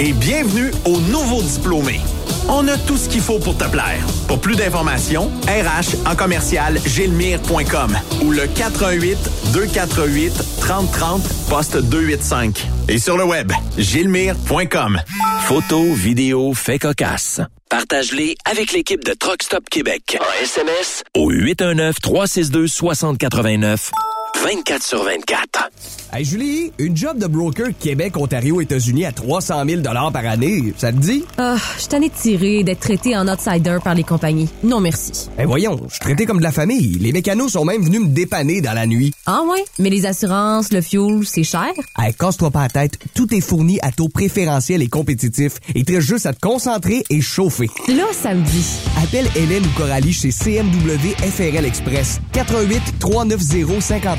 Et bienvenue aux nouveaux diplômés. On a tout ce qu'il faut pour te plaire. Pour plus d'informations, RH en commercial gilmire.com ou le 418 248 3030 poste 285. Et sur le web, gilmire.com. Photos, vidéos, faits cocasse. Partage-les avec l'équipe de Truck Stop Québec. En SMS Au 819-362-6089. 24 sur 24. Hey Julie, une job de broker Québec, Ontario, États-Unis à 300 000 par année, ça te dit? Ah, je suis tanné de tirer, d'être traité en outsider par les compagnies. Non merci. Eh voyons, je suis traité comme de la famille. Les mécanos sont même venus me dépanner dans la nuit. Ah ouais? Mais les assurances, le fuel, c'est cher? Hey, casse-toi pas la tête, tout est fourni à taux préférentiel et compétitif. Il te reste juste à te concentrer et chauffer. Là, ça me dit. Appelle Hélène ou Coralie chez CMW FRL Express. 88 390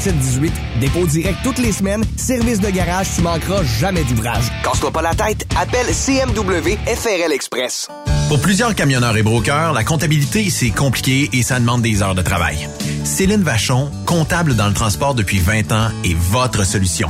5718. Dépôt direct toutes les semaines. Service de garage, tu manqueras jamais d'ouvrage. Casse-toi pas la tête, appelle CMW FRL Express. Pour plusieurs camionneurs et brokers, la comptabilité, c'est compliqué et ça demande des heures de travail. Céline Vachon, comptable dans le transport depuis 20 ans, est votre solution.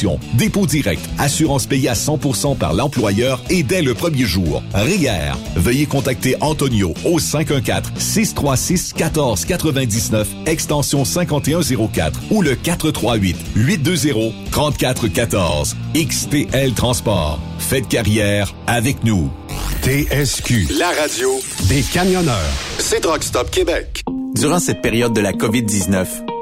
dépôt direct, assurance payée à 100% par l'employeur et dès le premier jour. RIER. Veuillez contacter Antonio au 514-636-1499, extension 5104 ou le 438-820-3414. XTL Transport. Faites carrière avec nous. TSQ. La radio des camionneurs. C'est Truck Stop Québec. Durant cette période de la COVID-19,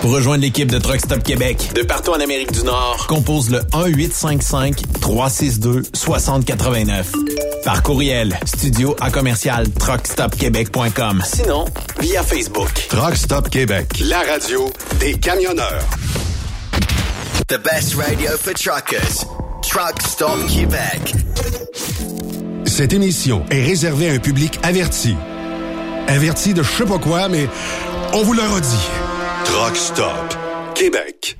Pour rejoindre l'équipe de Truck Stop Québec, de partout en Amérique du Nord, compose le 1-855-362-6089. Par courriel, studio à commercial truckstopquebec.com. Sinon, via Facebook. Truck Stop Québec, la radio des camionneurs. The best radio for truckers. Truck Stop Québec. Cette émission est réservée à un public averti. Averti de je sais pas quoi, mais on vous le redit. Truck Stop Québec.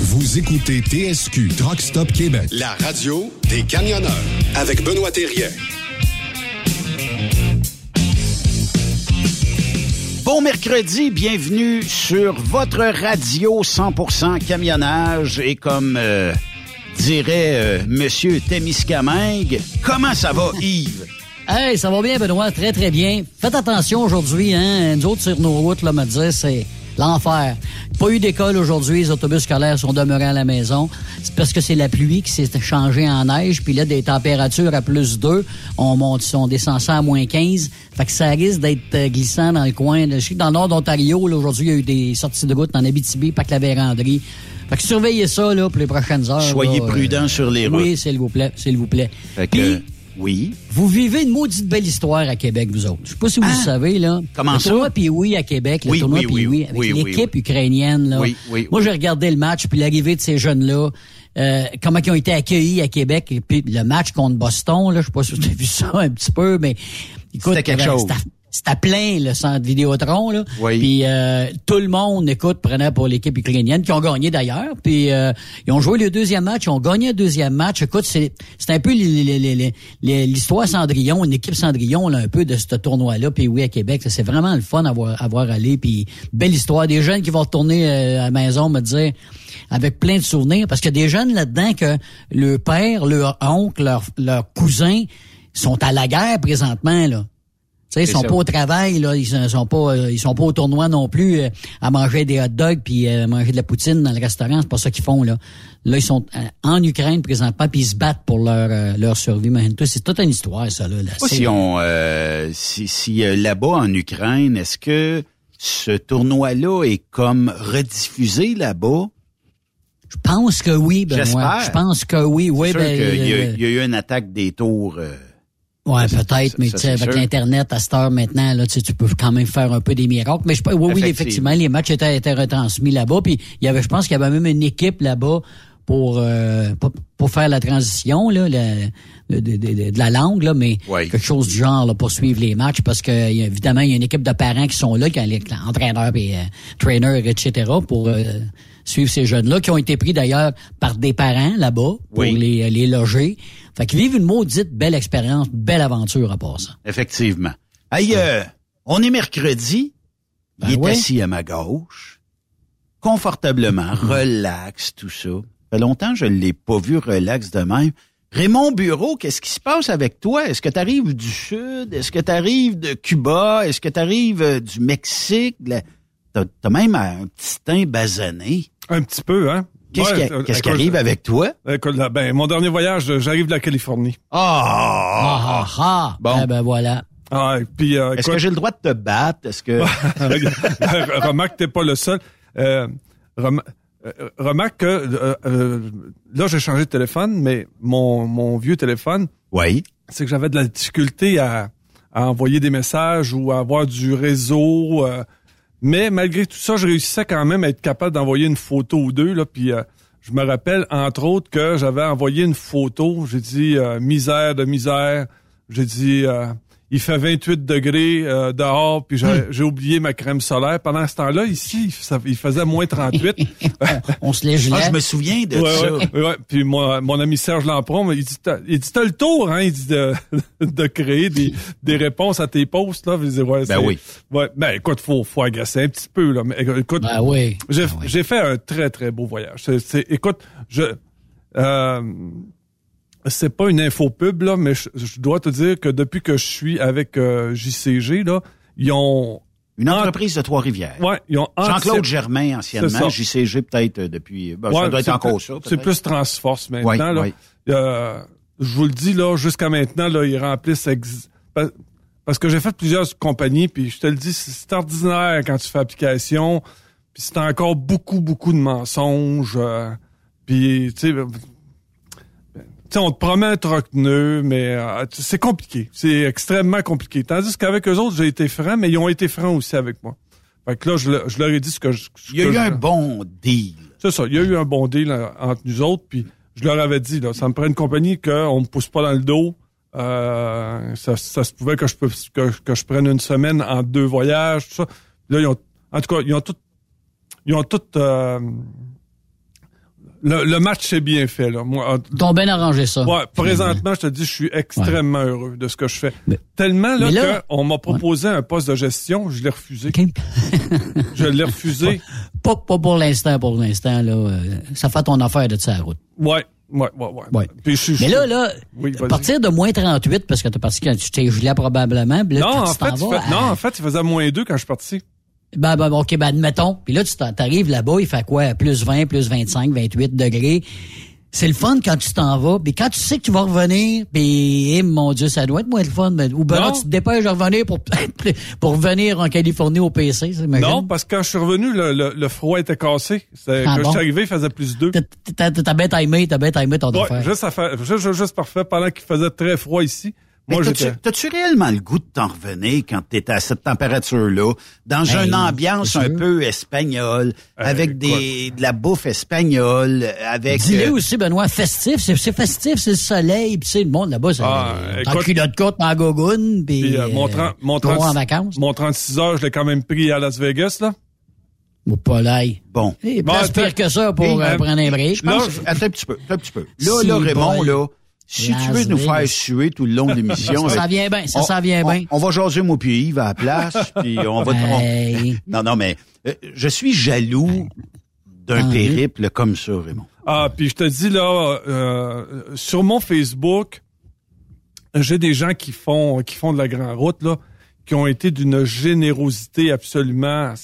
Vous écoutez TSQ Truck Stop Québec, la radio des camionneurs avec Benoît Thérien. Bon mercredi, bienvenue sur votre radio 100% camionnage et comme euh, dirait euh, Monsieur Témiscamingue, comment ça va Yves? Hey, ça va bien Benoît, très très bien. Faites attention aujourd'hui, hein, nous autres sur nos routes, là, me dire, c'est l'enfer. Pas eu d'école aujourd'hui, les autobus scolaires sont demeurés à la maison. C'est parce que c'est la pluie qui s'est changée en neige, puis là, des températures à plus 2, on monte, on descend ça à moins 15. Fait que ça risque d'être euh, glissant dans le coin. Je sais que dans le nord d'Ontario, là, aujourd'hui, il y a eu des sorties de route en Abitibi, pas que la véranderie. Fait que surveillez ça, là, pour les prochaines heures. Soyez là, prudents euh, sur les routes. Oui, s'il vous plaît, s'il vous plaît. Fait que, Puis, oui. vous vivez une maudite belle histoire à Québec, vous autres. Je sais pas si vous Ah! le savez, là. Comment le ça? tournoi Pee-Wee à Québec, le Oui, tournoi oui, oui, avec oui, oui, l'équipe oui. ukrainienne, là. Oui, oui, Moi, oui. j'ai regardé le match, puis l'arrivée de ces jeunes-là, euh, comment ils ont été accueillis à Québec, et puis le match contre Boston, là, je sais pas si vous avez vu ça un petit peu, mais écoute, C'était quelque euh, chose. C'était- plein le centre Vidéotron là. Oui. Puis euh, tout le monde, écoute, prenait pour l'équipe ukrainienne qui ont gagné d'ailleurs. Puis euh, ils ont joué le deuxième match, ils ont gagné le deuxième match. Écoute, c'est c'est un peu l'histoire Cendrillon, une équipe Cendrillon là, un peu de ce tournoi-là. Puis oui à Québec, c'est vraiment le fun à voir, à voir aller. Puis belle histoire, des jeunes qui vont retourner euh, à la maison me dire avec plein de souvenirs parce qu'il y a des jeunes là-dedans que le père, leur oncle, leur, leur cousin sont à la guerre présentement là. Tu sais, ils sont ça. pas au travail, là, ils sont- sont pas, euh, ils sont pas au tournoi non plus euh, à manger des hot dogs puis euh, manger de la poutine dans le restaurant. C'est pas ça qu'ils font là. Là, ils sont euh, en Ukraine présentement puis ils se battent pour leur euh, leur survie. C'est toute une histoire ça là. là. Si on, euh, si, si là-bas en Ukraine, est-ce que ce tournoi-là est comme rediffusé là-bas? Je pense que oui, Benoît. J'espère. Je pense que oui, oui. Ben, qu'il y, a- il y a eu une attaque des tours. Ouais, peut-être, mais tu sais, avec l'Internet à cette heure maintenant, là, tu peux quand même faire un peu des miracles. Mais je oui, oui, Effectivement. les matchs étaient, étaient retransmis là-bas. Puis il y avait, je pense qu'il y avait même une équipe là-bas pour, euh, pour pour faire la transition là, de, de- de- de la langue, là, mais quelque chose du genre là, pour suivre les matchs, parce que il y a- évidemment, il y a une équipe de parents qui sont là, qui les entraîneurs et euh, trainers, etc., pour euh, suivre ces jeunes-là, qui ont été pris d'ailleurs par des parents là-bas pour Oui. les, les loger. Fait qu'ils vivent une maudite belle expérience, belle aventure à part ça. effectivement. Hey, euh, on est mercredi. Ben il est ouais. assis à ma gauche, confortablement, relax, tout ça. Ça fait longtemps que je ne l'ai pas vu relax de même. Raymond Bureau, qu'est-ce qui se passe avec toi? Est-ce que tu arrives du Sud? Est-ce que tu arrives de Cuba? Est-ce que tu arrives du Mexique? T'as même un petit teint basané. Un petit peu, hein? Qu'est-ce Ouais, qui, euh, qu'est-ce qui arrive avec toi? Écoute, là, ben, mon dernier voyage, euh, j'arrive de la Californie. Ah, ah, ah. Bon. Eh ben voilà. Ah, puis, euh, Est-ce que j'ai le droit de te battre? Est-ce que... remarque, t'es pas le seul. Euh, rem- euh, remarque que euh, euh, là, j'ai changé de téléphone, mais mon, mon vieux téléphone, Oui. c'est que j'avais de la difficulté à, à envoyer des messages ou à avoir du réseau. Mais malgré tout ça, je réussissais quand même à être capable d'envoyer une photo ou deux. Là, puis euh, je me rappelle, entre autres, que j'avais envoyé une photo. J'ai dit euh, misère de misère. J'ai dit euh, il fait 28 degrés euh, dehors, puis j'ai j'ai oublié ma crème solaire. Pendant ce temps-là, ici, ça- il faisait moins 38. On se les gelait. Ah, je me souviens de Ouais, ça. ouais, ouais. Puis mon, mon ami Serge Lampron, il dit, t'as- il dit, t'as le tour, hein, il dit de, de créer des, des réponses à tes posts, là. Je dis, ouais, Ben oui. Ouais, ben écoute, faut, faut agacer un petit peu, là. Mais écoute, Ben oui. j'ai, Ben oui. fait un très, très beau voyage. C'est, c'est- écoute, je, euh, c'est pas une info pub, là, mais je, je dois te dire que depuis que je suis avec euh, JCG, là, ils ont... Une entreprise de Trois-Rivières. Ouais, ils ont Jean-Claude Germain, anciennement. JCG peut-être euh, depuis... ben, ça doit être encore ça. C'est plus Transforce maintenant. Là. Euh, je vous le dis, là, jusqu'à maintenant, là, ils remplissent... ex- Parce que j'ai fait plusieurs compagnies, puis je te le dis, c'est c'est ordinaire quand tu fais application, puis c'est encore beaucoup, beaucoup de mensonges. euh, puis, tu sais... tu sais, on te promet un troc neuf, mais euh, c'est compliqué. C'est extrêmement compliqué. Tandis qu'avec eux autres, j'ai été franc, mais ils ont été francs aussi avec moi. Fait que là, je, le- je leur ai dit ce que je... ce Il y a eu je- un bon deal. c'est ça. Il y a eu un bon deal euh, entre nous autres. Puis je leur avais dit, là, ça me prend une compagnie qu'on me pousse pas dans le dos. Euh, ça, ça se pouvait que je peux que, que je prenne une semaine en deux voyages, tout ça. Là, ils ont, en tout cas, ils ont tout, ils ont tout. euh, le, le match s'est bien fait là. Moi, t'ont bien arrangé ça. Ouais, présentement, je te dis, je suis extrêmement heureux de ce que je fais. Tellement là, là- qu'on m'a proposé un poste de gestion, je l'ai refusé. je l'ai refusé. Pas, pas pour l'instant, pour l'instant, là. euh, ça fait ton affaire de sa route. Ouais, ouais, ouais, ouais. Ouais. Puis je suis- Mais là, là, Oui, à partir de moins 38, parce que t'es parti quand tu t'es gelé probablement, là, non, en fait, il vas fait- non, à- en fait, il faisait moins deux quand je suis parti. Ben, ben, OK, ben, admettons. Puis là, tu t'arrives là-bas, il fait quoi? Plus 20, plus 25, 28 degrés. C'est le fun quand tu t'en vas. Puis quand tu sais que tu vas revenir, puis eh, mon Dieu, ça doit être moins le fun. mais- ou ben là, tu te dépêches de revenir pour, pour revenir en Californie au PC? Non, parce que quand je suis revenu, le, le, le froid était cassé. Ah quand bon? je suis arrivé, il faisait plus deux. T'as t'as bien timé, t'as bien timé ton Ouais, affaire. juste, à faire- juste- juste parfait pendant qu'il faisait très froid ici. Moi, t'as-tu- réellement le goût de t'en revenir quand t'es à cette température-là, dans Ben, une ambiance c'est un peu espagnole, avec des, de la bouffe espagnole, avec... Dis-le euh, aussi, Benoît, festif, c'est c'est festif, c'est le soleil, puis tu sais, le monde là-bas, c'est Ah, en culotte courte, en gogoune, puis euh, mon, euh, mon, tu vas 30 en vacances. mon 36 heures, je l'ai quand même pris à Las Vegas, là. Ou pas l'ail. Bon. Eh, Bon, pire que ça pour Eh, euh, euh, prendre un break. Je pense, Là, attends un petit peu, attends un petit peu. Là, Si là, Raymond, là, si Las tu veux nous Vegas. faire suer tout le long de l'émission... Ça vient bien, ça on- s'en vient bien. On va jaser, moi puis Yves, à la place, puis on va... on-. Non, non, mais euh, je suis jaloux d'un Ah, oui. périple comme ça, Raymond. Ah, puis je te dis là, euh, sur mon Facebook, j'ai des gens qui font qui font de la grande route là, qui ont été d'une générosité absolument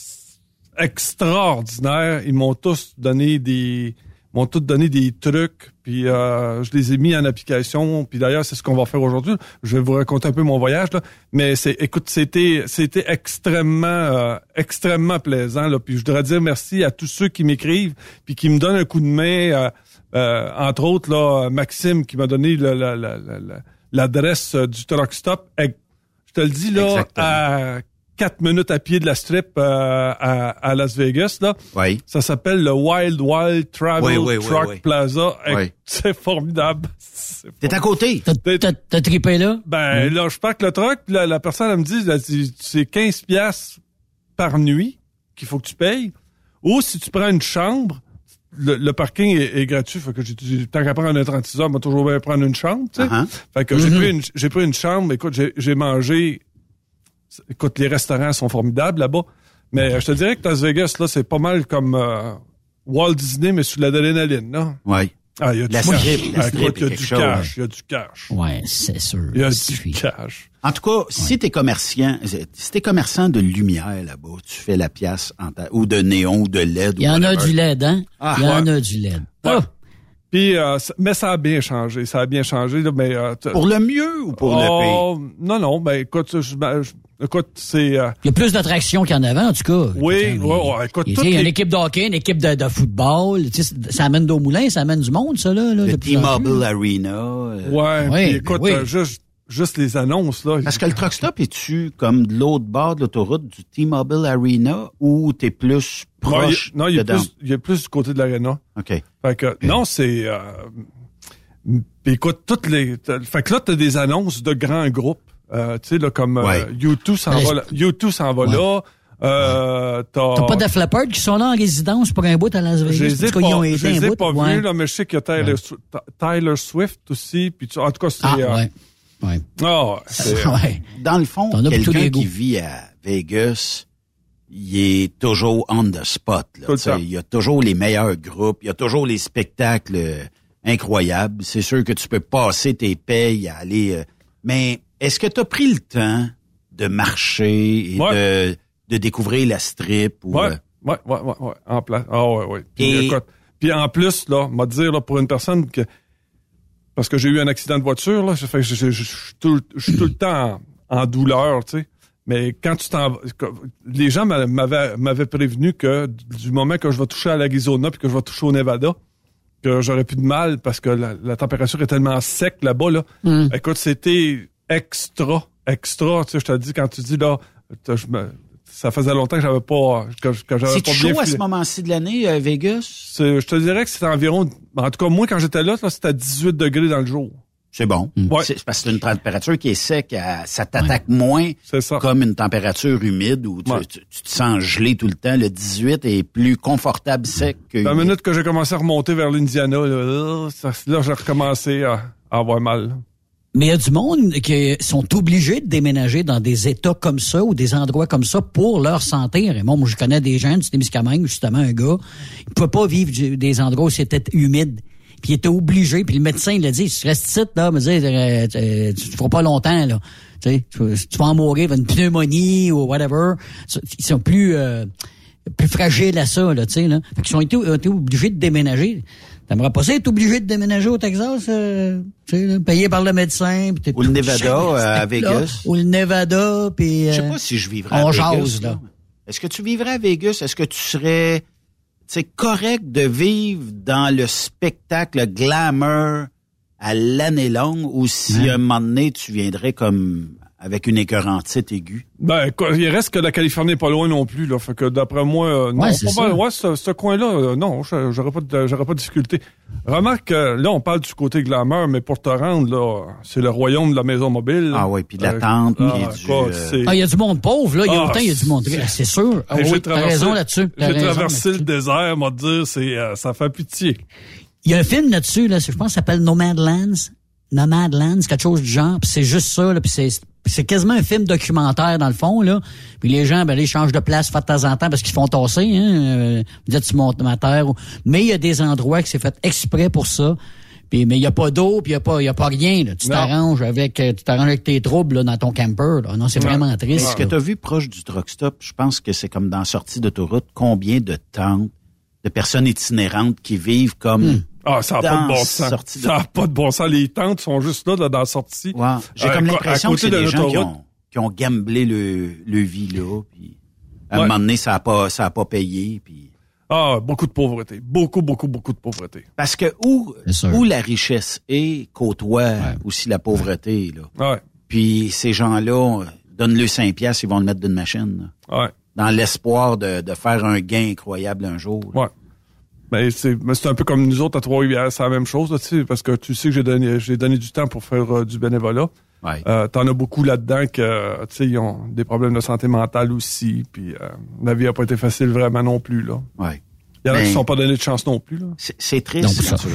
extraordinaire. Ils m'ont tous donné des m'ont tous donné des trucs, puis euh, je les ai mis en application. Puis d'ailleurs, c'est ce qu'on va faire aujourd'hui. Je vais vous raconter un peu mon voyage là, mais c'est écoute, c'était c'était extrêmement euh, extrêmement plaisant là. Puis je voudrais dire merci à tous ceux qui m'écrivent puis qui me donnent un coup de main. euh, entre autres là, Maxime qui m'a donné l'adresse du truck stop. Je te le dis là, Exactement. à quatre minutes à pied de la strip euh, à, à Las Vegas là. Oui. Ça s'appelle le Wild Wild Travel Oui, oui, oui, Truck oui. Plaza. Oui. C'est formidable. T'es à côté. T'as- trippé là? ben là, je parque le truck, puis la, la personne elle me dit, c'est- c'est 15 pièces par nuit qu'il faut que tu payes. Ou si tu prends une chambre, le, le parking est, est gratuit. Fait que j'ai tant qu'à prendre un 36 heures, moi toujours bien prendre une chambre. tu sais. Uh-huh. Fait que j'ai pris une j'ai pris une chambre. Écoute, j'ai mangé. Écoute, les restaurants sont formidables là-bas. Mais euh, je te dirais que Las Vegas, là, c'est pas mal comme euh, Walt Disney, mais sous l'adrénaline, là. Oui. Ah, il y a du La cash. strip, la Ah, strip écoute, il y a du cash. Il y a du cash. Ouais, c'est sûr. Il y a du cash. En tout cas, si t'es commerçant, si t'es commerçant de lumière là-bas, tu fais la pièce en ta- ou de néon ou de LED. Il y en a du LED, hein? Ah, Il y en ouais. a du LED. Ouais. Ah, Puis, euh, mais ça a bien changé. Ça a bien changé, là, mais... euh, Pour le mieux ou pour le pire? Oh, Non, non, ben écoute, je- ben, je- écoute, c'est... euh, Il y a plus d'attractions qu'il y en tout cas. oui, Écoute, ouais, ouais, écoute, Il y a toutes tu sais, une les... équipe de hockey, une équipe de, de football. Tu sais, ça amène d'eau moulin, ça amène du monde, ça, là. là Le. T-Mobile Arena. euh, Ouais, Oui, puis écoute, oui. euh, juste, juste les annonces, là. Parce que le truck stop, es-tu comme de l'autre bord de l'autoroute du T-Mobile Arena ou t'es plus Non, il- proche non, il y a plus, il y a plus du côté de l'aréna. OK. Fait que, non, c'est... Euh, écoute, toutes les... Fait que là, t'as des annonces de grands groupes. Euh, tu sais, là, comme Ouais. euh, U2 s'en va là. U2 s'en va Ouais. là. Euh, t'as... T'as pas de flappers qui sont là en résidence pour un bout à Las Je Vegas? les ai ont pas, été je un les ai bout, pas ouais. vus, là, mais je sais qu'il y a Tyler, Ouais. Swi- Tyler Swift aussi. Puis tu- en tout cas, c'est... Ah, euh, ouais. Ah, ouais. Dans le fond, quelqu'un qui vit à Vegas, il est toujours on the spot. là. Il y a toujours les meilleurs groupes, il y a toujours les spectacles incroyable. C'est sûr que tu peux passer tes payes à aller... euh, mais est-ce que tu as pris le temps de marcher et de, de découvrir la strip? Ou, Ouais, euh, ouais, ouais, ouais, ouais, en place. Ah ouais, ouais. Puis, Et- écoute, puis en plus, là, m'a dire, là, pour une personne que, parce que j'ai eu un accident de voiture, là, ça fait que je, je- je- je suis tout, le temps en, en douleur, tu sais. Mais quand tu t'en les gens m'a- m'avaient prévenu que du moment que je vais toucher à l'Arizona puis que je vais toucher au Nevada, que j'aurais plus de mal parce que la, la température est tellement sec là-bas, là. Mm. Écoute, c'était extra, extra, tu sais, je te dis, quand tu dis, là, je me- ça faisait longtemps que j'avais pas, que, que j'avais C'est pas chaud bien à ce moment-ci de l'année, euh, Vegas? C'est- Je te dirais que c'était environ, en tout cas, moi, quand j'étais là, là, c'était à 18 degrés dans le jour. C'est bon. Ouais. C'est parce que c'est une température qui est sec, à- ça t'attaque moins ça. comme une température humide où tu, Ouais. tu- tu te sens gelé tout le temps. Le 18 est plus confortable sec que La minute que j'ai commencé à remonter vers l'Indiana, là, euh, ça- là, j'ai recommencé à, à avoir mal. Mais il y a du monde qui sont obligés de déménager dans des États comme ça ou des endroits comme ça pour leur santé. Raymond, moi, je connais des gens du Témiscamingue, justement, un gars, il pouvait pas vivre des endroits où c'était humide. Puis il était obligé, puis le médecin il a dit, tu restes ici, là, dire, euh, euh, tu ne feras pas longtemps, là. Tu, sais, tu, tu vas en mourir d'une pneumonie ou whatever. Ils sont plus euh, plus fragiles à ça, là, tu sais, là. Fait qu'ils ont été obligés de déménager. T'aimerais pas ça être obligé de déménager au Texas, euh, tu sais, là, payé par le médecin. t'es Ou le Nevada, euh, à là. Vegas. Ou le Nevada, puis... Je sais euh, pas si je vivrais à Vegas. jase, là. Est-ce que tu vivrais à Vegas? Est-ce que tu serais c'est correct de vivre dans le spectacle glamour à l'année longue ou si à un moment donné tu viendrais comme avec une écœurantite aiguë? Ben, quoi, il reste que la Californie est pas loin non plus, là. Fait que d'après moi, euh, non, Ouais, c'est pas ouais, ce, ce coin-là, euh, non, je- j'aurais pas, de, j'aurais pas de difficulté. Remarque, euh, là, on parle du côté glamour, mais pour te rendre, là, c'est le royaume de la maison mobile. Ah oui, puis de la tente, ah, puis du, quoi, euh, c'est- Ah, il y a du monde pauvre, là. Il y a Ah, autant, il y a du monde riche, c'est sûr. Ah oui, j'ai t'as traversé- raison là-dessus. T'as J'ai traversé le désert, moi, dire, c'est, euh, ça fait pitié. Il y a un film là-dessus, là, je pense que ça s'appelle Nomadlands. Nomadlands, quelque chose du genre. Puis c'est juste ça, là. Puis c'est, c'est quasiment un film documentaire, dans le fond, là. Puis les gens, ben, là, ils changent de place de temps en temps parce qu'ils font tasser, hein. Euh, vous dites, tu montes ma terre. Mais il y a des endroits qui c'est fait exprès pour ça. Puis, mais il y a pas d'eau, puis il y a pas, il y a pas rien, là. Tu t'arranges avec, euh, tu t'arranges avec tes troubles, là, dans ton camper, là. Non, c'est vraiment triste. Est-ce que tu as vu proche du truck stop, je pense que c'est comme dans la sortie d'autoroute, combien de tentes de personnes itinérantes qui vivent comme Ah, ça n'a pas de bon sens. Ça n'a pas de bon sens. Les tentes sont juste là, là dans la sortie. J'ai Euh, comme l'impression que c'est de des gens qui ont, qui ont gamblé le, le vie là, puis à un Ouais. moment donné, ça a pas, ça a pas payé, puis Ah, beaucoup de pauvreté. Beaucoup, beaucoup, beaucoup de pauvreté. parce que où, où la richesse est, côtoie aussi la pauvreté, là. Ouais. Puis ces gens-là, euh, donne-le 5 piastres, ils vont le mettre d'une machine, là. Ouais. dans l'espoir de, de faire un gain incroyable un jour. là. Ouais. Mais c'est mais c'est un peu comme nous autres à Trois-Rivières, c'est la même chose, là, tu sais, parce que tu sais que j'ai donné, j'ai donné du temps pour faire euh, du bénévolat. Ouais. Euh, T'en as beaucoup là-dedans que, euh, tu sais, ils ont des problèmes de santé mentale aussi, puis euh, la vie a pas été facile vraiment non plus, là. Ouais. Il y en a Mais- qui ne sont pas donné de chance non plus, là. C'est- triste. Non,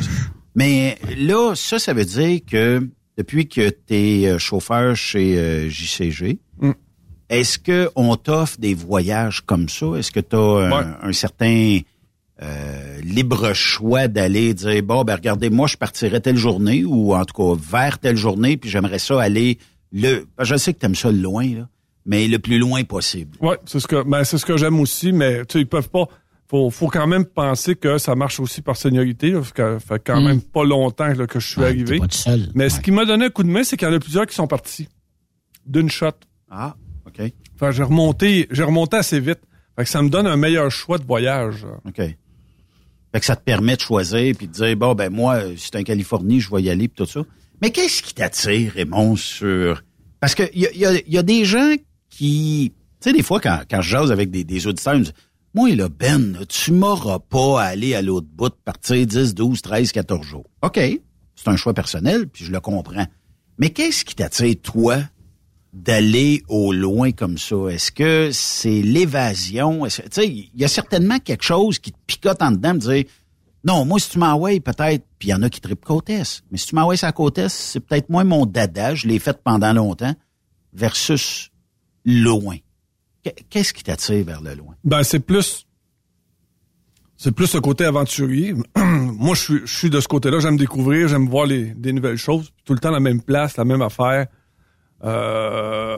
Mais là, ça, ça veut dire que depuis que tu es chauffeur chez euh, JCG, Mm. est-ce que on t'offre des voyages comme ça? Est-ce que tu as un, Ouais. un certain euh, libre choix d'aller dire, bon, ben regardez, moi, je partirais telle journée ou en tout cas vers telle journée, puis j'aimerais ça aller le... Je sais que tu aimes ça loin, là, mais le plus loin possible. Ouais, c'est ce que, ben, c'est ce que j'aime aussi, mais tu sais, ils peuvent pas. Faut, faut quand même penser que ça marche aussi par seniorité. Là, parce que ça fait quand Mm. même pas longtemps là, que je suis arrivé. pas tout seul. Mais ce qui m'a donné un coup de main, c'est qu'il y en a plusieurs qui sont partis d'une shot. Ah, ok. Enfin, j'ai remonté, j'ai remonté assez vite. Fait que ça me donne un meilleur choix de voyage. OK. Fait que ça te permet de choisir puis de dire bon ben moi euh, c'est en Californie, je vais y aller puis tout ça. Mais qu'est-ce qui t'attire Raymond sur parce que il y a, y a- y a des gens qui tu sais des fois quand, quand je jase avec des, des auditeurs, ils me disent moi là Ben, tu m'auras pas à aller à l'autre bout de partir 10, 12, 13, 14 jours. OK, c'est un choix personnel puis je le comprends. Mais qu'est-ce qui t'attire toi d'aller au loin comme ça? Est-ce que c'est l'évasion? Tu sais, il y a certainement quelque chose qui te picote en dedans, de dire, non, moi, si tu m'envoies, peut-être, puis il y en a qui trippent côte mais si tu m'envoies sa côte est, c'est peut-être moins mon dada, je l'ai fait pendant longtemps, versus loin. Qu- Qu'est-ce qui t'attire vers le loin? Ben, c'est plus. c'est plus le côté aventurier. Moi, je suis, je de ce côté-là. J'aime découvrir, j'aime voir les, des nouvelles choses. Tout le temps la même place, la même affaire. Euh,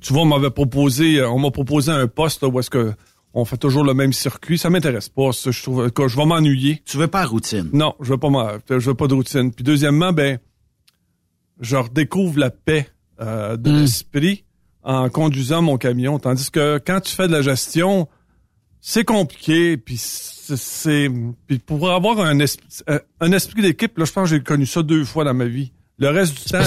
tu vois, on m'avait proposé, on m'a proposé un poste là, où est-ce que on fait toujours le même circuit. Ça m'intéresse pas. Ça, je trouve que je vais m'ennuyer. Tu veux pas la routine? Non, je veux pas je veux pas de routine. Puis deuxièmement, ben, je redécouvre la paix euh, de l'esprit en conduisant mon camion. Tandis que quand tu fais de la gestion, c'est compliqué. Puis c'est, c'est- puis pour avoir un, esprit, un esprit d'équipe, là, je pense que j'ai connu ça deux fois dans ma vie. Le reste du temps,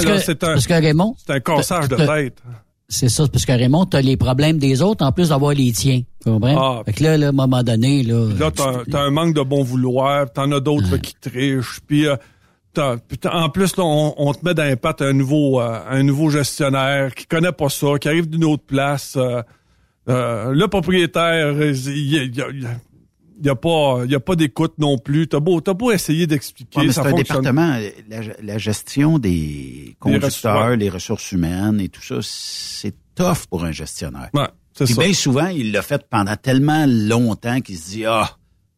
c'est un, Raymond, c'est un cassage de tête. C'est ça, parce que Raymond, t'as les problèmes des autres en plus d'avoir les tiens. Tu comprends? Ah. fait que là, là, à un moment donné, là. Là, t'as, t'as un manque de bon vouloir, t'en as d'autres qui trichent, puis, euh, en plus là, on, on te met dans les pattes un nouveau, euh, un nouveau gestionnaire qui connaît pas ça, qui arrive d'une autre place. euh, euh, le propriétaire, euh, il y a, il il y a- il y a pas, y a pas d'écoute non plus. T'as beau, t'as beau essayer d'expliquer, Ouais, ça un fonctionne. département, la, la gestion des conducteurs, les ressources humaines et tout ça, c'est tough pour un gestionnaire. Ouais, c'est Puis ça. bien souvent, il l'a fait pendant tellement longtemps qu'il se dit, ah,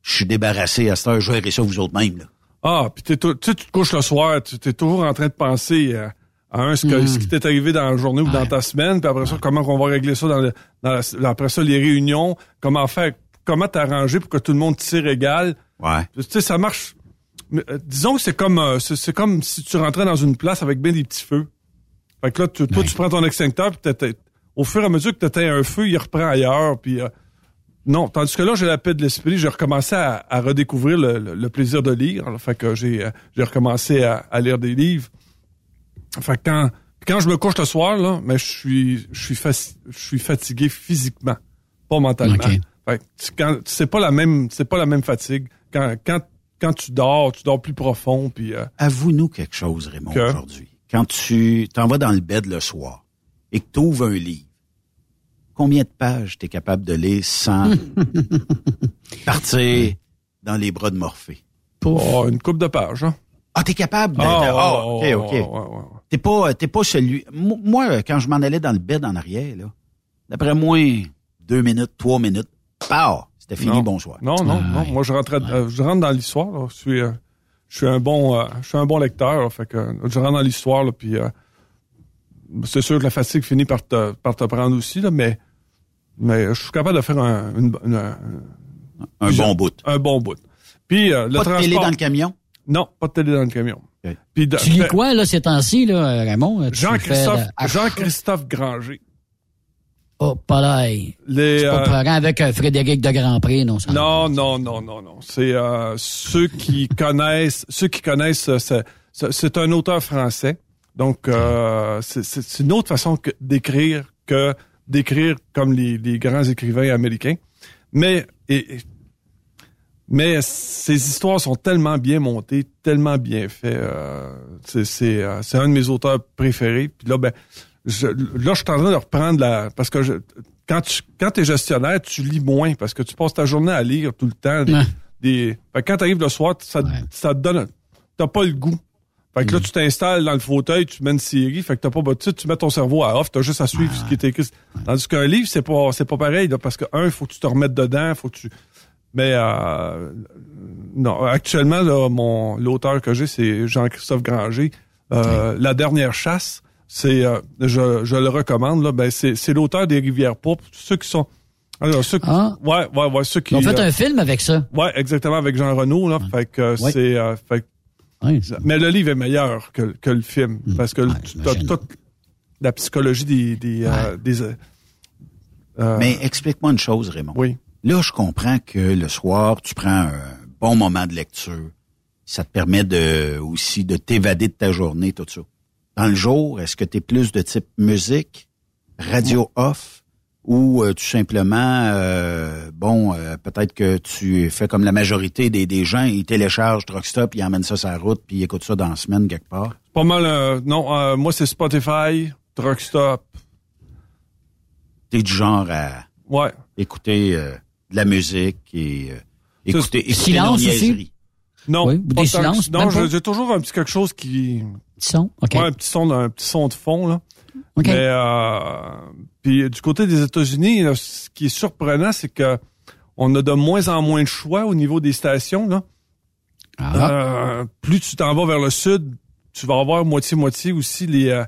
je suis débarrassé à cette heure, je vais ça vous autres mêmes. Là. Ah, puis tu sais, tu te couches le soir, tu es toujours en train de penser euh, à un ce, que- Mm. ce qui t'est arrivé dans la journée ou dans ta semaine, puis après ça, comment on va régler ça dans, le, dans la- après ça les réunions, comment faire, comment t'arranger pour que tout le monde tire égal. Ouais. Tu sais, ça marche. Mais, euh, disons que c'est comme euh, c'est comme si tu rentrais dans une place avec bien des petits feux. Fait que là, tu- toi, tu prends ton extincteur, puis au fur et à mesure que tu éteins un feu, il reprend ailleurs, puis euh, non, tandis que là, j'ai la paix de l'esprit. J'ai recommencé à, à redécouvrir le, le- le plaisir de lire. Fait que j'ai recommencé à, à lire des livres. Fait que quand, quand je me couche le soir, là, mais je suis je suis je suis fatigué physiquement, pas mentalement. Fait que c'est pas la même c'est pas la même fatigue. Quand quand quand tu dors, tu dors plus profond, puis euh, Avoue-nous quelque chose, Raymond, Que? aujourd'hui. Quand tu t'en vas dans le bed le soir et que tu ouvres un livre, combien de pages tu es capable de lire sans partir dans les bras de Morphée? oh, une coupe de pages. Hein. Ah, t'es capable de... Ah, Ah, OK, OK. T'es pas, t'es pas celui... Mo- Moi, quand je m'en allais dans le bed en arrière, là, d'après moi, deux minutes, trois minutes, pow, c'était fini, Non. bonsoir. Non, non, non. Moi, je rentre, je rentre dans l'histoire. Je suis, euh, je suis un bon, euh, je suis un bon lecteur. là. fait que euh, je rentre dans l'histoire, puis euh, c'est sûr que la fatigue finit par te, par te prendre aussi, là, mais, mais je suis capable de faire un, une- une- un, Un bon bout. Un bon bout. Puis euh, le Pas de télé dans le camion? Non, pas de télé dans le camion. Puis de- Tu lis quoi, là, ces temps-ci, là, Raymond? Jean-Christophe, la- Jean-Christophe Granger. Oh, pas là. Les, C'est pas euh, avec Frédéric de Grandpré, non? Ça. Non, non, non, non, non. C'est euh, ceux qui connaissent, ceux qui connaissent, c'est- un auteur français. Donc, euh, c'est- une autre façon que- d'écrire que d'écrire comme les, les grands écrivains américains. Mais et- et- mais ces histoires sont tellement bien montées, tellement bien faites. euh, c'est c'est euh, c'est un de mes auteurs préférés. Puis là, ben, je, là, je suis en train de reprendre la parce que je, quand tu quand es gestionnaire, tu lis moins parce que tu passes ta journée à lire tout le temps. Des, Ouais. des- fait que quand tu arrives le soir, ça, ça te donne, t'as pas le goût. Fait que là, tu t'installes dans le fauteuil, tu mets une série, fait que t'as pas, tu, sais, tu mets ton cerveau à off, t'as juste à suivre ce qui est écrit. Tandis qu'un livre, c'est pas, c'est pas pareil, là, parce que un, il faut que tu te remettes dedans, faut que tu, mais euh, non, actuellement, là, mon l'auteur que j'ai, c'est Jean-Christophe Granger. Euh, La dernière chasse, c'est, euh, je, je le recommande. Là, ben c'est, c'est l'auteur des Rivières pourpres. Ceux qui sont, alors ceux qui, Ah. ouais, ouais, ouais, ceux qui. Ils ont fait euh, un film avec ça. Ouais, exactement avec Jean Renault là. Fait que euh, Ouais. c'est, euh, fait mais le livre est meilleur que, que le film parce que tu as toute la psychologie des, des, euh, des Mais explique-moi une chose, Raymond. Oui. Là, je comprends que le soir, tu prends un bon moment de lecture. Ça te permet de aussi de t'évader de ta journée, tout ça. Dans le jour, est-ce que tu es plus de type musique, radio off, ou euh, tout simplement, euh, bon, euh, peut-être que tu fais comme la majorité des, des gens, ils téléchargent Truckstop, ils emmènent ça sur la route, puis ils écoutent ça dans la semaine quelque part? pas mal. euh, non, euh, moi c'est Spotify, Truckstop. T'es du genre à Ouais. écouter euh, de la musique et euh, écouter, écouter Silence aussi? Non, Oui, ou pas des silences, Non, j'ai toujours un petit quelque chose qui. Petit son? OK. Ouais, un petit son, un petit son de fond là. OK. Mais euh, puis du côté des États-Unis, ce qui est surprenant, c'est que on a de moins en moins de choix au niveau des stations. Là. Ah. Euh, plus tu t'en vas vers le sud, tu vas avoir moitié-moitié aussi les, euh,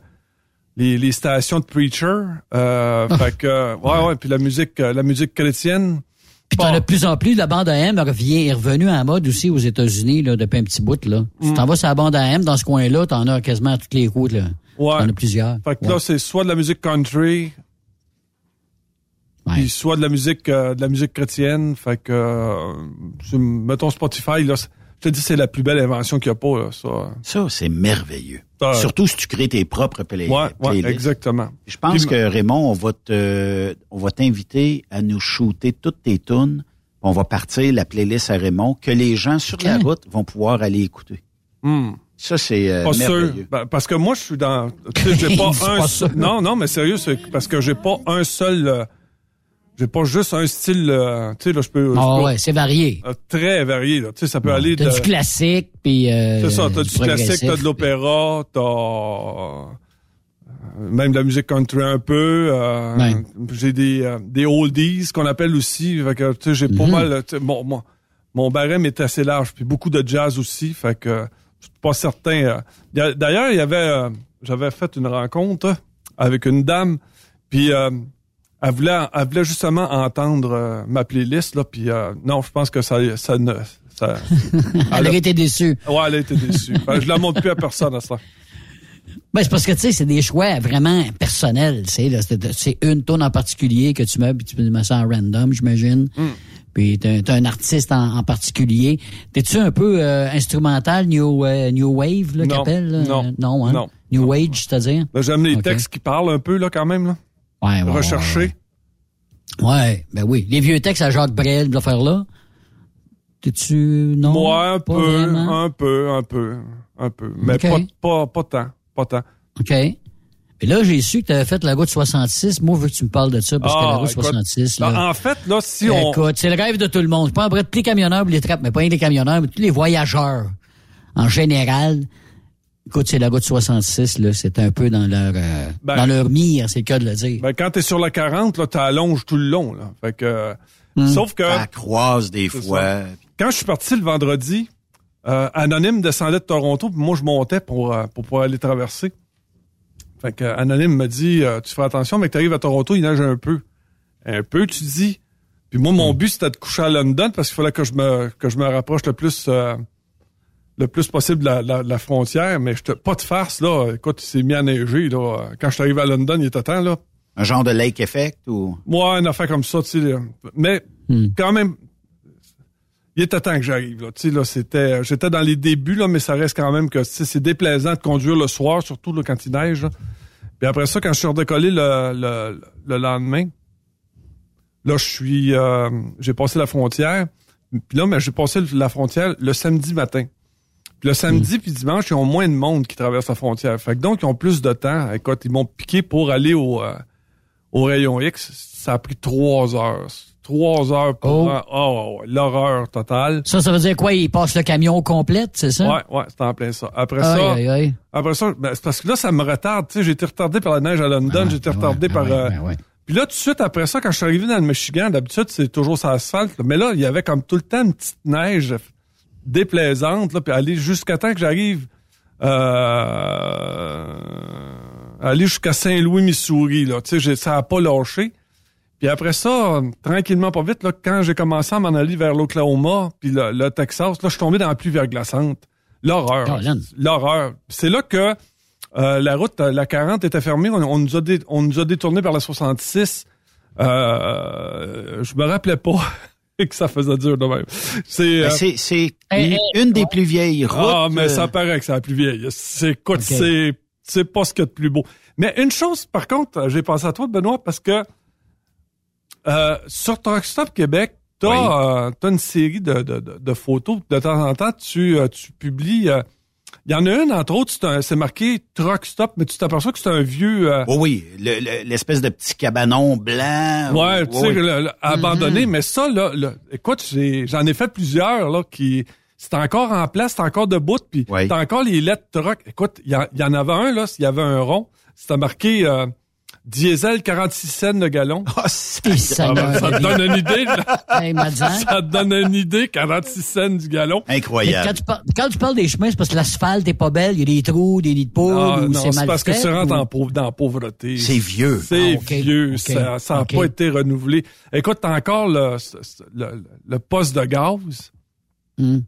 les, les stations de preacher. Euh, fait que, ouais, ouais, puis la musique, euh, la musique chrétienne. Puis t'en as de plus en plus, la bande AM revient, est revenue en mode aussi aux États-Unis là, depuis un petit bout. Là. Tu t'en vas sur la bande AM, dans ce coin-là, t'en as quasiment à toutes les routes. Là. Ouais. T'en as plusieurs. Fait que Ouais. là, c'est soit de la musique country, puis soit de la musique, euh, de la musique chrétienne. Fait que, euh, mettons Spotify, là, je te dis, c'est la plus belle invention qu'il n'y a pas, là, ça. Ça, c'est merveilleux. Ah. Surtout si tu crées tes propres play- Ouais, ouais, playlists. exactement. Je pense Puis- que Raymond, on va te, on va t'inviter à nous shooter toutes tes tunes. On va partir la playlist à Raymond que les gens sur la route vont pouvoir aller écouter. Hmm. Ça, c'est euh, Pas sûr. merveilleux. Ben, parce que moi, je suis dans. Tu sais, j'ai pas un. pas seul- ça. non, non, mais sérieux, c'est parce que j'ai pas un seul. euh, j'ai pas juste un style. euh, tu sais, là, je peux. Ah ouais, c'est varié. euh, très varié, là. Tu sais, ça peut aller de. T'as du classique, puis... Euh, C'est ça, t'as du classique, t'as de l'opéra, t'as euh, même de la musique country un peu. euh, Ouais. J'ai des, euh, des oldies qu'on appelle aussi. Fait que, tu sais, j'ai pas Mhm. mal. sais, Mon, mon, barème est assez large, puis beaucoup de jazz aussi. Fait que je suis pas certain. D'ailleurs, il y avait, euh, j'avais fait une rencontre avec une dame, puis euh, elle voulait, elle voulait justement entendre euh, ma playlist là, puis euh, non, je pense que ça, ça ne, ça. Elle aurait été déçue. Ouais, elle a été déçue. Que je la montre plus à personne à ça. Ben, c'est parce que, tu sais, c'est des choix vraiment personnels, tu sais. C'est une tonne en particulier que tu mets, puis tu mets ça en random, j'imagine. Hmm. Puis t'as t'as un artiste en, en particulier. T'es-tu un peu euh, instrumental, new, euh, new wave, là, Non, qu'appelle? non, Euh, non, hein? non. New age, c'est-à-dire? Ben, J'aime les textes qui parlent un peu, là, quand même, là. Ouais, ouais, Recherchés. Ouais, ben oui. Les vieux textes à Jacques Brel, de faire là. T'es-tu, non? Moi, un pas peu, vraiment? un peu, un peu, un peu. Mais pas, pas, pas tant, pas tant. OK. Et là, j'ai su que tu avais fait la route 66. Moi, je veux que tu me parles de ça, parce que Ah, la route écoute, 66, là, là... En fait, là, si on... Écoute, c'est le rêve de tout le monde. Pas en vrai, tous les camionneurs, les trappes, mais pas les camionneurs, mais tous les voyageurs, en général. Écoute, c'est la route 66, là. C'est un peu dans leur, euh, Ben- dans leur mire, c'est le cas de le dire. Ben, quand t'es sur la 40, là, t'allonges tout le long, là. Fait que... Hmm. Sauf que... Ça croise des fois. ça. Quand je suis parti le vendredi, euh, Anonyme descendait de Toronto, puis moi, je montais pour, euh, pour pouvoir aller traverser. Fait que euh, Anonyme me dit, euh, tu fais attention, mais que tu arrives à Toronto, il neige un peu. Un peu, tu dis. Puis moi, mon but, c'était de coucher à London parce qu'il fallait que je me, que je me rapproche le plus, euh, le plus possible de la, la- la frontière. Mais je pas de farce, là. Écoute, il s'est mis à neiger, là. Quand je suis arrivé à London, il était temps, là. Un genre de lake effect ou? Moi, une affaire comme ça, tu sais. Mais quand même, il était temps que j'arrive. Là, tu sais, là, c'était, j'étais dans les débuts, là, mais ça reste quand même que tu sais, c'est déplaisant de conduire le soir, surtout là, quand il neige. là. Puis après ça, quand je suis redécollé le, le, le lendemain, là, je suis, euh, j'ai passé la frontière. Puis là, mais j'ai passé la frontière le samedi matin. Le samedi puis dimanche, ils ont moins de monde qui traverse la frontière. Fait que donc, ils ont plus de temps. Écoute, ils m'ont piqué pour aller au, euh, au rayon X. Ça a pris trois heures. Trois heures pour... Oh. Oh, l'horreur totale. Ça, ça veut dire quoi? Ils passent le camion au complet, c'est ça? Ouais, ouais, c'était en plein ça. Après Aïe, ça, aïe, aïe. après ça, ben, c'est parce que là, ça me retarde. Tu sais, j'ai été retardé par la neige à London, j'ai été retardé par. euh, Puis là, tout de suite après ça, quand je suis arrivé dans le Michigan, d'habitude, c'est toujours sur l'asphalte. là. Mais là, il y avait comme tout le temps une petite neige déplaisante, là, puis aller jusqu'à temps que j'arrive euh, aller jusqu'à Saint-Louis, Missouri. Là. Tu sais, ça a pas lâché. Puis après ça, tranquillement, pas vite, là, quand j'ai commencé à m'en aller vers l'Oklahoma, puis le, le Texas, là, je suis tombé dans la pluie verglaçante. L'horreur. L'horreur. C'est là que euh, la route, euh, la 40 était fermée. On, on nous a dé- on nous a détourné par la 66. Euh, je me rappelais pas que ça faisait dur de même. C'est... Ben, euh, Eh, eh, une des plus vieilles routes. ah, mais euh, ça paraît que c'est la plus vieille. C'est, écoute, Ok. c'est, c'est pas ce qu'il y a de plus beau. Mais une chose, par contre, j'ai pensé à toi, Benoît, parce que euh, sur Truck Stop Québec, t'as, Oui. euh, une série de, de, de, de photos. De temps en temps, tu, euh, tu publies. Il y en a une, entre autres, c'est, marqué Truck Stop, mais tu t'aperçois que c'est un vieux. euh, Oh oui, le- le- l'espèce de petit cabanon blanc. Ouais, tu sais, oui. abandonné. Mais ça, là, là, écoute, j'ai- j'en ai fait plusieurs, là, qui, c'est encore en place, c'est encore debout, puis t'as encore les lettres truck. Écoute, il y, y en avait un, là, s'il y avait un rond, c'était marqué, euh, diesel 46 cents de gallon. Oh, Ah, ben, ça te donne une idée. là. Hey, Madzan. ça te donne une idée, 46 cents du gallon. Mais quand, tu par- quand tu parles des chemins, c'est parce que l'asphalte est pas belle, il y a des trous, des nids de poudre, Ah, ou non, c'est mal parce que tu rentres ou- en pauvre, dans la pauvreté. C'est vieux. C'est Ah, vieux. ça n'a pas été renouvelé. Écoute, t'as encore le, le, le poste de gaz. Hmm.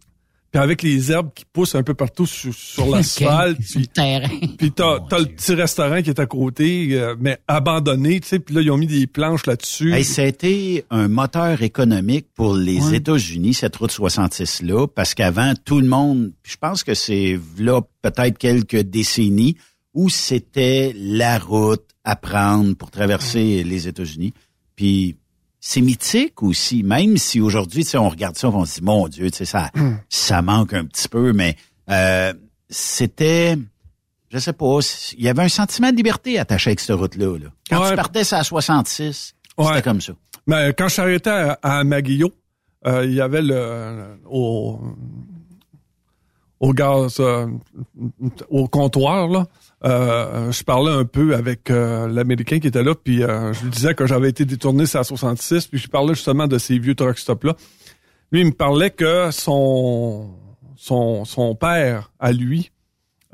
Puis avec les herbes qui poussent un peu partout sur, sur l'asphalte. Sur le terrain. Puis t'as t'as le petit restaurant qui est à côté, euh, mais abandonné, tu sais. Puis là, ils ont mis des planches là-dessus. Hey, ça a été un moteur économique pour les Ouais. États-Unis, cette route 66-là, parce qu'avant, tout le monde, je pense que c'est là peut-être quelques décennies, où c'était la route à prendre pour traverser les États-Unis. Puis c'est mythique aussi, même si aujourd'hui, on regarde ça, on se dit, mon Dieu, tu sais, ça, ça manque un petit peu, mais euh, c'était, je sais pas, il y avait un sentiment de liberté attaché avec cette route-là. là. Quand Ouais. tu partais ça à 66, Ouais. c'était comme ça. Mais quand je suis arrêté à, à Maguillot, euh, il y avait le au au gaz euh, au comptoir là. Euh, je parlais un peu avec euh, l'américain qui était là puis euh, je lui disais que j'avais été détourné sur la 66 puis je parlais justement de ces vieux truck stop là. Lui il me parlait que son son son père à lui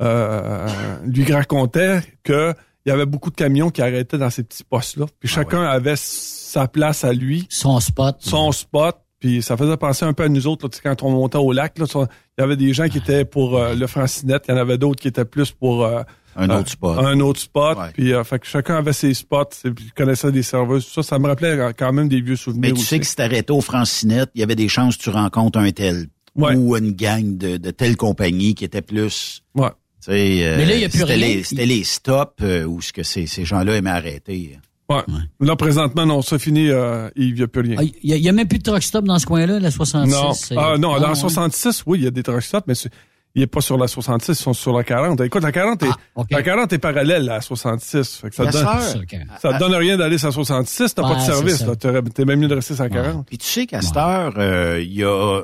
euh, lui racontait que il y avait beaucoup de camions qui arrêtaient dans ces petits postes-là. Puis chacun avait sa place à lui. Son spot. Son spot. Puis ça faisait penser un peu à nous autres, là, quand on montait au lac. Là, il y avait des gens qui étaient pour euh, le Francinette, il y en avait d'autres qui étaient plus pour... euh, Un euh, autre spot. Un autre spot. Puis euh, fait que chacun avait ses spots, et puis connaissait des serveuses. Ça, ça me rappelait quand même des vieux souvenirs Mais tu aussi. sais que si t'arrêtais au Francinette, il y avait des chances que tu rencontres un tel. Ouais. Ou une gang de, de telle compagnie qui était plus... Ouais. Tu sais, euh, Mais là, il y a plus c'était rien. Les, c'était les stops euh, où ce que ces, ces gens-là aimaient arrêter. Ouais. Là, présentement, non, ça finit, euh, il n'y a plus rien. Ah, Il n'y a, même plus de truck stop dans ce coin-là, la 66. Non, ah, non, dans Ah, la ouais. 66, oui, il y a des truck stops, mais c'est- il n'est pas sur la 66, ils sont sur la 40. Écoute, la 40 est, Ah, la 40 est parallèle à la 66. Fait que ça, te donne, ça te donne rien d'aller sur la 66, t'as Ouais, pas de c'est service. T'es même mieux de rester sur la 40. Puis tu sais qu'à cette heure, euh, il y a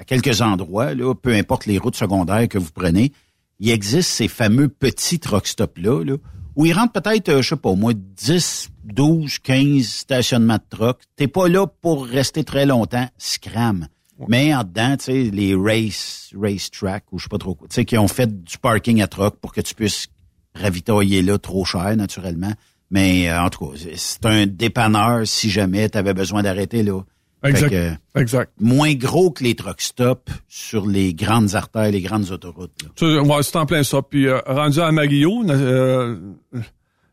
à quelques endroits, là, peu importe les routes secondaires que vous prenez, il existe ces fameux petits truck stops-là, là, où il rentre peut-être, euh, je sais pas, au moins 10, 12, 15 stationnements de truck. T'es pas là pour rester très longtemps, scram. Mais en dedans, tu sais, les race, race track, ou je sais pas trop quoi, tu sais, qui ont fait du parking à truck pour que tu puisses ravitailler là trop cher, naturellement. Mais euh, en tout cas, c'est- un dépanneur si jamais tu avais besoin d'arrêter là. Exact. Que, exact. Moins gros que les truck stops sur les grandes artères, les grandes autoroutes. là. Ouais, c'est en plein ça. Puis euh, rendu à Maguillot, euh,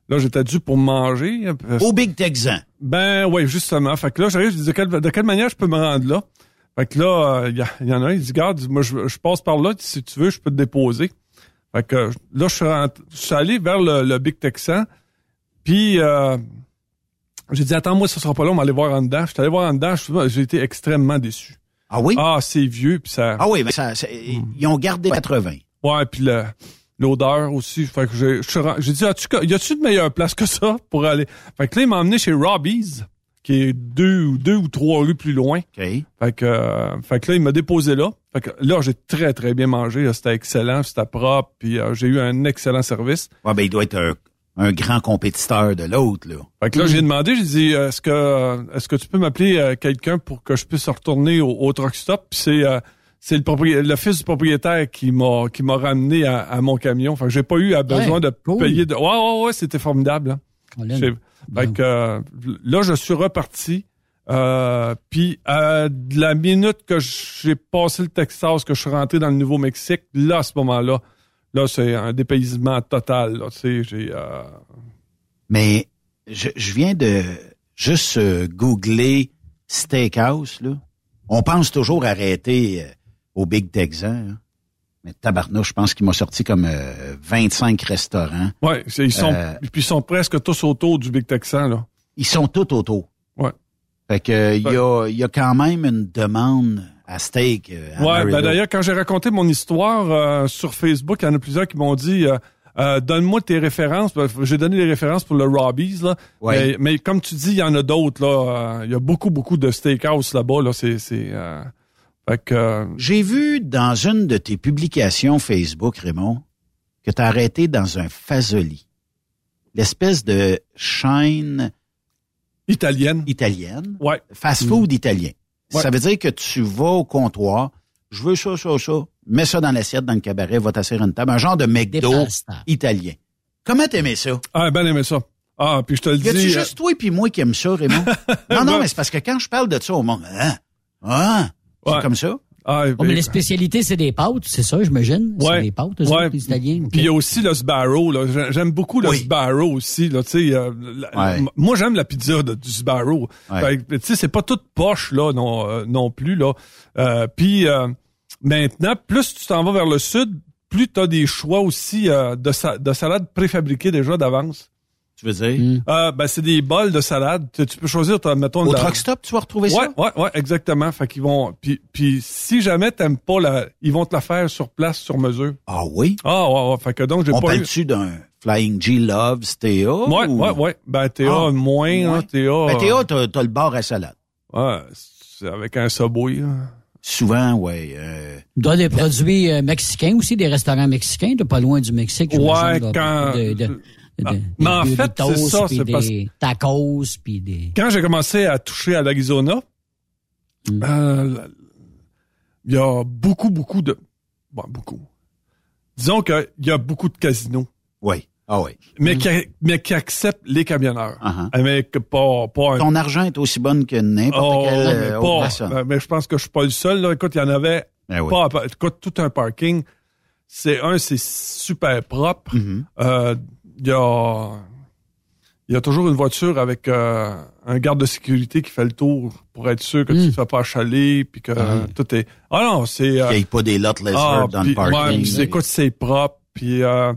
là, j'étais dû pour manger. Au Big Texan. Ben oui, justement. Fait que là, j'arrive, je dis de quelle, de quelle manière je peux me rendre là? Fait que là, euh, il y, il y en a un, il dit, garde, moi, je, je passe par là, si tu veux, je peux te déposer. Fait que euh, là, je suis, rentré- je suis allé vers le, le Big Texan. Puis, euh, j'ai dit, attends, moi, ça sera pas long, on va aller voir en dedans. Je suis allé voir en dedans, j'ai été extrêmement déçu. Ah oui? Ah, c'est vieux, puis ça... Ah oui, mais ça, ça- ils ont gardé 80. Ouais, puis le- l'odeur aussi. Fait que j'ai dit, As-tu, y a-tu de meilleure place que ça pour aller? Fait que là, il m'a emmené chez Robbie's, qui est deux ou deux ou trois rues plus loin. Fait que, euh, fait que là, il m'a déposé là. Fait que là, j'ai très, très bien mangé. C'était excellent, c'était propre, puis euh, j'ai eu un excellent service. Ouais, ben, il doit être un, un grand compétiteur de l'autre, là. Fait que là, j'ai demandé, j'ai dit, euh, est-ce que, euh, est-ce que tu peux m'appeler euh, quelqu'un pour que je puisse retourner au, au truck stop? Puis c'est, euh, c'est le, propri- le fils du propriétaire qui m'a, qui m'a ramené à, à mon camion. Fait que j'ai pas eu à besoin Ouais, de cool. payer de, ouais, ouais, ouais, c'était formidable. hein. J'ai- Fait que, là, je suis reparti. Euh, puis à de la minute que j'ai passé le Texas, que je suis rentré dans le Nouveau-Mexique, là, à ce moment-là, là, c'est un dépaysement total. Là, tu sais, j'ai... euh, Mais je, je viens de juste euh, googler steakhouse, là. On pense toujours arrêter euh, au Big Texan, hein. Mais tabarnouche, je pense qu'il m'a sorti comme euh, 25 restaurants. Ouais, c'est- ils sont, Euh, puis ils sont presque tous autour du Big Texan, là. Ils sont tous autour. Ouais. Fait que euh, il y, a, il y a quand même une demande à steak. euh, à Ouais, ben d'ailleurs, quand j'ai raconté mon histoire euh, sur Facebook, il y en a plusieurs qui m'ont dit euh, euh, donne-moi tes références. Ben, J'ai donné les références pour le Robbie's, là. Ouais. Mais, mais comme tu dis, il y en a d'autres, là. Euh, Il y a beaucoup, beaucoup de steakhouse là-bas, là. C'est. c'est euh, fait que. euh, J'ai vu dans une de tes publications Facebook, Raymond, que tu as arrêté dans un Fasoli. l'espèce de chaîne italienne. Italienne. Ouais. Fast food italien. Ouais. Ça veut dire que tu vas au comptoir, je veux ça, ça, ça, mets ça dans l'assiette, dans le cabaret, va t'asseoir à une table, un genre de McDo italien. Comment t'aimais ça? Ah, ben aimé ça. Ah, puis je te le Y a-tu dis. juste toi et puis moi qui aime ça, Raymond? non, non, mais c'est parce que quand je parle de ça au monde, hein? Ah, c'est Ouais. comme ça? Ah, Oh, mais les spécialités, c'est des pâtes, c'est ça, j'imagine? C'est Ouais. des pâtes, Ouais. autres, les Italiens. Puis il y a aussi le Sbarro. J'aime beaucoup le Oui. Sbarro aussi. Là, tu sais, euh, la- Ouais. Moi, j'aime la pizza de- du Sbarro. Ouais. Fait que, Tu sais, c'est pas toute poche là non, euh, non plus. là. Euh, Puis euh, maintenant, plus tu t'en vas vers le sud, plus tu as des choix aussi euh, de, sa- de salade préfabriquées déjà d'avance. Tu veux dire? Mm. Euh, ben, c'est des bols de salade. Tu, tu peux choisir, t'as, mettons... Au la- truck stop, tu vas retrouver Ouais, ça? ouais, ouais, exactement. Fait qu'ils vont... Puis, puis si jamais t'aimes pas la... Ils vont te la faire sur place, sur mesure. Ah oui? Ah, ouais, ouais. Fait que donc, j'ai On pas eu... parle-tu d'un Flying G Loves TA? Ouais, ou- ouais, ouais. Ben, TA, Ah, moins, ouais. hein, TA... Ben, TA, t'as, t'as le bar à salade. Ouais, c'est avec un Subway, là. Souvent, ouais. euh, doit des produits euh, mexicains aussi, des restaurants mexicains, de pas loin du Mexique. Ouais, quand- de- de- Ah, de- mais en fait, c'est ça, puis c'est des parce- tacos, puis des... Quand j'ai commencé à toucher à l'Arizona, Mm. euh, il y a beaucoup, beaucoup de... Bon, beaucoup. Disons qu'il y a beaucoup de casinos, oui. Ah oui. mais, qui, mais qui acceptent les camionneurs. Uh-huh. Avec pas, pas un Ton argent est aussi bonne que n'importe Oh, quelle mais euh, autre pas- personne. euh, mais je pense que je suis pas le seul. Là. Écoute, il y en avait Ben oui. pas. Écoute, tout un parking. C'est un, c'est super propre. Mhm. Euh, Il y a, il y a toujours une voiture avec euh, un garde de sécurité qui fait le tour pour être sûr que tu ne te fais pas achaler, puis que Ah. tout est. Ah non, c'est. euh, Qu'il n'y ait pas des lot lizards ah, dans le parking. ouais, c'est- écoute, c'est propre, puis. Euh,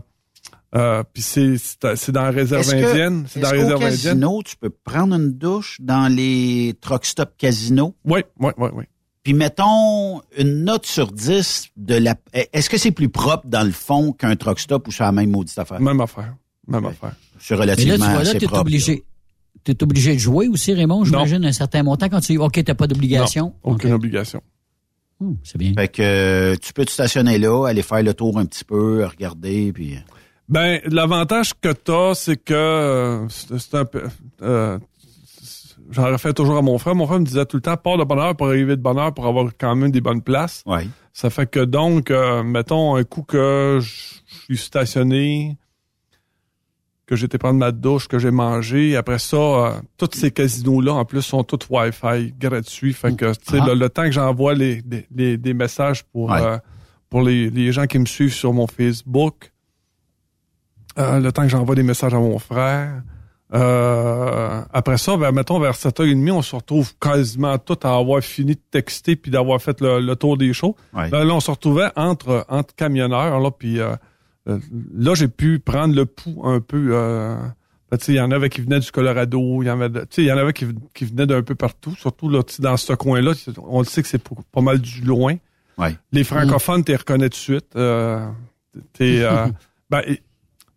euh, puis c'est c'est dans la réserve indienne. C'est dans la réserve indienne. casino, tu peux prendre une douche dans les truck stop casino? Oui, oui, oui, oui. Puis mettons une note sur 10 de la. Est-ce que c'est plus propre dans le fond qu'un truck stop ou c'est la même maudite affaire? Même affaire. Même affaire. C'est Mais là, relativement tu vois, là, propre. obligé. T'es obligé de jouer aussi, Raymond, j'imagine, un certain montant quand tu dis, OK, t'as pas d'obligation. Aucune obligation. Hum, c'est bien. Fait que euh, tu peux te stationner là, aller faire le tour un petit peu, regarder, puis. Ben, l'avantage que t'as, c'est que euh, c'est un peu. Euh, J'en refais toujours à mon frère. Mon frère me disait tout le temps, pars de bonne heure pour arriver de bonne heure pour avoir quand même des bonnes places. Ouais. Ça fait que donc, euh, mettons un coup que je je suis stationné, que été prendre ma douche, que j'ai mangé. Après ça, euh, tous ces casinos-là, en plus, sont tous Wi-Fi gratuits. Fait que, tu sais, Ah. le, le temps que j'envoie les, les, messages pour, Ouais. euh, pour les, les gens qui me suivent sur mon Facebook, euh, le temps que j'envoie des messages à mon frère, après ça, ben, mettons, vers 7h30, on se retrouve quasiment tout à avoir fini de texter puis d'avoir fait le, le tour des shows. Ouais. Ben, là, on se retrouvait entre, entre camionneurs, là, puis là, j'ai pu prendre le pouls un peu. Euh, ben, tu il y en avait qui venaient du Colorado, il y en avait, tu sais, il y en avait qui, qui venaient d'un peu partout, surtout là, tu dans ce coin-là. On le sait que c'est pas mal du loin. Ouais. Les francophones, t'es reconnais tout de suite. Euh, t'es, euh, ben,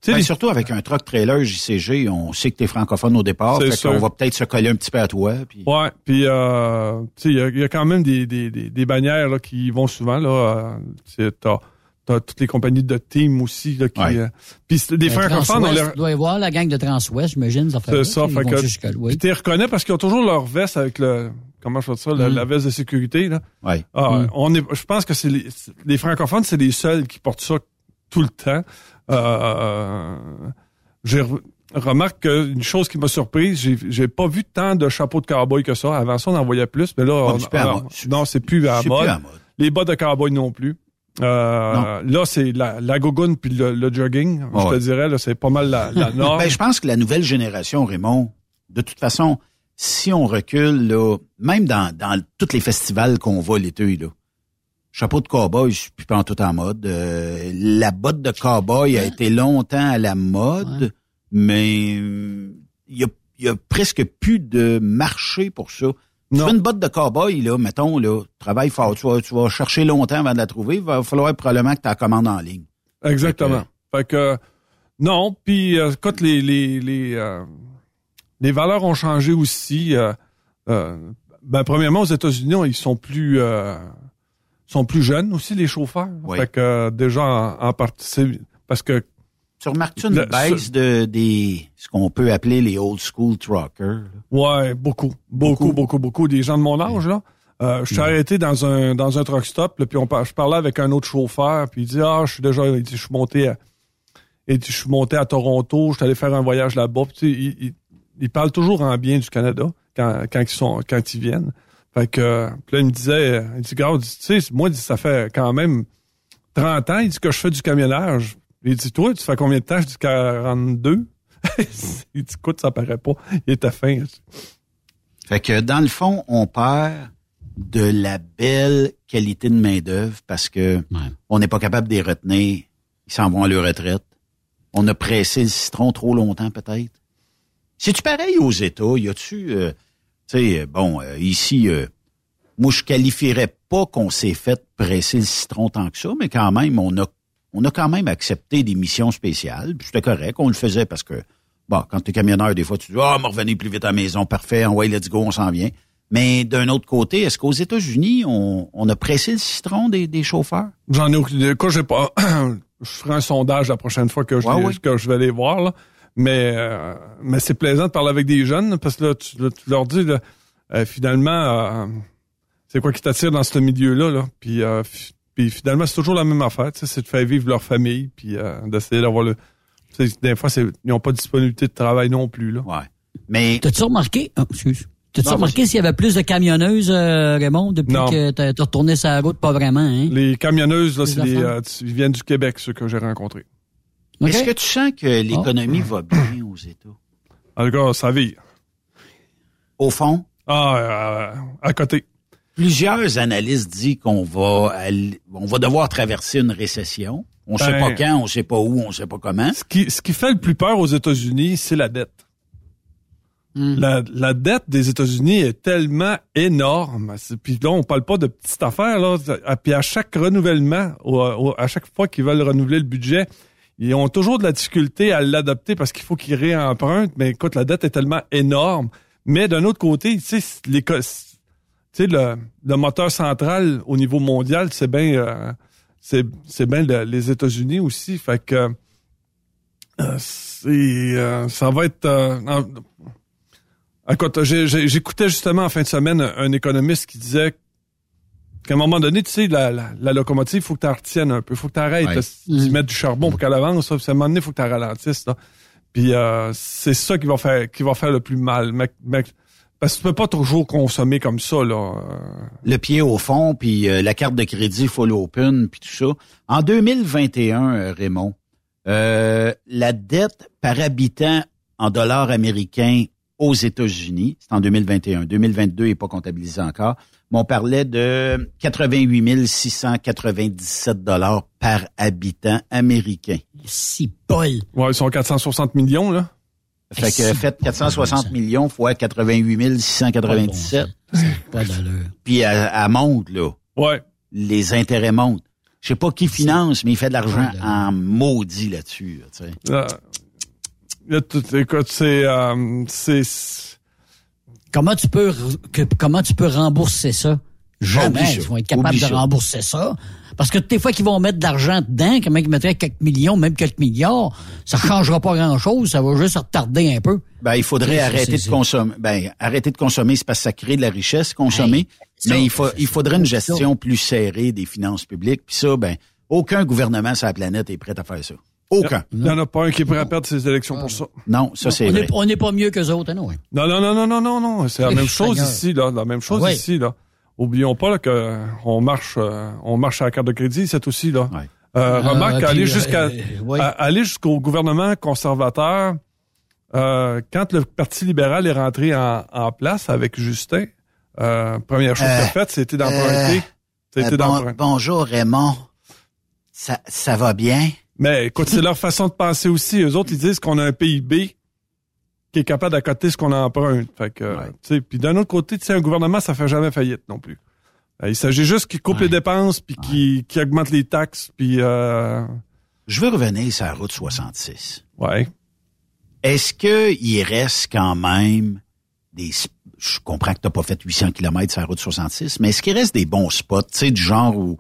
tu Ben, les- surtout avec un truck trailer JCG, on sait que t'es francophone au départ, fait qu'on va peut-être se coller un petit peu à toi. Puis... Ouais, puis euh, tu il y a- il y, a quand même des, des, des, des bannières là, qui vont souvent. là. Euh, tu t'as, t'as toutes les compagnies de team aussi là, qui. Ouais. euh, puis des francophones, on Transwest, les, tu dois y voir la gang de Transwest, j'imagine. ça fait c'est ça. Fait que, oui. puis t'es reconnais parce qu'ils ont toujours leur veste avec le. Comment je fais ça, la, Mm. la veste de sécurité là. Ouais. Ah, Mm. on est, je pense que c'est les, les francophones, c'est les seuls qui portent ça tout le temps. Euh, j'ai re- remarque qu'une chose qui m'a surprise, j'ai, j'ai pas vu tant de chapeaux de cowboy que ça. Avant ça, on en voyait plus, mais là, Ah, on- non, c'est plus à C'est mode. plus à mode. Les bas de cowboy non plus. Euh, là, c'est la, la gogoune puis le, le jogging. Je ouais. te dirais, là, c'est pas mal la, la norme. Ben, je pense que la nouvelle génération, Raymond, de toute façon, si on recule, là, même dans, dans tous les festivals qu'on va l'été, là, chapeau de cowboy, je suis plus en tout en mode. Euh, la botte de cowboy a été longtemps à la mode, mais euh, il y a, il y a presque plus de marché pour ça. Tu Non. veux une botte de cowboy, là, mettons, là, travaille fort, tu vas, tu vas chercher longtemps avant de la trouver, il va falloir probablement que tu la commandes en ligne. Exactement. Fait que non, puis euh, écoute, les les les, euh, les valeurs ont changé aussi. euh, euh, ben premièrement aux États-Unis, ils sont plus euh, sont plus jeunes aussi les chauffeurs. Oui. Fait que euh, déjà en, en partie parce que Tu remarques-tu une Le- baisse de des ce qu'on peut appeler les old school truckers? Ouais, beaucoup, beaucoup, beaucoup, beaucoup, des gens de mon âge là. Euh, je suis arrêté dans un dans un truck stop, là, puis on je parlais avec un autre chauffeur, puis il dit ah je suis déjà, il dit, je suis monté, à, je suis monté à Toronto, je suis allé faire un voyage là-bas. Puis, tu sais, il, il, il parle toujours en bien du Canada quand quand ils sont quand ils viennent. Fait que puis là il me disait, il dit regarde, tu sais moi ça fait quand même 30 ans, il dit que je fais du camionnage. Il dit toi tu fais combien de temps Je dis 42. il dit écoute ça paraît pas, il était fin. Fait que dans le fond, on perd de la belle qualité de main-d'œuvre parce que on n'est pas capable de les retenir. Ils s'en vont à leur retraite. On a pressé le citron trop longtemps, peut-être. C'est-tu pareil aux États? Y a-tu, euh, tu sais, bon, euh, ici, euh, moi, je qualifierais pas qu'on s'est fait presser le citron tant que ça, mais quand même, on a, on a quand même accepté des missions spéciales. puis C'était correct, on le faisait parce que, bon, quand t'es camionneur, des fois, tu dis, ah, me revenir plus vite à la maison, parfait, ouais, let's go, on s'en vient. Mais d'un autre côté, est-ce qu'aux États-Unis, on, on a pressé le citron des, des chauffeurs? J'en ai aucune idée. J'ai pas. je ferai un sondage la prochaine fois que je, Ouais, que je vais les voir. Là. Mais, euh, mais c'est plaisant de parler avec des jeunes parce que là, tu, là, tu leur dis là, euh, finalement, euh, c'est quoi qui t'attire dans ce milieu-là. Là? Puis, euh, puis finalement, c'est toujours la même affaire. tu sais, C'est de faire vivre leur famille puis euh, d'essayer d'avoir le. tu sais, Des fois, c'est- ils n'ont pas de disponibilité de travail non plus. Là. Ouais. Mais. T'as-tu remarqué? Oh, excuse. T'as-tu remarqué s'il y avait plus de camionneuses, euh, Raymond, depuis Non. que t'as t'as retourné sa route? Pas vraiment, hein? Les camionneuses, là, c'est euh, ils viennent du Québec, ceux que j'ai rencontrés. Est-ce que tu sens que l'économie va bien aux États? En tout cas, ça vire. Au fond? Ah, euh, à côté. Plusieurs analystes disent qu'on va, aller- on va devoir traverser une récession. On sait Ben, pas quand, on sait pas où, on sait pas comment. Ce qui, ce qui fait le plus peur aux États-Unis, c'est la dette. Hmm. La, la dette des États-Unis est tellement énorme. Puis là, on parle pas de petites affaires. Là. À- Puis à chaque renouvellement, au- au- à chaque fois qu'ils veulent renouveler le budget, ils ont toujours de la difficulté à l'adopter parce qu'il faut qu'ils réempruntent. Mais écoute, la dette est tellement énorme. Mais d'un autre côté, tu sais, tu sais, le, le moteur central au niveau mondial, c'est bien, euh, c'est, c'est bien le- les États-Unis aussi. Fait que euh, c'est, euh, ça va être. euh, en- Écoute, j'écoutais justement en fin de semaine un, un économiste qui disait qu'à un moment donné, tu sais, la, la, la locomotive, il faut que tu la retiennes un peu. Il faut que tu arrêtes Ouais. d'y mettre du charbon pour qu'elle avance. Puis à un moment donné, il faut que tu ralentisses. Là. Puis euh, c'est ça qui va faire qui va faire le plus mal. Parce que tu peux pas toujours consommer comme ça. là. Le pied au fond, puis euh, la carte de crédit full open, puis tout ça. En 2021, euh, Raymond, euh, la dette par habitant en dollars américains aux États-Unis, c'est en 2021. 2022 n'est pas comptabilisé encore. Mais on parlait de 88 697 dollars par habitant américain. Si Paul. Ouais, ils sont 460 millions, là. Fait que faites 460 millions fois 88 697. Pas d'allure. Puis elle, elle monte, là. Ouais. Les intérêts montent. Je sais pas qui finance, mais il fait de l'argent en maudit là-dessus. là, tu sais. Euh, il y a tout- écoute, c'est, euh, c'est, Comment tu peux que- comment tu peux rembourser ça? Jamais ils vont être capables de rembourser ça. Parce que des fois qu'ils vont mettre de l'argent dedans, comment ils mettraient quelques millions, même quelques milliards, ça changera pas grand-chose, ça va juste retarder un peu. Ben, il faudrait arrêter de consommer. Ben, arrêter de consommer, c'est parce que ça crée de la richesse, consommer. ça, mais il, faut, il faudrait une gestion plus serrée des finances publiques. Puis ça, ben, aucun gouvernement sur la planète est prêt à faire ça. Aucun. il y en a pas un qui est prêt à perdre ses élections pour ça. Non, ça, c'est on vrai. n'est on n'est pas mieux que autres, hein, non? Non, non, non, non, non, non, non. C'est la Eh, même chose ici, là. La même chose Ah ici, là. Oublions pas là, que euh, on marche, euh, on marche à la carte de crédit, c'est aussi là. Ouais. Euh, Ah, remarque, puis, aller euh, jusqu'à euh, ouais. aller jusqu'au gouvernement conservateur. euh, quand le Parti libéral est rentré en, en place avec Justin, euh, première chose Euh, qu'il a faite, c'était d'emprunter. C'était Euh, bon- d'emprunter. bonjour, Raymond. Ça, ça va bien? Mais écoute, c'est leur façon de penser aussi. Eux autres, ils disent qu'on a un PIB qui est capable d'accoter ce qu'on emprunte. Fait que, tu sais, puis d'un autre côté, tu sais, un gouvernement, ça fait jamais faillite non plus. Euh, Il s'agit juste qu'il coupe les dépenses, puis qu'il qu'il augmente les taxes, puis... Euh, Je veux revenir sur la route 66. ouais. Est-ce que il reste quand même des... Je comprends que tu n'as pas fait 800 km sur la route 66, mais est-ce qu'il reste des bons spots, tu sais, du genre où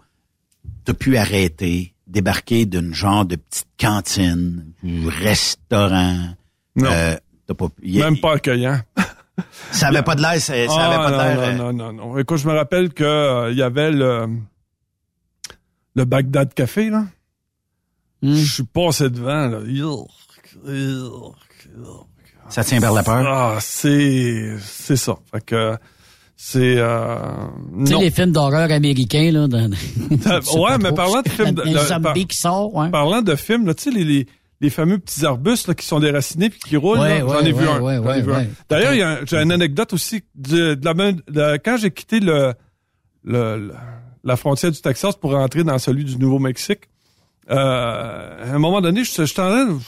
tu pu arrêter, débarquer d'une genre de petite cantine, du restaurant. Non. Euh, pas, Même pas accueillant. ça avait pas de l'air, ça, ça avait Ah, pas de l'air. non, euh, non, non, non, non. Écoute, je me rappelle que euh, il y avait le le Bagdad Café là. Hmm. Je suis passé devant là. Yurk, yurk, yurk. Ça tient vers la peur. Ah, c'est c'est ça. Fait que c'est euh, Tu sais, non. les films d'horreur américains, là. Dans, ouais, mais parlant de films de, de- zombie par- qui sort, ouais. parlant de films, là, tu sais les, les les fameux petits arbustes là, qui sont déracinés puis qui roulent, Ouais, j'en ouais, ai vu ouais, un. ai vu. D'ailleurs, j'ai une anecdote aussi de, de la même- de- quand j'ai quitté le, le, le- la frontière du Texas pour rentrer dans celui du Nouveau-Mexique. Euh, à un moment donné, je, je t'en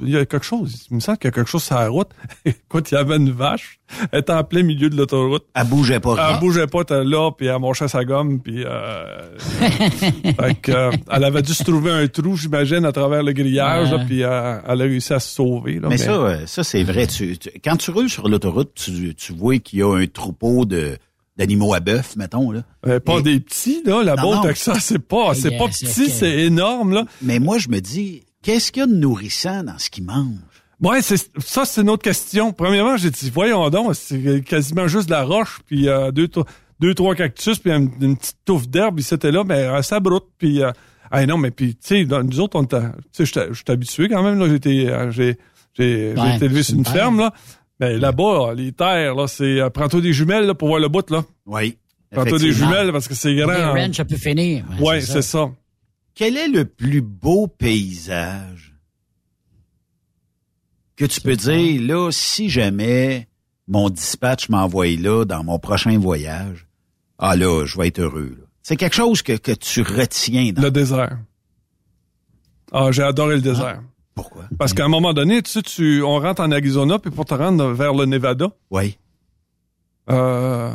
il y a quelque chose. Il me semble qu'il y a quelque chose sur la route. Écoute, il y avait une vache. Elle était en plein milieu de l'autoroute. Elle bougeait pas. Elle bougeait pas, elle était là, puis elle marchait sa gomme, puis euh, fait que, euh, elle avait dû se trouver un trou, j'imagine, à travers le grillage, Ouais. là, puis euh, elle a réussi à se sauver. Là, mais, ça, euh, ça c'est vrai. Tu, tu- quand tu roules sur l'autoroute, tu, tu vois qu'il y a un troupeau de d'animaux à bœuf, mettons là. Euh, pas Et- des petits, là, là-bas Non, non. Texas, c'est pas, c'est pas petit, c'est énorme, là. Mais moi, je me dis, qu'est-ce qu'il y a de nourrissant dans ce qu'ils mangent? Ouais, c'est ça, c'est une autre question. Premièrement, j'ai dit, voyons donc, c'est quasiment juste de la roche, puis euh, deux, trois- deux, trois cactus, puis une, une petite touffe d'herbe, ils étaient là, mais euh, ça broute, puis... Euh, ah non, mais puis, tu sais, nous autres, on était- tu sais, j'étais- j'étais habitué quand même, là, j'étais, euh, j'ai, j'ai, été élevé sur une une ferme, là. Mais là-bas, les terres, là, c'est, euh, prends-toi des jumelles, là, pour voir le bout, là. Oui. Prends-toi des jumelles, parce que c'est Les grand. ranch, ça peut finir. Ouais, c'est ça. Quel est le plus beau paysage que tu peux dire, là, si jamais mon dispatch m'envoie là dans mon prochain voyage, ah là, je vais être heureux. là. C'est quelque chose que, que tu retiens. Dans... Le désert. Ah, j'ai adoré le désert. Pourquoi? Parce qu'à un moment donné, tu sais, tu, on rentre en Arizona, puis pour te rendre vers le Nevada, Oui. euh,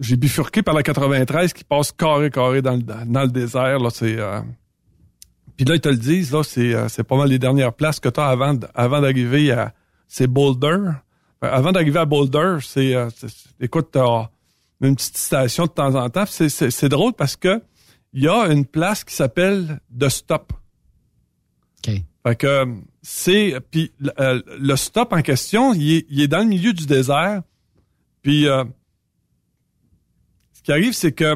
j'ai bifurqué par la 93 qui passe carré carré dans le, dans le désert. Là, c'est, euh, puis là, ils te le disent, là, c'est, euh, c'est pas mal les dernières places que tu as avant, avant d'arriver à. C'est Boulder. Euh, Avant d'arriver à Boulder, c'est. euh, c'est- écoute, t'as une petite station de temps en temps. C'est, c'est, c'est drôle parce que il y a une place qui s'appelle The Stop. OK. Fait que euh, c'est puis le- euh, le stop en question, il est, il est dans le milieu du désert. Puis euh, ce qui arrive, c'est que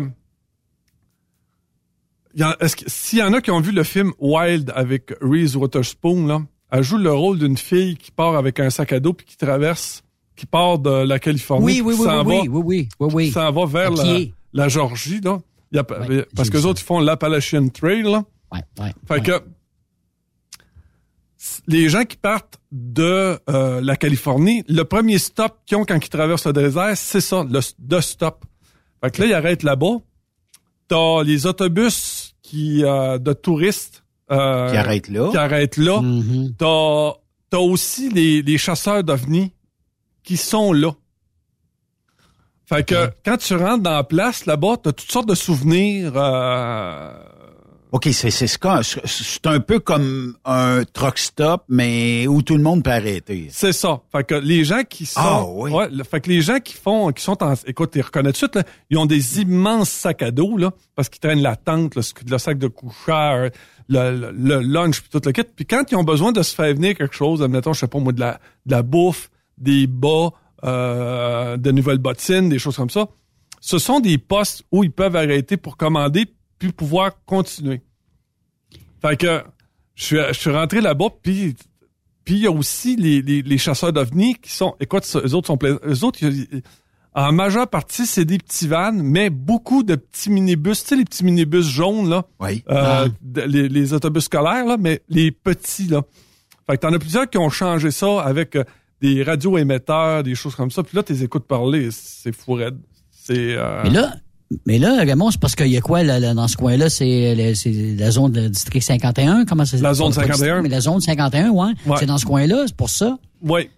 s'il y en a qui ont vu le film Wild avec Reese Witherspoon, là, elle joue le rôle d'une fille qui part avec un sac à dos puis qui traverse, qui part de la Californie, Oui, oui, qui oui, s'en va, oui, oui, oui, oui, oui. qui s'en va vers la, Georgie, là. Il y a- Ouais, parce que les autres ils font l'Appalachian Trail, là. Ouais, ouais. Fait que les gens qui partent de euh, la Californie, le premier stop qu'ils ont quand ils traversent le désert, c'est ça, le de stop. Fait que là, ils arrêtent là-bas. T'as les autobus qui euh, de touristes euh, Qui arrêtent là. Qui arrêtent là. Mhm. T'as t'as aussi les, les chasseurs d'ovnis qui sont là. Fait que quand tu rentres dans la place là-bas, t'as toutes sortes de souvenirs. OK, c'est, c'est, un peu comme un truck stop, mais où tout le monde peut arrêter. C'est ça. Fait que les gens qui sont, Ah, oui. ouais, fait que les gens qui font, qui sont en, écoute, ils reconnaissent tout de suite, là, ils ont des immenses sacs à dos là, parce qu'ils traînent la tente, le, le sac de coucheur, le, le, le lunch puis tout le kit. Puis quand ils ont besoin de se faire venir quelque chose, admettons, je sais pas moi, de la, de la bouffe, des bas, euh, de nouvelles bottines, des choses comme ça, ce sont des postes où ils peuvent arrêter pour commander puis pouvoir continuer. Fait que je suis, je suis rentré là-bas puis puis il y a aussi les, les, les chasseurs d'ovnis qui sont, écoute, ça, eux autres sont pleins, eux autres, en majeure partie, c'est des petits vannes, mais beaucoup de petits minibus, tu sais, les petits minibus jaunes, là. Oui. Euh, de- les, les autobus scolaires, là, mais les petits, là. Fait que t'en as plusieurs qui ont changé ça avec euh, des radio-émetteurs, des choses comme ça. Puis là, t'es écoutes parler, c'est fou raide. C'est... euh, Mais là, mais là, Raymond, c'est parce qu'il y a quoi là, là, dans ce coin-là? C'est le- c'est la zone de district 51? Comment ça La zone pas district, 51. Mais la zone 51, ouais. Ouais. C'est dans ce coin-là, c'est pour ça? Ouais.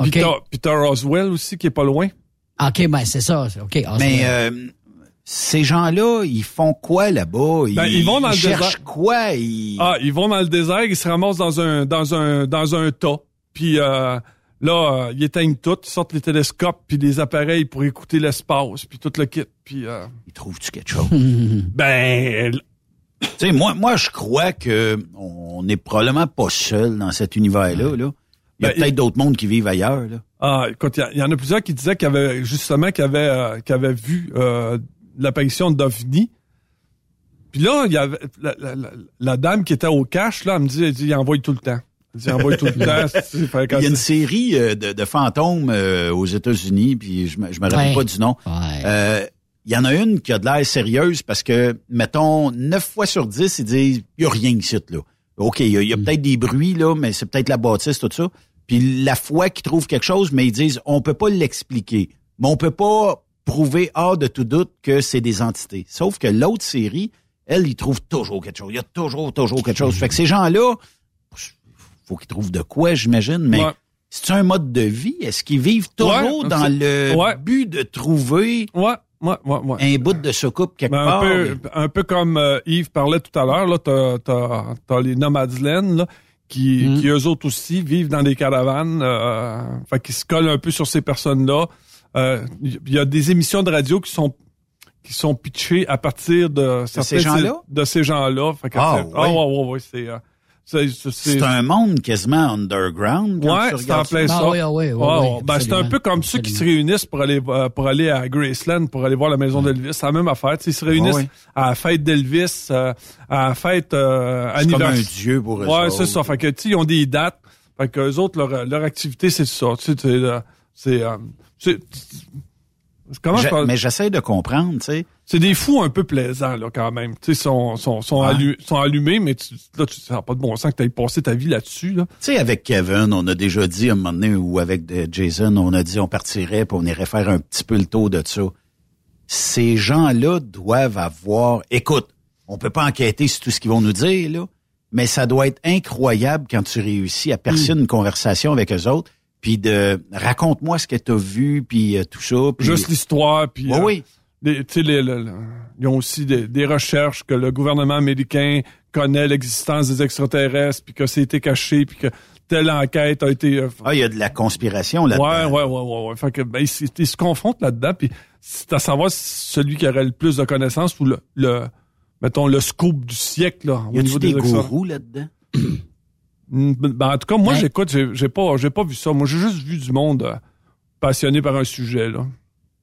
Puis OK. t'as- puis t'as Roswell aussi qui est pas loin. OK, ben c'est ça. OK. Ah, Mais euh, ces gens-là, ils font quoi là-bas? Ben, ils vont dans le cherchent désert. quoi? Ils... Ah, ils vont dans le désert, ils se ramassent dans un dans un dans un tas. Puis euh, là, euh, ils éteignent tout, ils sortent les télescopes puis les appareils pour écouter l'espace, puis tout le kit. Puis euh, Ils trouvent-tu quelque chose? ben Tu sais, moi, moi, je crois que on n'est probablement pas seul dans cet univers-là. Là. Il y a Ben, peut-être d'autres mondes qui vivent ailleurs. Là. Ah, écoute, il y en a plusieurs qui disaient qu'il y avait justement qu'il y avait, euh, qu'il y avait vu euh, l'apparition d'OVNI. Puis là, il y avait la, la- la- la dame qui était au cash, là, elle me dit, elle dit, il envoie tout le temps. Il envoie tout le temps. c'est- fait que- Il y a une série euh, de, de fantômes euh, aux États-unis, puis je me, je me rappelle Ouais. pas du nom. Euh, Il y en a une qui a de l'air sérieuse parce que, mettons, 9 fois sur 10, ils disent il y a rien ici, là. OK, il y a, il y a Mm. peut-être des bruits, là, mais c'est peut-être la bâtisse, tout ça. Puis la fois qu'ils trouvent quelque chose, mais ils disent on peut pas l'expliquer. Mais on peut pas prouver hors de tout doute que c'est des entités. Sauf que l'autre série, elle, ils trouvent toujours quelque chose. Il y a toujours, toujours quelque chose. Fait que ces gens-là, faut qu'ils trouvent de quoi, j'imagine, mais Ouais. c'est un mode de vie? Est-ce qu'ils vivent toujours Ouais, dans le ouais. but de trouver Ouais, ouais, ouais, ouais. un bout de soucoupe quelque Ben, un, part? peu, un peu comme euh, Yves parlait tout à l'heure, là, t'as, t'as, t'as les Nomadland, là, qui, Mm. qui eux autres aussi vivent dans des caravanes, euh, fait qu'ils se collent un peu sur ces personnes-là. Euh, Il y a des émissions de radio qui sont qui sont pitchées à partir de, ces gens-là? De ces gens-là. Fait que Ah, c'est- ah, ouais, ouais, ouais, c'est, euh, c'est, c'est, C'est un monde quasiment underground. Ouais, c'est en plein ça. Ah oui, ah oui, oui, oui, ben, c'est un absolument. peu comme ceux qui se réunissent pour aller euh, pour aller à Graceland, pour aller voir la maison d'Elvis. C'est la même affaire. Ils se réunissent Ouais, ouais. à la fête d'Elvis, euh, à la fête euh, C'est comme un anniversaire. dieu pour eux Ouais, c'est ça. Fait que ils ont des dates. Fait que eux autres, leur, leur activité, c'est ça. Tu sais, c'est, euh, c'est, euh, c'est- comment je Je- parle? mais j'essaie de comprendre, tu sais. C'est des fous un peu plaisants, là, quand même. Tu sais, sont, sont, sont, Ouais. allu- sont allumés, mais tu, là, tu n'a pas de bon sens que tu aies passé ta vie là-dessus, là. Tu sais, avec Kevin, on a déjà dit à un moment donné, ou avec de- Jason, on a dit on partirait puis on irait faire un petit peu le tour de ça. Ces gens-là doivent avoir... Écoute, on peut pas enquêter sur tout ce qu'ils vont nous dire, là, mais ça doit être incroyable quand tu réussis à percer une conversation avec eux autres, puis de raconte-moi ce que tu as vu, puis euh, tout ça. Puis, Juste l'histoire, puis... Ouais, euh, oui. les- tu sais, les- le- le- ils ont aussi des, des recherches que le gouvernement américain connaît l'existence des extraterrestres, puis que c'était caché, puis que telle enquête a été... euh, Ah, il y a de la conspiration là-dedans. Ouais, ouais, ouais, ouais, ouais. Fait que, ben, ils, se- ils se confrontent là-dedans, puis c'est à savoir si celui qui aurait le plus de connaissances ou le, le mettons, le scoop du siècle, là, Y a-tu des gourous là-dedans? Mm, Ben, en tout cas, moi, Ouais. j'écoute, j'ai j'ai pas, j'ai pas vu ça. Moi, j'ai juste vu du monde euh, passionné par un sujet, là.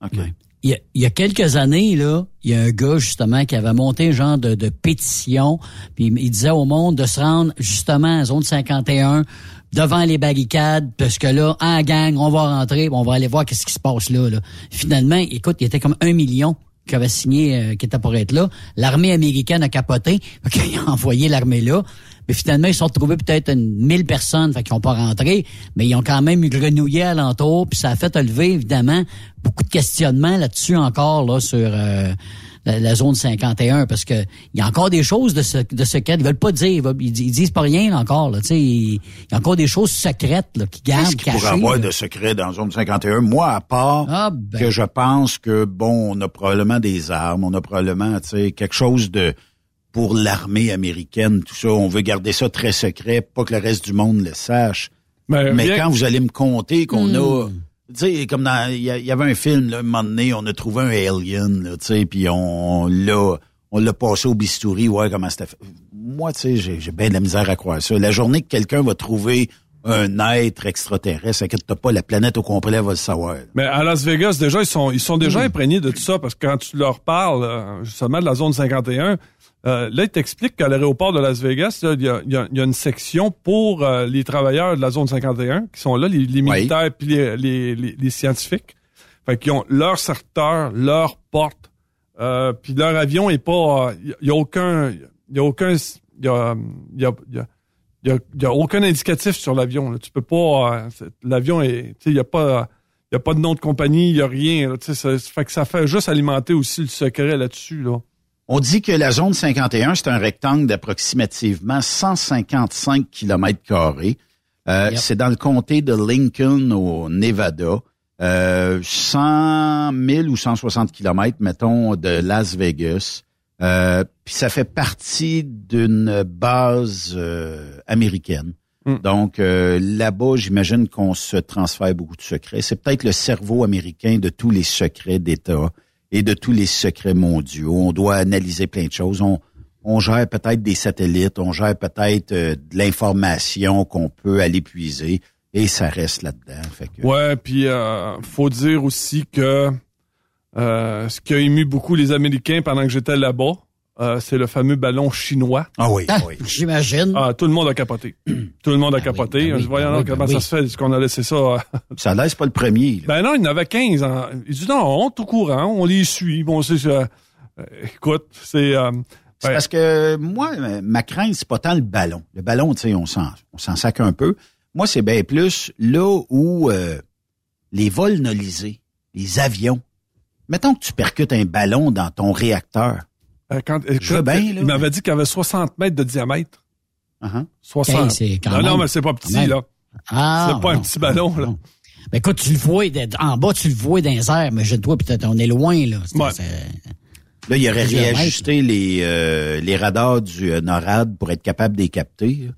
OK. Il y, a, il y a quelques années, là, il y a un gars, justement, qui avait monté un genre de, de pétition, puis il, disait au monde de se rendre, justement, à zone 51, devant les barricades, parce que là, en gang, on va rentrer, on va aller voir qu'est-ce qui se passe là, là. Finalement, écoute, il était comme un million qui avait signé, euh, qui était pour être là. L'armée américaine a capoté, qu'il a envoyé l'armée là. Mais finalement, ils se sont retrouvés peut-être une 1000 personnes, fait qu'ils n'ont pas rentré, mais ils ont quand même eu grenouillé alentour, puis ça a fait lever, évidemment, beaucoup de questionnements là-dessus encore, là, sur euh, la, la zone 51, parce que il y a encore des choses de, ce, de secrètes. Ils veulent pas dire, ils, ils disent- pas rien encore, là, tu sais. Il y a encore des choses secrètes, là, qui gardent, qu'il cachées. avoir là. de secret dans Zone 51? Moi, à part Ah, ben. que je pense que, bon, on a probablement des armes, on a probablement, tu sais, quelque chose de pour l'armée américaine, tout ça. On veut garder ça très secret, pas que le reste du monde le sache. Mais, Mais bien- quand vous allez me compter qu'on Hmm. a... Tu sais, comme dans... Il y, avait un film, là, un moment donné, on a trouvé un alien, là, tu sais, puis on, l'a... On l'a passé au bistouri, ouais, comment c'était fait. Moi, tu sais, j'ai, j'ai bien de la misère à croire ça. La journée que quelqu'un va trouver un être extraterrestre, inquiète-toi pas, la planète au complet va le savoir. Mais à Las Vegas, déjà, ils sont, ils sont déjà imprégnés de tout ça parce que quand tu leur parles, euh, justement, de la zone 51, euh, là, ils t'expliquent qu'à l'aéroport de Las Vegas, il y a, il y a- il y a une section pour euh, les travailleurs de la zone 51 qui sont là, les, les Oui. militaires puis les, les, les, scientifiques. Fait qu'ils ont leur secteur, leur porte, euh, puis leur avion est pas... Il y, a aucun... Il y a aucun... Il y a, il y a, il y a il y a, il aucun indicatif sur l'avion. là. Tu peux pas. euh, l'avion est. Tu sais, il y a pas. Il y a pas de nom de compagnie, il y a rien. là. Tu sais, ça, ça fait que ça fait juste alimenter aussi le secret là-dessus. Là. On dit que la zone 51, c'est un rectangle d'approximativement 155 km carrés. Euh, Yep. C'est dans le comté de Lincoln, au Nevada. Euh, 100 000 ou 160 km, mettons, de Las Vegas. Euh, Puis ça fait partie d'une base euh, américaine. Mm. Donc euh, là-bas, j'imagine qu'on se transfère beaucoup de secrets. C'est peut-être le cerveau américain de tous les secrets d'État et de tous les secrets mondiaux. On doit analyser plein de choses. On, on gère peut-être des satellites, on gère peut-être euh, de l'information qu'on peut aller puiser et ça reste là-dedans. Fait que- Ouais, puis euh, faut dire aussi que euh, ce qui a ému beaucoup les Américains pendant que j'étais là-bas, euh, c'est le fameux ballon chinois. Ah oui, Ah, J'imagine. Ah, tout le monde a capoté. tout le monde a capoté. ben oui, Je voyais ben oui, comment ça oui. se fait est-ce qu'on a laissé ça. euh, Ça laisse pas le premier. là. Ben non, il y en avait 15. en- Il dit non, on est au courant, on les suit. Bon, c'est ça. Euh, écoute, c'est. euh, C'est parce que moi, ma crainte, c'est pas tant le ballon. Le ballon, tu sais, on s'en, on s'en sac un peu. Moi, c'est bien plus là où euh, les vols nolisés, les avions. Mettons que tu percutes un ballon dans ton réacteur. Euh, quand, écoute, Je veux bien, là, il m'avait dit qu'il y avait 60 mètres de diamètre. Uh-huh. 60. Hey, c'est quand non, non, mais c'est pas petit, là. Ah, c'est pas un non, petit ballon, là. Ben écoute, tu le vois, en bas, tu le vois dans les airs, mais je toi, peut-être on est loin, là. Ouais. Là, il aurait réajusté les, euh, les radars du euh, NORAD pour être capable de les capter.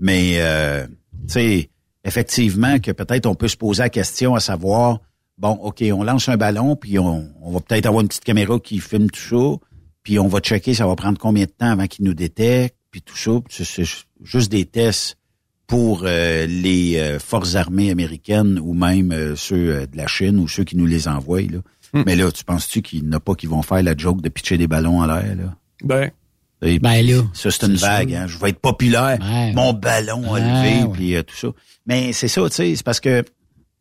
Mais, euh, tu sais, effectivement, que peut-être on peut se poser la question à savoir, bon, OK, on lance un ballon, puis on, on va peut-être avoir une petite caméra qui filme tout ça, puis on va checker ça va prendre combien de temps avant qu'il nous détecte, puis tout ça. C'est juste des tests pour euh, les euh, forces armées américaines ou même euh, ceux euh, de la Chine ou ceux qui nous les envoient. Là. Mais là, tu penses-tu qu'il n'y en a pas qui vont faire la joke de pitcher des ballons en l'air? Là? Ben, Et Ben là. ça, c'est une c'est vague. Hein? Je vais être populaire. Ouais. Mon ballon a Ouais, levé, ouais. puis euh, tout ça. Mais c'est ça, tu sais, c'est parce que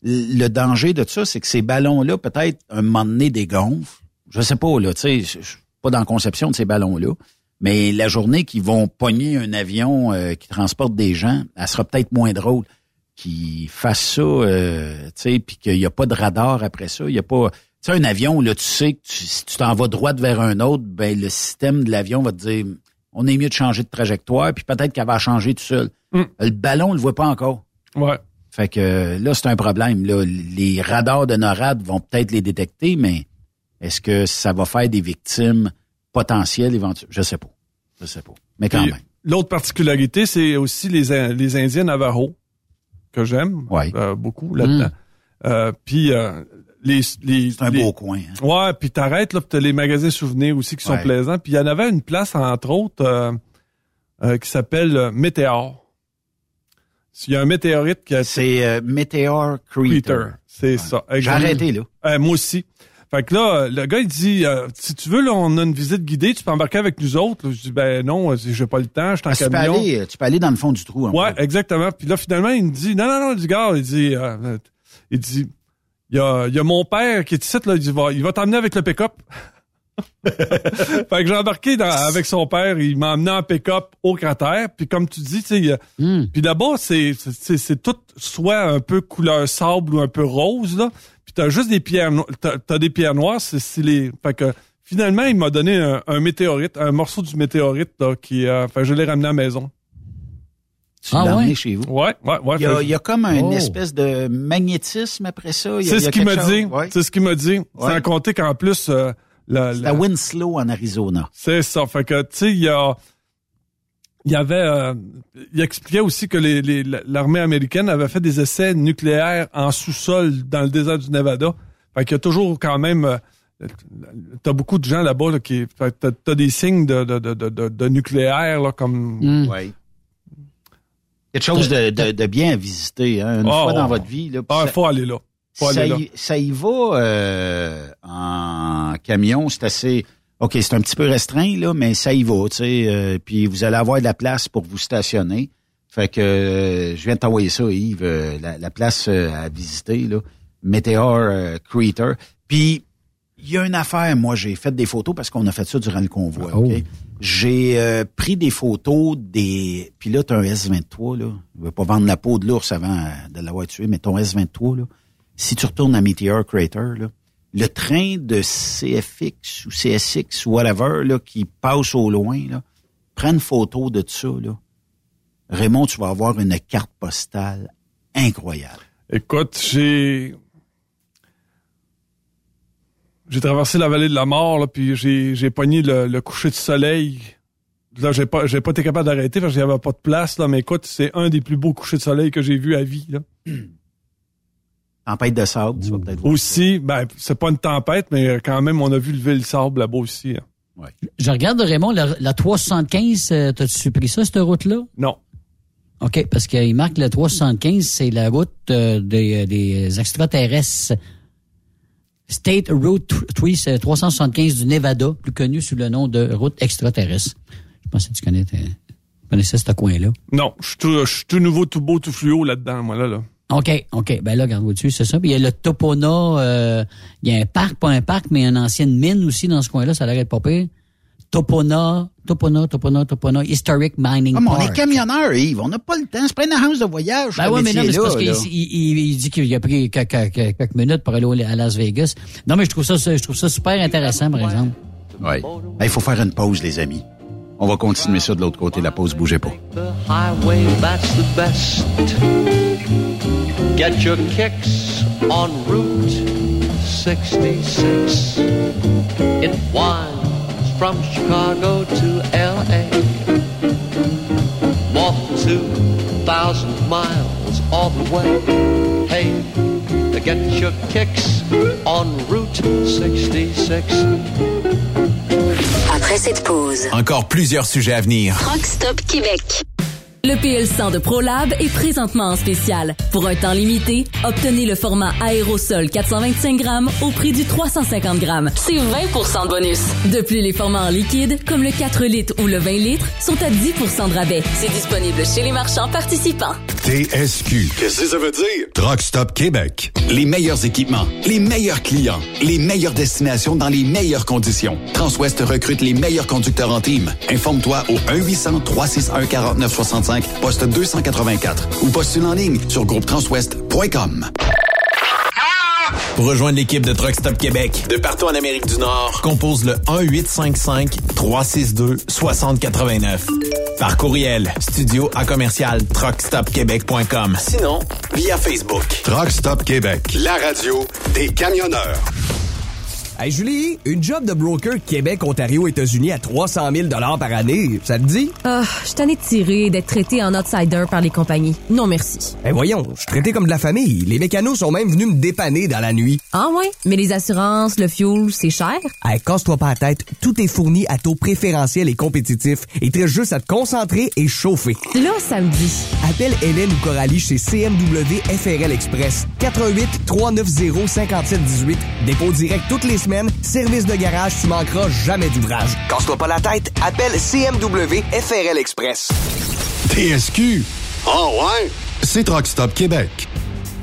le danger de ça, c'est que ces ballons-là, peut-être, un moment donné, dégonflent. Je sais pas, là, tu sais, pas dans la conception de ces ballons-là. Mais la journée qu'ils vont pogner un avion euh, qui transporte des gens, elle sera peut-être moins drôle qu'ils fassent ça, euh, tu sais, puis qu'il n'y a pas de radar après ça. Il y a pas... Tu sais, un avion, là, tu sais que tu- si tu t'en vas droit vers un autre, ben le système de l'avion va te dire on est mieux de changer de trajectoire, puis peut-être qu'elle va changer tout seul. Mm. Le ballon, on le voit pas encore. ouais. Fait que là, c'est un problème. Là. Les radars de NORAD vont peut-être les détecter, mais est-ce que ça va faire des victimes potentielles éventuelles? Je sais pas. Je sais pas. Mais quand Puis, même. L'autre particularité, c'est aussi les, les Indiens Navajo, que j'aime Ouais. euh, beaucoup là-dedans. Euh, puis euh, les, les, C'est un les- beau coin. hein. Ouais, puis t'arrêtes là, puis t'as les magasins souvenirs aussi qui sont plaisants. Puis il y en avait une place entre autres qui s'appelle Météor. Il y a un météorite qui a C'est Meteor. Peter. C'est ça. J'ai arrêté, là. Moi aussi. Fait que là, le gars, il dit, euh, si tu veux, là, on a une visite guidée, tu peux embarquer avec nous autres. Là, je dis, ben non, euh, j'ai pas le temps, je suis en Ah, tu, peux aller, euh, tu peux aller dans le fond du trou. en Ouais, fait. exactement. Puis là, finalement, il me dit, non, non, non, du gars, il dit, euh, il dit, il y a, il y a mon père qui est ici, là, il va, il va t'emmener avec le pick-up. fait que j'ai embarqué dans- avec son père, il m'a emmené en pick-up au cratère, puis comme tu dis, tu sais, Hmm. puis là-bas, c'est, c'est, c'est tout soit un peu couleur sable ou un peu rose, là, t'as juste des pierres, no- t'as, t'as des pierres noires, c'est, c'est les, fait que finalement, il m'a donné un, un météorite, un morceau du météorite, là, qui, euh, fait que je l'ai ramené à la maison. Tu Ah, ouais? chez vous? Ouais, ouais, ouais. Il y, a, fait- il y a comme une Oh. espèce de magnétisme après ça? Il y a- C'est ce qu'il m'a dit. Ouais. C'est ce qu'il m'a dit. Ouais. Sans compter qu'en plus, euh, la- C'est la- à Winslow, en Arizona. c'est ça. Fait que, tu sais, il y a, il y avait, euh, il expliquait aussi que les, les- l'armée américaine avait fait des essais nucléaires en sous-sol dans le désert du Nevada. Fait qu'il y a toujours quand même, euh, t'as beaucoup de gens là-bas là, qui, t'as, t'as des signes de, de, de, de, de nucléaire là, comme. Hmm. Quelque chose de, de, de bien à visiter, hein, une Oh, fois dans oh. votre vie. Là, Ah, ça- faut aller là. Faut ça, aller là. y, ça y va euh, en camion, c'est assez. OK, c'est un petit peu restreint, là, mais ça y va, tu sais. euh, puis vous allez avoir de la place pour vous stationner. Fait que euh, je viens de t'envoyer ça, Yves, euh, la, la place à visiter, là. Meteor Crater. Puis il y a une affaire, moi, j'ai fait des photos parce qu'on a fait ça durant le convoi, Oh. OK? J'ai pris des photos des... Puis là, t'as un S-23, là. Je veux pas vendre la peau de l'ours avant de l'avoir tué, mais ton S-23, là, si tu retournes à Meteor Crater, là, le train de CFX ou CSX ou whatever, là, qui passe au loin, là, prends une photo de ça, là. Raymond, tu vas avoir une carte postale incroyable. Écoute, j'ai j'ai traversé la vallée de la mort, là, puis j'ai pogné le, le coucher de soleil. Là, j'ai pas j'ai pas été capable d'arrêter parce qu'il y avait pas de place là, mais écoute, c'est un des plus beaux couchers de soleil que j'ai vu à vie là. Tempête de sable, tu vas peut-être voir. Aussi, ben c'est pas une tempête, mais quand même on a vu lever le sable là-bas aussi. hein. Je regarde, Raymond, la, la 375, euh, t'as-tu pris ça, cette route-là? Non. OK, parce qu'il marque la 375, c'est la route euh, des, des extraterrestres. State Route 3, 375 du Nevada, plus connu sous le nom de route extraterrestre. Je pense que tu connais, tu connaissais ce coin-là. Non, je suis tout, je suis tout nouveau, tout beau, tout fluo là-dedans, moi, là, là. OK, OK. Ben là, regarde dessus, c'est ça. Puis il y a le Topona, euh, il y a un parc, pas un parc, mais une ancienne mine aussi dans ce coin-là, ça a l'air d'être pas pire. Topona, Topona, Topona, Topona, Historic Mining Ah, mais on Park. est camionneur, Yves. On n'a pas le temps. C'est pas une agence de voyage. Ben ouais, mais non, mais c'est parce qu'il il, il- il dit qu'il a pris quelques, minutes pour aller à Las Vegas. Non, mais je trouve ça, je trouve ça super intéressant, par exemple. Oui. Ben, Il faut faire une pause, les amis. On va continuer ça de l'autre côté. La pause, bougez pas. Get your kicks on Route 66. It winds from Chicago to LA. More than 2,000 miles all the way. Hey, get your kicks on Route 66. Après cette pause, Encore plusieurs sujets à venir. Rock Stop Québec. Le PL100 de ProLab est présentement en spécial. Pour un temps limité, obtenez le format aérosol 425 grammes au prix du 350 grammes. C'est 20% de bonus. De plus, les formats en liquide, comme le 4 litres ou le 20 litres, sont à 10% de rabais. C'est disponible chez les marchands participants. TSQ. Qu'est-ce que ça veut dire? Truck Stop Québec. Les meilleurs équipements, les meilleurs clients, les meilleures destinations dans les meilleures conditions. Transwest recrute les meilleurs conducteurs en team. Informe-toi au 1-800-361-4965, poste 284 ou postule en ligne sur groupetranswest.com. Pour rejoindre l'équipe de Truck Stop Québec, de partout en Amérique du Nord, compose le 1-855-362-6089. Par courriel, studio à commercial truckstopquebec.com. Sinon, via Facebook. Truck Stop Québec. La radio des camionneurs. Hey Julie, une job de broker Québec, Ontario, États-Unis à 300 000 par année, ça te dit? Ah, je de tirer et d'être traité en outsider par les compagnies. Non merci. Ben voyons, je suis traité comme de la famille. Les mécanos sont même venus me dépanner dans la nuit. Ah ouais? Mais les assurances, le fuel, c'est cher? Hey, casse-toi pas la tête, tout est fourni à taux préférentiel et compétitif. Il te reste juste à te concentrer et chauffer. Là, ça me dit. Appelle Hélène ou Coralie chez CMW FRL Express. 88 390 5718. Dépôt direct toutes les semaines. Service de garage, tu manqueras jamais d'ouvrage. Casse-toi pas la tête, appelle CMW FRL Express. TSQ. Ah ouais? C'est Truck Stop Québec.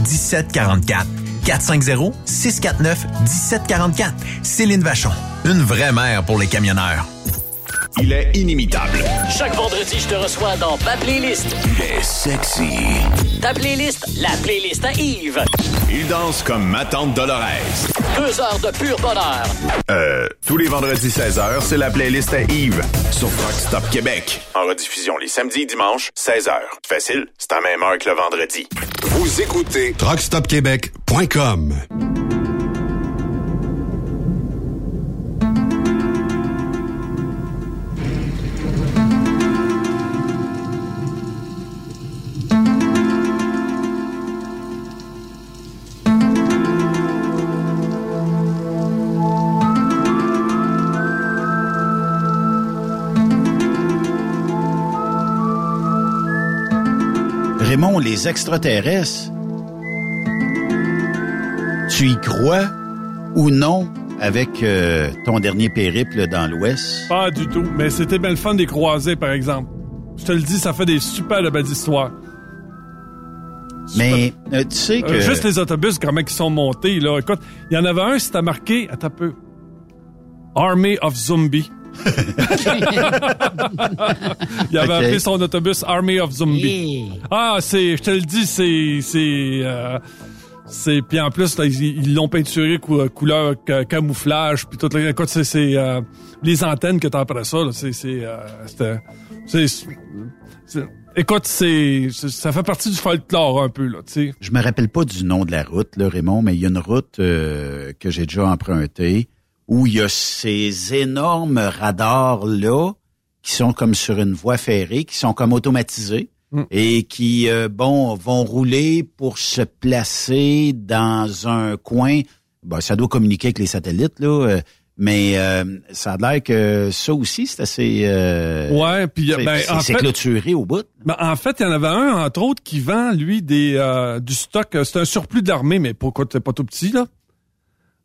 1744. 450 649 1744. Céline Vachon, une vraie mère pour les camionneurs. Il est inimitable. Chaque vendredi, je te reçois dans ma playlist. Il est sexy. Ta playlist, la playlist à Yves. Il danse comme ma tante Dolores. Deux heures de pur bonheur. Euh, tous les vendredis 16h, c'est la playlist à Yves sur Rock Stop Québec. En rediffusion les samedis et dimanches, 16h. Facile, c'est à même heure que le vendredi. Vous écoutez truckstopquebec.com. Raymond, les extraterrestres, tu y crois ou non avec euh, ton dernier périple dans l'Ouest? Pas du tout. Mais c'était bien le fun des croisés, par exemple. Je te le dis, ça fait des super de belles histoires. Mais euh, tu sais que... Euh, juste les autobus, comment ils sont montés, là. Écoute, il y en avait un, c'était marqué... Attends un peu. Army of Zombies. il avait Ok. appelé son autobus Army of Zombies. Ah, c'est... Je te le dis, c'est... C'est... euh, c'est puis en plus là, ils l'ont peinturé cou- couleur ca- camouflage puis tout là, écoute c'est c'est euh, les antennes que t'as après ça là, c'est c'est euh, c'était- c'est écoute c'est c'est- ça fait partie du folklore un peu là tu sais Je me rappelle pas du nom de la route, là, Raymond, mais il y a une route euh, que j'ai déjà empruntée où il y a ces énormes radars-là qui sont comme sur une voie ferrée, qui sont comme automatisés et qui, euh, bon, vont rouler pour se placer dans un coin. Bon, ça doit communiquer avec les satellites, là, euh, mais euh, ça a l'air que ça aussi, c'est assez... euh, Ouais, puis, ben, c'est- clôturé au bout. Ben, en fait, il y en avait un, entre autres, qui vend, lui, des euh, du stock. C'est un surplus de l'armée, mais pourquoi c'est pas tout petit, là?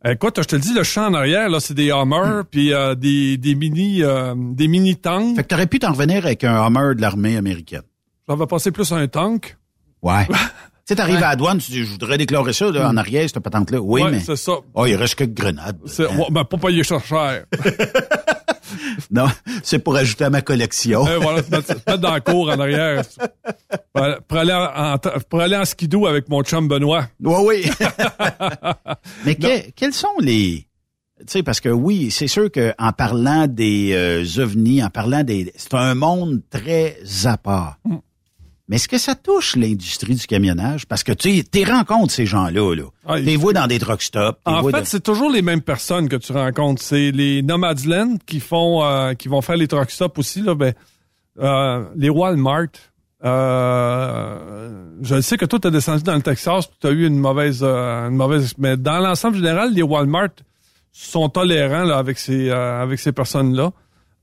Écoute, je te le dis, le champ en arrière, là, c'est des Hummers, puis euh, des, des mini euh, des mini tanks. Fait que t'aurais pu t'en revenir avec un Hummer de l'armée américaine. Ça va passer plus à un tank. Ouais. tu sais, t'arrives à la douane, tu dis, je voudrais déclarer ça là, en arrière, cette patente-là. Oui, Ouais, mais... c'est ça. Oh, il reste quelques grenades. C'est, ouais, ben, pas payer cher. Non, c'est pour ajouter à ma collection. Euh, voilà, mettre, dans la cour en arrière. Pour aller, pour aller en, en- pour aller en skidoo avec mon chum Benoît. Oui, oui. Mais que- quels sont les... Tu sais, parce que oui, c'est sûr qu'en parlant des euh, ovnis, en parlant des... C'est un monde très à part. Mm. Mais est-ce que ça touche l'industrie du camionnage? Parce que tu sais, t'es rencontres ces gens-là, là. Ah, T'es vois dans des truck stops. En fait, c'est toujours les mêmes personnes que tu rencontres. C'est les Nomadland qui font, euh, qui vont faire les truck stops aussi. Là, ben, euh, les Walmart. Euh, je sais que toi, tu as descendu dans le Texas, tu as eu une mauvaise, une mauvaise. Mais dans l'ensemble général, les Walmart sont tolérants là, avec ces, avec ces personnes-là.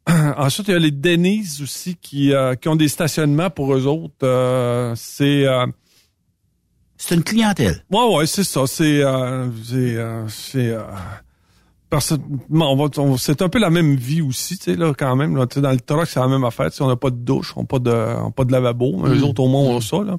Ensuite, il y a les Denny's aussi qui, euh, qui ont des stationnements pour eux autres. Euh, c'est euh, c'est une clientèle. Ouais, ouais, c'est ça. C'est, c'est, c'est, on on- un peu la même vie aussi, tu sais là, quand même. Là, dans le truck, c'est la même affaire. On n'a pas de douche, on n'a pas de, on pas de lavabo. Mais Mm. Les autres au moins ont ça là.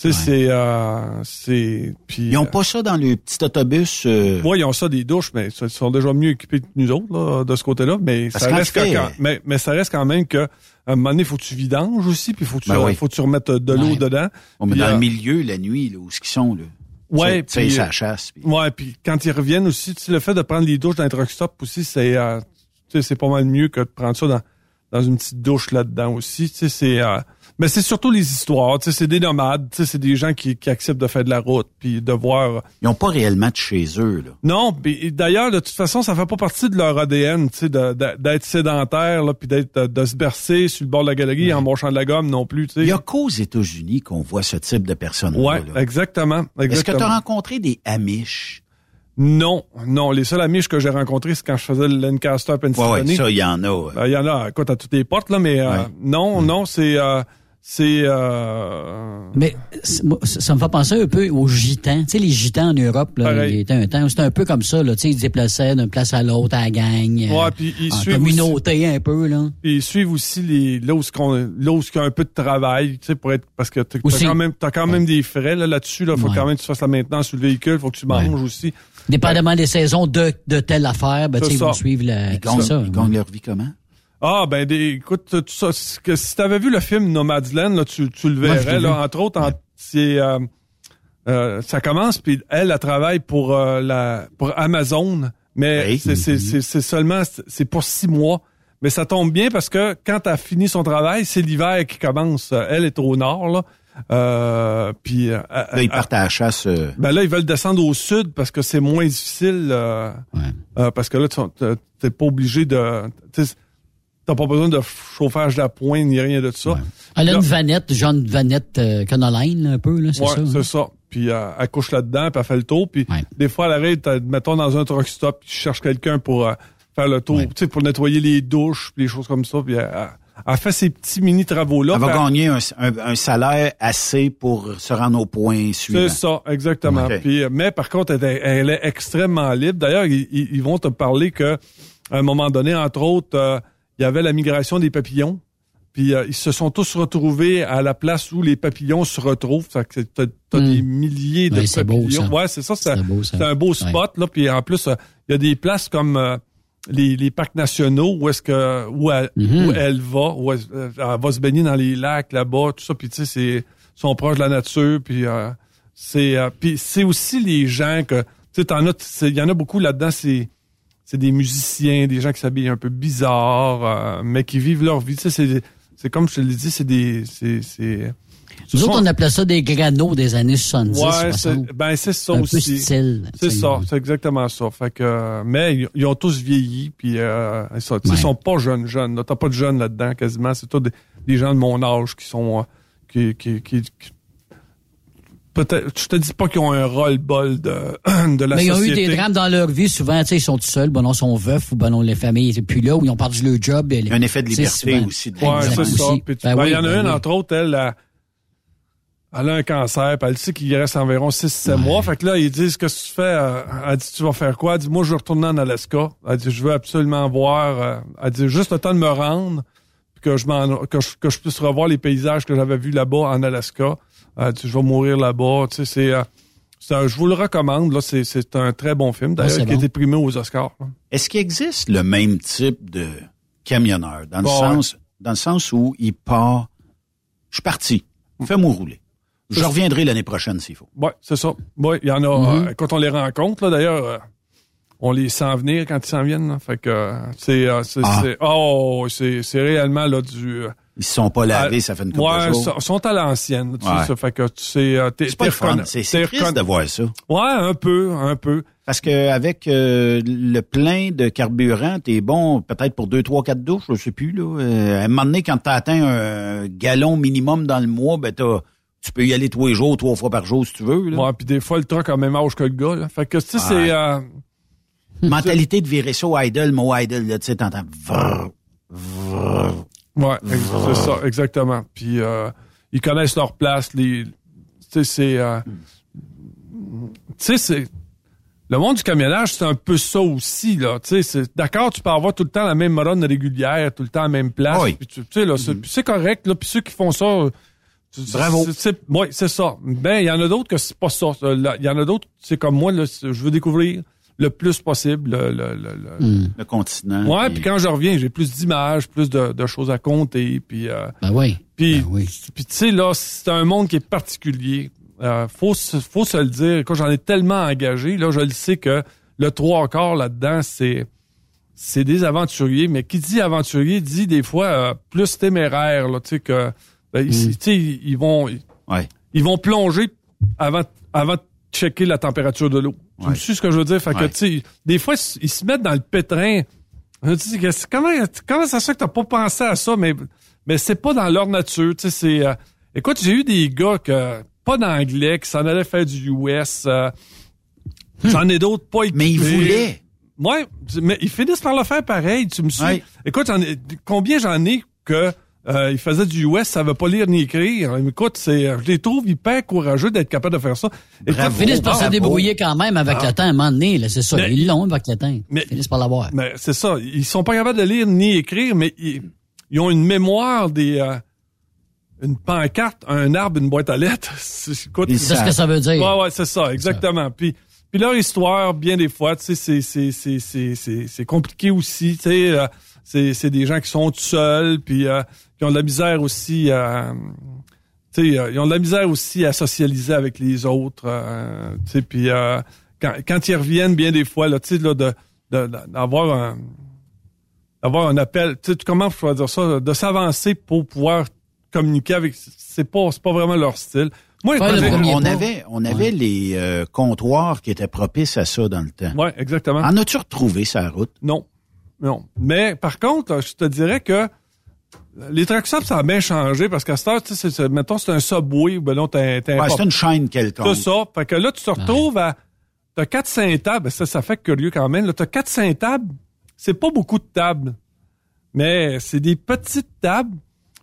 Tu sais, c'est, euh, c'est, puis. Ils ont pas ça dans le petit autobus. euh, Ouais, ils ont ça des douches, mais ils sont déjà mieux équipés que nous autres là, de ce côté-là. Mais Parce ça qu'en reste fait- quand, mais, mais ça reste quand même que à un moment donné, faut que tu vidanges aussi, puis faut que tu, Ben oui. faut que tu remettes de l'eau Ouais. dedans. On met dans euh, le milieu, la nuit, là, où ce qu'ils sont, là. Ouais, Tu sais, puis, ça euh, chasse. puis- Ouais, puis quand ils reviennent aussi, tu sais, le fait de prendre les douches dans les truck stop aussi, c'est euh, tu sais, c'est pas mal mieux que de prendre ça dans, dans une petite douche là-dedans aussi. Tu sais, c'est euh, mais c'est surtout les histoires. Tu sais, c'est des nomades. Tu sais, c'est des gens qui, qui acceptent de faire de la route puis de voir. Ils ont pas réellement de chez eux, là. Non, d'ailleurs, de toute façon, ça fait pas partie de leur ADN, tu sais, d'être sédentaire là, puis d'être de, de se bercer sur le bord de la galerie en marchant de la gomme non plus. Tu sais. Il y a qu'aux États-Unis qu'on voit ce type de personnes Ouais, exactement. Est-ce que exactement. tu as rencontré des Amish? Non, non. Les seuls amis que j'ai rencontrés, c'est quand je faisais le Lancaster Pennsylvanie. ouais, ça, il y en a. euh. Ben, Il y en a, écoute, à toutes les portes, là, mais euh, Ouais. non, non, c'est... euh, c'est... euh, Mais ça me fait penser un peu aux gitans. Tu sais, les gitans en Europe, là, il y a un temps, c'était un peu comme ça. Là, tu sais, ils se déplaçaient d'une place à l'autre à la gang. euh, Ouais, puis ils en suivent communauté un peu. là. Puis ils suivent aussi les là où ce qu'on là où ce qu'il y a un peu de travail, tu sais, pour être parce que t'as t'as Aussi. quand même t'as quand même des frais là là-dessus là, faut Ouais. quand même que tu fasses la maintenance sur le véhicule, faut que tu manges aussi. Dépendamment des saisons de, de telle affaire, ben, tu sais, ils vont suivre la, Ils gagnent, ça. ils gagnent leur vie comment? Ah, ben, des, écoute, tout ça, que si t'avais vu le film Nomadland, là, tu, tu le verrais, là, entre autres, en- c'est, euh, euh, ça commence, puis elle, elle travaille pour, euh, la, pour Amazon, mais Oui. c'est, seulement, c'est pour six mois. Mais ça tombe bien parce que quand elle a fini son travail, c'est l'hiver qui commence. Elle est au nord, là. Euh, puis, euh, Là, ils partent à la chasse. euh, ben là, ils veulent descendre au sud parce que c'est moins difficile. euh, parce que là, t'es pas obligé de. Tu T'as pas besoin de chauffage de la pointe ni rien de ça. Elle a Là- une vanette, genre une vanette euh, Canoline, un peu, là, c'est ouais, ça? hein? c'est ça. Puis euh, elle couche là-dedans, puis elle fait le tour. Puis des fois, elle arrive, t'as- mettons, dans un truck stop, puis je cherche quelqu'un pour euh, faire le tour, tu sais, pour nettoyer les douches, puis les choses comme ça. Puis elle, elle- elle fait ces petits mini-travaux-là. Elle va elle- gagner un, un- un salaire assez pour se rendre au point suivant. C'est ça, exactement. Puis, euh, mais par contre, elle, est- elle est extrêmement libre. D'ailleurs, ils, ils- ils vont te parler que à un moment donné, entre autres, euh, il y avait la migration des papillons. Puis euh, ils se sont tous retrouvés à la place où les papillons se retrouvent. Fait que t'as, t'as des milliers de Hmm. Ouais, c'est beau, papillons. ça. Ouais, c'est ça. C'est, C'est beau, ça. c'est un beau spot. Là. Puis en plus, euh, il y a des places comme euh, les, les parcs nationaux où est-ce que où elle, Mhm. où elle va, où elle, euh, elle va se baigner dans les lacs là-bas, tout ça. Puis tu sais, c'est sont proches de la nature. Puis euh, c'est euh, puis c'est aussi les gens que tu sais, t'en as, il y en a beaucoup là-dedans. C'est c'est des musiciens, des gens qui s'habillent un peu bizarre, euh, mais qui vivent leur vie. Tu sais, c'est c'est comme je te l'ai dit, c'est des c'est c'est Nous autres, sont- on appelait ça des granos des années 70, Ouais, 60. c'est, ben c'est ça Un peu aussi. style, C'est ça, c'est exactement ça. Fait que, mais ils, ils ont tous vieilli, puis euh, ils sont pas jeunes jeunes. T'as pas de jeunes là-dedans quasiment. C'est tous des, des gens de mon âge qui sont euh, qui, qui, qui, qui- peut-être. Je te dis pas qu'ils ont un rôle-bol de de la Mais ils ont eu société. des drames dans leur vie, souvent, tu sais, ils sont tout seuls, bon, non, ils sont veufs, ou ben non, les familles étaient plus là, ou ils ont perdu leur job. Il y a un effet de liberté aussi de Ouais, c'est ça. Aussi. Puis tu- Ben ben, oui, il y en a ben une, oui. entre autres, elle, elle, elle a un cancer, puis elle sait qu'il reste environ 6-7 mois. Fait que là, ils disent, qu'est-ce que tu fais? Euh, Elle dit, tu vas faire quoi? Elle dit, moi, je veux retourner en Alaska. Elle dit, je veux absolument voir. euh, Elle dit, juste le temps de me rendre, puis que je, m'en, que je, que je puisse revoir les paysages que j'avais vus là-bas en Alaska. Elle dit, je vais mourir là-bas. Tu sais, c'est... euh, c'est un- je vous le recommande. Là, c'est, c'est un très bon film, d'ailleurs, Ah, c'est qui a bon. été primé aux Oscars. là. Est-ce qu'il existe le même type de camionneur? Dans le sens dans le sens où il part je suis parti fais-moi rouler je reviendrai l'année prochaine s'il faut Oui, c'est ça. Oui, il y en a. Mhm. euh, quand on les rencontre, là, d'ailleurs, euh, on les sent venir quand ils s'en viennent. là. Fait que euh, c'est, euh, c'est, Ah. c'est- oh, c'est, c'est réellement là du. Ils se sont pas lavés à- ça fait une couple ouais, de jours sont- sont à l'ancienne. Tu Ouais. sais, ça fait que tu sais, euh, t'es, c'est pas le c'est triste de voir ça Ouais, un peu, un peu. parce que avec euh, le plein de carburant t'es bon peut-être pour deux trois quatre douches je sais plus là Euh, à un moment donné quand t'as atteint un gallon minimum dans le mois ben t'as tu peux y aller tous les jours trois fois par jour si tu veux là. Ouais, puis des fois, le truck a même âge que le gars. Là. Fait que, tu sais, c'est... euh, mentalité de virer ça au idle mot idle là tu sais t'entends vrr, vrr. Ouais, c'est ça, exactement. Puis euh, ils connaissent leur place. Les, tu sais, c'est, euh, tu sais, c'est le monde du camionnage, c'est un peu ça aussi là. Tu sais, c'est d'accord, tu peux avoir tout le temps la même run régulière, tout le temps la même place. Oui. Puis tu sais là, c'est, puis c'est correct là. Puis ceux qui font ça, Bravo. c'est- c'est- ça. Ben, il y en a d'autres que c'est pas ça. Il y en a d'autres, c'est comme moi, là, je veux découvrir le plus possible le, le, le, le- le continent Ouais, puis- quand je reviens, j'ai plus d'images, plus de, de choses à compter, puis euh, Ben oui. puis puis tu sais là, c'est un monde qui est particulier. Euh, faut se- faut se le dire. Quand j'en ai tellement engagé, là, je le sais que le trois quarts là-dedans, c'est c'est des aventuriers, mais qui dit aventurier dit des fois euh, plus téméraire, là, tu sais que ben, ils- tu sais, ils, ils vont Ouais. ils vont plonger avant avant de checker la température de l'eau. Tu me suis ce que je veux dire? Fait que, Ouais. tu sais, des fois, ils se mettent dans le pétrin. Comment, comment ça se fait que t'as pas pensé à ça? Mais, mais c'est pas dans leur nature. Tu sais, c'est, euh, écoute, j'ai eu des gars que, pas d'anglais, qui s'en allaient faire du US. euh, J'en ai d'autres pas équipés. Mais ils voulaient. Ouais, mais ils finissent par le faire pareil. Tu me suis. Ouais. Écoute, j'en ai- combien j'en ai que euh, ils faisaient du US, ça veut pas lire ni écrire. Écoute, c'est, je les trouve hyper courageux d'être capables de faire ça. Ils finissent par se débrouiller quand même avec Ah. le temps, à un moment donné, là, c'est ça. Mais- Ils l'ont avec le temps. Mais- Ils finissent par l'avoir. Mais c'est ça. Ils sont pas capables de lire ni écrire, mais ils, ils ont une mémoire des. euh, une pancarte, un arbre, une boîte à lettres. C'est écoute, Ils C'est ce que ça veut dire. Ouais, ouais, c'est ça, exactement. Puis, puis leur histoire, bien des fois, tu sais, c'est, c'est, c'est, c'est, c'est, c'est compliqué aussi. Tu sais, euh, c'est c'est des gens qui sont tout seuls, puis euh, qui ont de la misère aussi à... Tu sais, euh, ils ont de la misère aussi à socialiser avec les autres. euh, tu sais, puis euh, quand, quand ils reviennent, bien des fois, là, tu sais, là, de, de- d'avoir un d'avoir un appel, tu sais, comment je dire ça, de s'avancer pour pouvoir communiquer avec, c'est pas, c'est pas vraiment leur style. Moi, quand j'ai- on avait, on avait les euh, comptoirs qui étaient propices à ça dans le temps. Ouais, exactement. En as-tu retrouvé sa route? Non. Non. Mais par contre, je te dirais que les truck stops, ça a bien changé parce qu'à cette heure, tu sais, c'est- c'est- mettons, c'est un subway, ben non, t'as t'as un Ouais, c'est une chaîne quelconque. C'est ça. Fait que là, tu te retrouves à. T'as 400 tables. Ça, ça fait curieux quand même. Là, t'as 400 tables. C'est pas beaucoup de tables. Mais c'est des petites tables.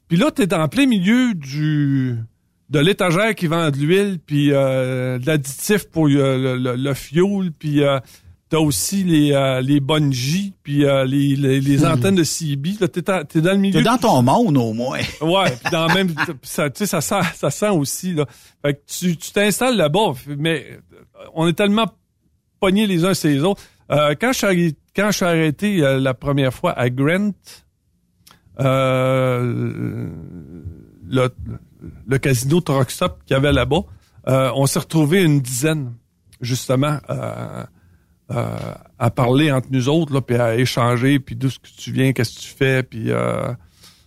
Puis là, t'es en plein milieu du de l'étagère qui vend de l'huile, puis euh, de l'additif pour euh, le, le, le fuel, puis euh, t'as aussi les, euh, les bungees, puis euh, les, les, les antennes de CB. Là, t'es, en- t'es dans le milieu. T'es dans ton monde, au moins. Ouais, puis dans le même ça tu sais ça sent ça sent aussi là. Fait que tu tu t'installes là-bas mais euh, on est tellement pognés les uns sur les autres. Euh, quand je suis arrêté, quand je suis arrêté euh, la première fois à Grant euh, le, le casino Truck Stop qu'il y avait là-bas, euh, on s'est retrouvé une dizaine justement euh, à parler entre nous autres là puis à échanger puis d'où ce que tu viens, qu'est-ce que tu fais puis euh,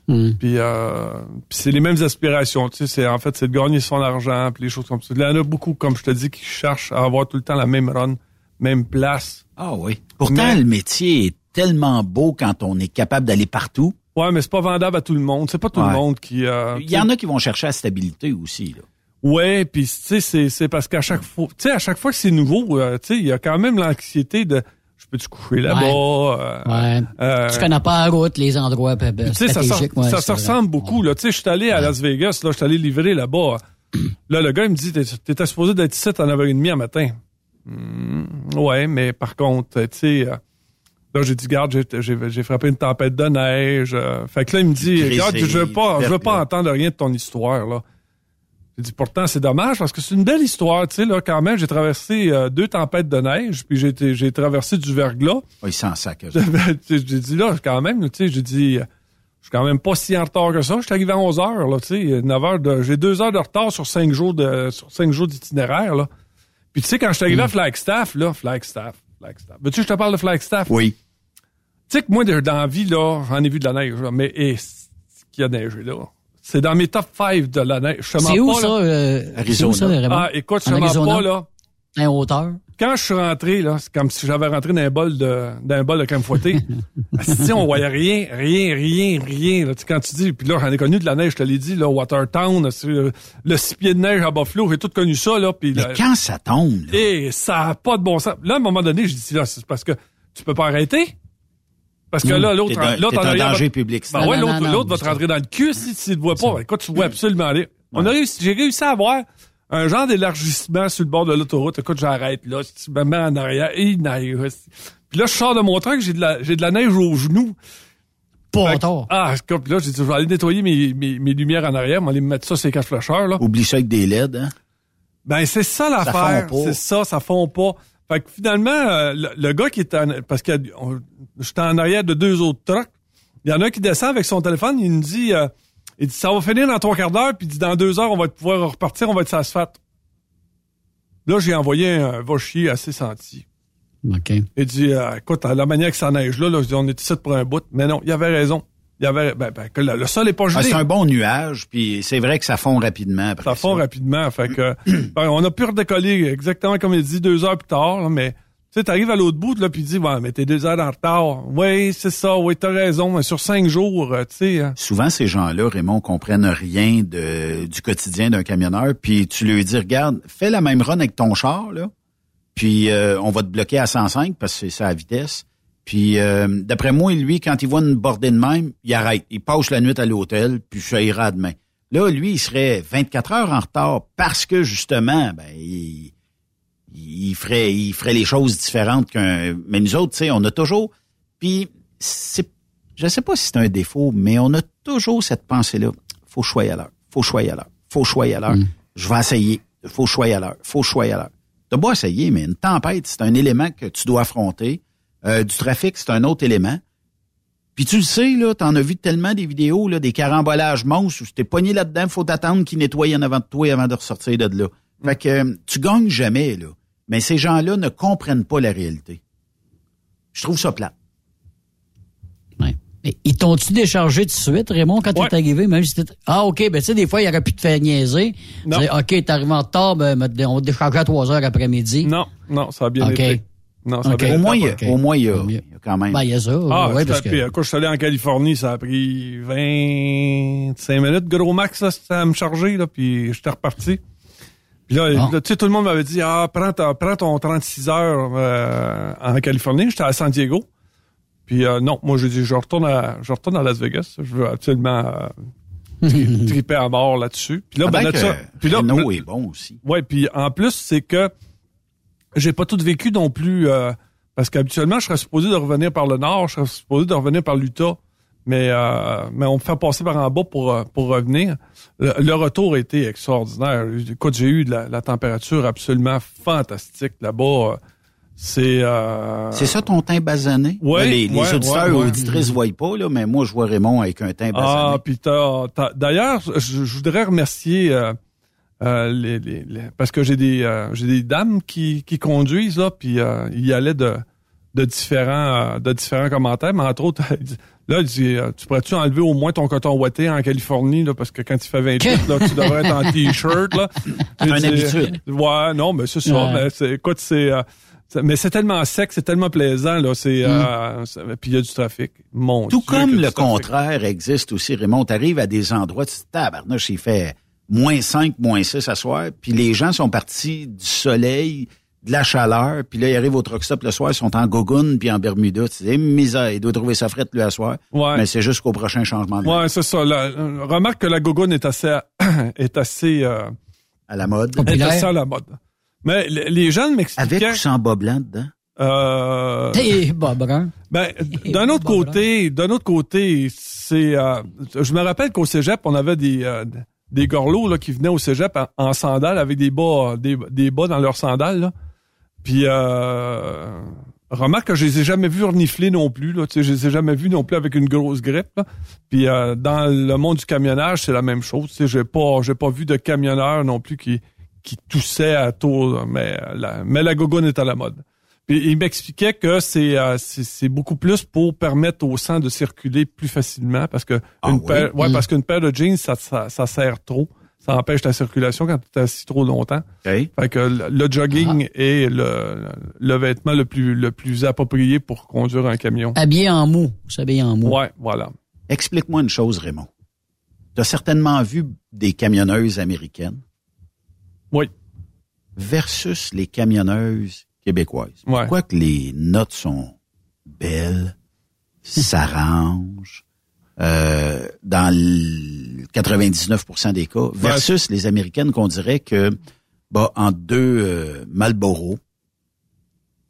puis, euh, puis c'est les mêmes aspirations, tu sais, c'est en fait c'est de gagner son argent, puis les choses comme ça. Il y en a beaucoup, comme je te dis, qui cherchent à avoir tout le temps la même run, même place. Ah oui. Pourtant, Mais- le métier est tellement beau quand on est capable d'aller partout. Ouais, mais c'est pas vendable à tout le monde. C'est pas tout Ouais. le monde qui. euh, Il y en a qui vont chercher la stabilité aussi. Là. Ouais, puis tu sais, c'est c'est parce qu'à chaque fois, tu sais, à chaque fois que c'est nouveau, euh, tu sais, il y a quand même l'anxiété de, je peux tu coucher là-bas. euh, Ouais. euh, tu connais pas la route, les endroits euh, sais, ça, stratégiques. sort- ouais, ça ressemble beaucoup. Là. Tu sais, je suis allé à Las Vegas, là, je suis allé livrer là-bas. Là, le gars, il me dit, T'es- t'étais supposé d'être ici à 9h30 à matin. Hmm, ouais, mais par contre, tu sais, euh, là, j'ai dit, garde, j'ai- frappé une tempête de neige. euh, fait que là, il me dit, regarde, je veux pas, je veux pas entendre rien de ton histoire, là. J'ai dit, pourtant, c'est dommage parce que c'est une belle histoire, tu sais, là, quand même. J'ai traversé euh, deux tempêtes de neige, puis j'ai été- j'ai traversé du verglas. Ah, il s'en sac. eux Ben, j'ai dit là, quand même, tu sais, j'ai dit, euh, je suis quand même pas si en retard que ça. Je suis arrivé à 11 heures, là, tu sais, 9 heures de, j'ai deux heures de retard sur cinq jours de, sur cinq jours d'itinéraire, là. Puis tu sais, quand je suis arrivé à Flagstaff, là, Flagstaff, Flagstaff. Veux-tu que je te parle de Flagstaff? Oui. Tu sais que moi, dans la vie, là, j'en ai vu de la neige, là, mais, et, ce qu'il y a neigé, là. C'est dans mes top 5 de la neige. Je te C'est où pas, ça, là. euh, c'est où ça, Raymond? Ah, écoute, je Arizona? pas, là. En hauteur? Quand je suis rentré, là, c'est comme si j'avais rentré dans un bol de, dans un bol de crème fouettée. si on voyait rien, rien, rien, rien. Là, Tu sais, quand tu dis, puis là, j'en ai connu de la neige, je te l'ai dit, là, Watertown, le, le six pieds de neige à Buffalo, j'ai tout connu ça, là. Puis Mais là, quand ça tombe, là, et ça a pas de bon sens. Là, à un moment donné, je dis, là, c'est parce que tu peux pas arrêter. Parce que là, l'autre, l'autre en arrière danger public, Ben ça. ouais, l'autre, va te rentrer dans le cul si tu ne te vois pas. Écoute, tu vois absolument aller. On a réussi, j'ai réussi à avoir un genre d'élargissement sur le bord de l'autoroute. Écoute, j'arrête là. Si tu me mets en arrière, et. Puis là, je sors de mon truck, j'ai de la, j'ai de la neige aux genoux. Pas tard. Ah, puis là, j'ai dit, je vais aller nettoyer mes, mes, mes lumières en arrière, mais aller me mettre ça sur les cache flasheurs, là. oublie ça avec des LED. Hein? Ben, c'est ça l'affaire. fond pas. C'est ça, ça fond pas. Fait que finalement, euh, le, le gars qui était en, parce que j'étais en arrière de deux autres trucks, il y en a un qui descend avec son téléphone, il me dit, euh, il dit, ça va finir dans trois quarts d'heure, puis il dit, dans deux heures, on va pouvoir repartir, on va être sur l'asphalte. Là, j'ai envoyé un va chier assez senti. OK. Il dit, euh, écoute, la manière que ça neige là, là, je dis, on est ici pour un bout. Mais non, il avait raison. Il y avait, ben, ben, que le, le sol est pas Ah, gelé. c'est un bon nuage, puis c'est vrai que ça fond rapidement. Après Ça fond rapidement. Fait que, ben, on a pu redécoller exactement comme il dit deux heures plus tard, là, mais tu sais, t'arrives à l'autre bout, là, puis dit, ouais, mais t'es deux heures en retard. Oui, c'est ça, oui, t'as raison, mais sur cinq jours, euh, tu sais. hein. Souvent, ces gens-là, Raymond, comprennent rien de, du quotidien d'un camionneur, puis tu lui dis, regarde, fais la même run avec ton char, là, puis euh, on va te bloquer à 105 parce que c'est ça à vitesse. Puis euh, d'après moi, lui, quand il voit une bordée de même, il arrête. Il passe la nuit à l'hôtel, puis ça ira demain. Là, lui, il serait 24 heures en retard parce que justement, ben, il, il ferait, il ferait les choses différentes qu'un. Mais nous autres, tu sais, on a toujours. Puis c'est, je sais pas si c'est un défaut, mais on a toujours cette pensée-là. Faut choyer à l'heure. Faut choyer à l'heure. Faut choyer à l'heure. Je vais essayer. Faut choyer à l'heure. Faut choyer à l'heure. T'as beau essayer, mais une tempête, c'est un élément que tu dois affronter. Euh, du trafic, c'est un autre élément. Puis tu le sais, là, t'en as vu tellement des vidéos, là, des carambolages monstres où tu t'es pogné là-dedans, faut t'attendre qu'ils nettoient en avant de toi avant de ressortir de là. Fait que euh, tu gagnes jamais, là. Mais ces gens-là ne comprennent pas la réalité. Je trouve ça plat. Mais Ils t'ont-tu déchargé tout de suite, Raymond, quand t'es arrivé, même si t'étais... Ah, OK, ben tu sais, des fois, il aurait pu te faire niaiser. Non. Dire, OK, t'es arrivé en retard, ben, on va te décharger à 3 heures après-midi. Non, non, ça a bien OK. été. Non, ça a OK. bien Au moins, il y a- OK. au moins, il y a, il y a quand même. Ben, il y a ça. Ah, ouais, parce que... Quand je suis allé en Californie, ça a pris 25 minutes, gros max, là, à me charger, là, puis j'étais reparti. Puis là, Bon. là, tu sais, tout le monde m'avait dit, ah, prends, ta- prends ton 36 heures euh, en Californie. J'étais à San Diego. Puis euh, non, moi, j'ai dit, je retourne à, je retourne à Las Vegas. Je veux absolument euh, tri- triper à mort là-dessus. Puis là, ben, Pendant là, que ça- puis là, là- est bon aussi. Ouais, puis en plus, c'est que j'ai pas tout vécu non plus euh, parce qu'habituellement, je serais supposé de revenir par le nord, je serais supposé de revenir par l'Utah, mais euh, mais on me fait passer par en bas pour euh, pour revenir. Le, le retour a été extraordinaire. Écoute, j'ai eu de la, la température absolument fantastique là-bas. C'est euh, C'est ça ton teint basané? Ouais, Là, les, les ouais, auditeurs ouais, ouais. auditrices ne voient pas, là, mais moi, je vois Raymond avec un teint basané. Ah, puis d'ailleurs, je, je voudrais remercier euh, euh, les, les- les- parce que j'ai des euh, j'ai des dames qui, qui conduisent là, puis euh, il y allait de de différents de différents commentaires, mais entre autres, là, il dit, tu pourrais-tu enlever au moins ton coton ouaté en Californie là, parce que quand il fait 28 là, tu devrais être en t-shirt là. Un dit, habitude. Ouais, non, mais c'est ça. Ouais. Mais c'est- écoute, c'est euh, c'est- mais c'est tellement sec, c'est tellement plaisant là, c'est c'est- puis il y a du trafic. Mon Tout Dieu, comme le contraire existe aussi, Raymond. T'arrives à des endroits, tu tabarnouche, il fait moins 5, moins 6 à soir, puis les gens sont partis du soleil, de la chaleur, puis là, ils arrivent au truck stop le soir, ils sont en gogoune puis en Bermuda. Dis, Eh, misère, il doit trouver sa frette, lui, à soir. Ouais. Mais c'est juste qu'au prochain changement de Ouais, c'est ça. La- euh, remarque que la gogoune est assez, est assez, euh, à la mode. est assez à la mode. Mais les les jeunes Avec m'expliquaient. ou sans bas blanc dedans? Euh, ben, d'un autre côté, d'un autre côté, c'est. euh, je me rappelle qu'au cégep, on avait des euh, des gorlots là, qui venaient au cégep en, sandales avec des bas, des, des bas dans leurs sandales. Là. Puis euh, remarque que je les ai jamais vus renifler non plus. Là, je les ai jamais vus non plus avec une grosse grippe. Puis euh, dans le monde du camionnage, c'est la même chose. Tu sais, j'ai pas, j'ai pas vu de camionneur non plus qui qui toussait à tour, mais la, mais la gogoune est à la mode. Puis il m'expliquait que c'est euh, c'est beaucoup plus pour permettre au sang de circuler plus facilement parce que Ah une oui? paire ouais Mm. parce qu'une paire de jeans ça, ça ça sert trop, ça empêche la circulation quand tu es assis trop longtemps. Fait que le, le jogging est le, le vêtement le plus le plus approprié pour conduire un camion. Habillé en mou. S'habiller en mou. Ouais, voilà. Explique-moi une chose, Raymond. Tu as certainement vu des camionneuses américaines? Oui. versus les camionneuses québécoises. Ouais. Pourquoi que les notes sont belles, s'arrangent, euh, dans le 99% des cas, versus les américaines qu'on dirait que, bah, en deux euh, Marlboro,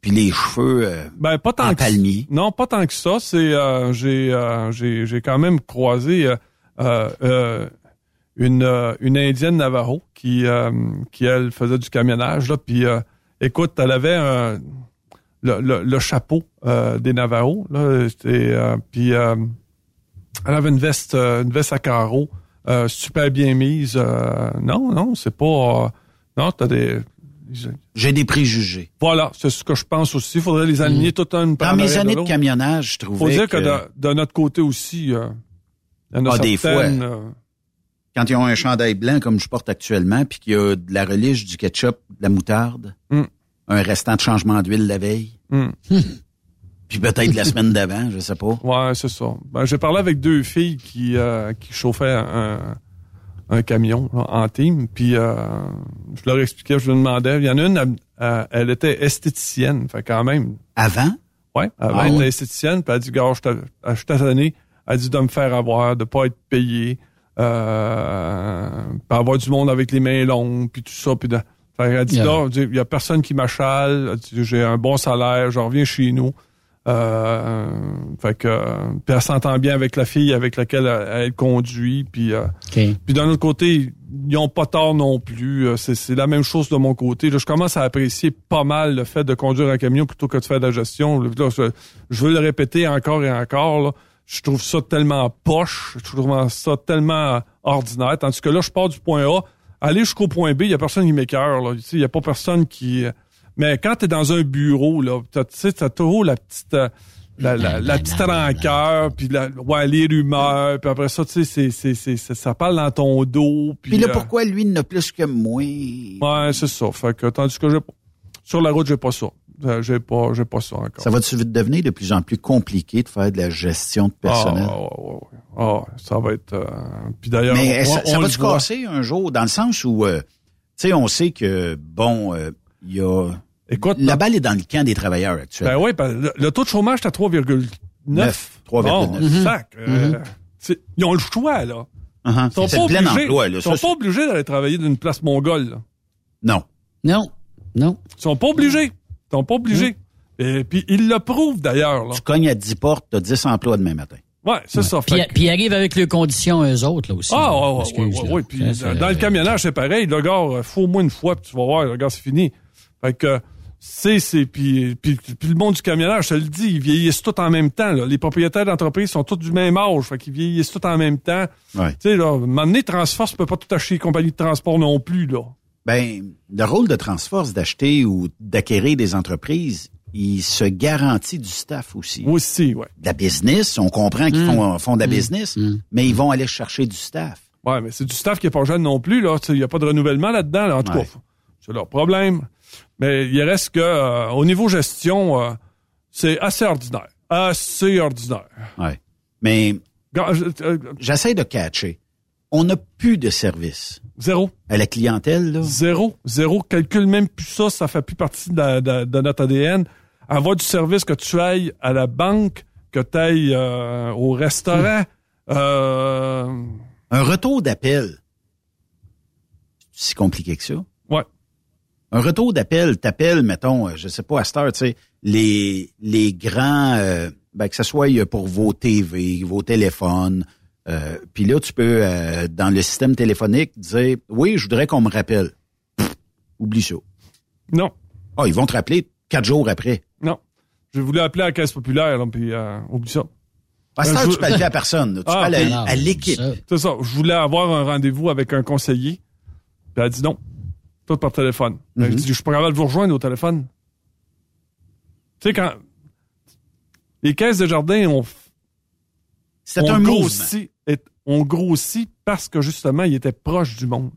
puis les cheveux euh, Ben pas tant en que palmier. Non, pas tant que ça. C'est euh, j'ai euh, j'ai j'ai quand même croisé une une indienne Navajo qui qui elle faisait du camionnage là. Puis écoute, elle avait un, le, le, le chapeau euh, des Navajos là. C'était euh, puis euh, elle avait une veste euh, une veste à carreaux euh, super bien mise. euh, non, non, c'est pas non, t'as des J'ai des préjugés. voilà, c'est ce que je pense aussi. Il faudrait les aligner tout un Dans mes années de camionnage, je Faut trouvais dire que, que, de, de notre côté aussi, euh, il y en a Ah, des fois. Euh, quand ils ont un chandail blanc comme je porte actuellement, puis qu'il y a de la relige, du ketchup, de la moutarde, Mm. un restant de changement d'huile la veille, hmm. puis peut-être la semaine d'avant, je sais pas. Ouais, c'est ça. Ben, j'ai parlé avec deux filles qui, euh, qui chauffaient un, un camion là, en team, puis euh, je leur expliquais, je leur demandais. Il y en a une, elle, elle- elle était esthéticienne, fait quand même. Avant? Ouais, avant Ah elle était esthéticienne, puis elle a dit, gars, je t'ai-. Elle a dit de me faire avoir, de pas être payé, euh, puis avoir du monde avec les mains longues, puis tout ça, puis de... Dit, elle dit, il y a personne qui m'achale, j'ai un bon salaire, je reviens chez nous. Euh, fait que, puis elle s'entend bien avec la fille avec laquelle elle, elle conduit, puis euh, puis d'un autre côté, ils ont pas tort non plus. Euh, C'est, c'est la même chose de mon côté. Là, je commence à apprécier pas mal le fait de conduire un camion plutôt que de faire de la gestion. Là, je, je veux le répéter encore et encore. là. Je trouve ça tellement poche, je trouve ça tellement ordinaire. Tandis que là, je pars du point A, aller jusqu'au point B, il y a personne qui m'écœure. Tu Il y a pas personne qui... Mais quand tu es dans un bureau, là, tu sais, t'as toujours la petite... euh, La, la, la petite rancœur, puis la, ouais, les rumeurs, puis après ça, tu sais, c'est, c'est, c'est, ça parle dans ton dos. Puis, Puis là, euh, pourquoi lui n'a plus que moi? Ouais, c'est ça. Fait que, tandis que j'ai sur la route, j'ai pas ça. Euh, J'ai pas, j'ai pas ça encore. Ça va devenir de plus en plus compliqué de faire de la gestion de personnel? Ah, ouais, ouais, ouais. Ah, ça va être. euh, Puis d'ailleurs, Mais on- ça, ça va-tu casser un jour, dans le sens où, euh, tu sais, on sait que, bon, euh, il y a... Écoute, la balle est dans le camp des travailleurs actuellement. Ben oui, ben, le, le taux de chômage est à 3,9. Neuf, 3,9. Bon, sac. euh, Mhm. c'est- Ils ont le choix, là. Uh-huh. Ils sont C'est pas plein obligés, emploi, là. ils sont Ça, pas obligés d'aller travailler d'une place mongole, là. Non. Non. Non. Ils sont pas obligés. Ils sont pas obligés. Et puis, ils le prouvent, d'ailleurs, là. Tu cognes à 10 portes, tu as 10 emplois demain matin. Ouais, c'est ça. Puis, que- puis ils arrivent avec leurs conditions, eux autres, là aussi. Ah, là. ouais, ouais, ouais, ouais. Puis, Ça, dans- le camionnage, c'est pareil. Le gars, euh, faut au moins une fois, puis tu vas voir, le gars, c'est fini. Fait que, c'est, c'est, puis, puis, puis le monde du camionnage, je te le dis, ils vieillissent tous en même temps, là. Les propriétaires d'entreprises sont tous du même âge, fait qu'ils vieillissent tous en même temps. Ouais. Tu sais, là, à un moment donné, Transforce peut pas tout acheter les compagnies de transport non plus, là. Ben, le rôle de Transforce d'acheter ou d'acquérir des entreprises, il se garantit du staff aussi. Aussi, ouais. De la business, on comprend qu'ils Mm. font, font de la Mm. business, mais ils vont aller chercher du staff. Ouais, mais c'est du staff qui est pas jeune non plus, là. Il n'y a pas de renouvellement là-dedans, là. En tout Ouais. cas, c'est leur problème. Mais il reste que, euh, au niveau gestion, euh, c'est assez ordinaire. Assez ordinaire. Ouais. Mais euh, j'essaie de catcher. On n'a plus de service. Zéro. À la clientèle, là. Zéro. Zéro. Calcule même plus ça. Ça fait plus partie de, la- de- de notre ADN. Avoir du service que tu ailles à la banque, que tu ailles euh, au restaurant. euh, Un retour d'appel. C'est si compliqué que ça. Ouais. Un retour d'appel, t'appelles, mettons, euh, je sais pas, à cette heure, tu sais, les, les grands, euh, ben, que ce soit pour vos TV, vos téléphones, euh, puis là, tu peux, euh, dans le système téléphonique, dire, oui, je voudrais qu'on me rappelle. Pff, oublie ça. Non. Ah, ils vont te rappeler quatre jours après. Non. Je voulais appeler à la caisse populaire, là, puis euh, oublie ça. À cette Euh, je- tu parles plus à personne. là. Tu Ah, parles à, à l'équipe. C'est ça. Je voulais avoir un rendez-vous avec un conseiller. Puis elle a dit non. Tout par téléphone. Ben, Mhm. Je dis, je suis pas capable de vous rejoindre au téléphone. Tu sais, quand. Les caisses de jardin ont. C'est un mouvement. grossi, et- ont grossi parce que justement, ils étaient proches du monde.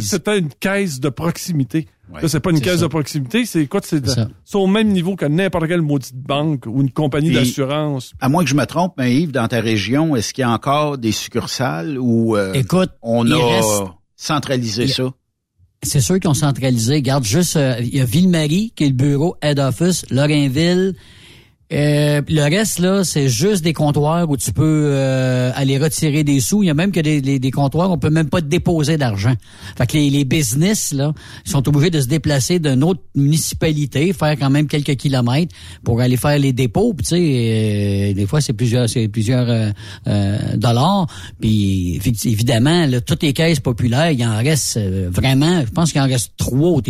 C'était une caisse de proximité. Ouais, c'est pas une caisse ça. de proximité, c'est quoi? C'est au même niveau que n'importe quelle maudite banque ou une compagnie d'assurance. À moins que je me trompe, mais Yves, dans ta région, est-ce qu'il y a encore des succursales où euh, Écoute, on il a reste- centralisé il- ça? C'est sûr qu'ils ont centralisé. Regarde, juste, euh, il y a Ville-Marie, qui est le bureau head office, Lorrainville. Euh, le reste, là, c'est juste des comptoirs où tu peux euh, aller retirer des sous. Il y a même que des, des, des comptoirs où on peut même pas déposer d'argent. Fait que les, les business, là, ils sont obligés de se déplacer d'une autre municipalité, faire quand même quelques kilomètres pour aller faire les dépôts. Puis, tu sais, euh, des fois, c'est plusieurs, c'est plusieurs euh, euh, dollars. Puis, évidemment, là, toutes les caisses populaires, il en reste euh, vraiment, je pense qu'il en reste trois au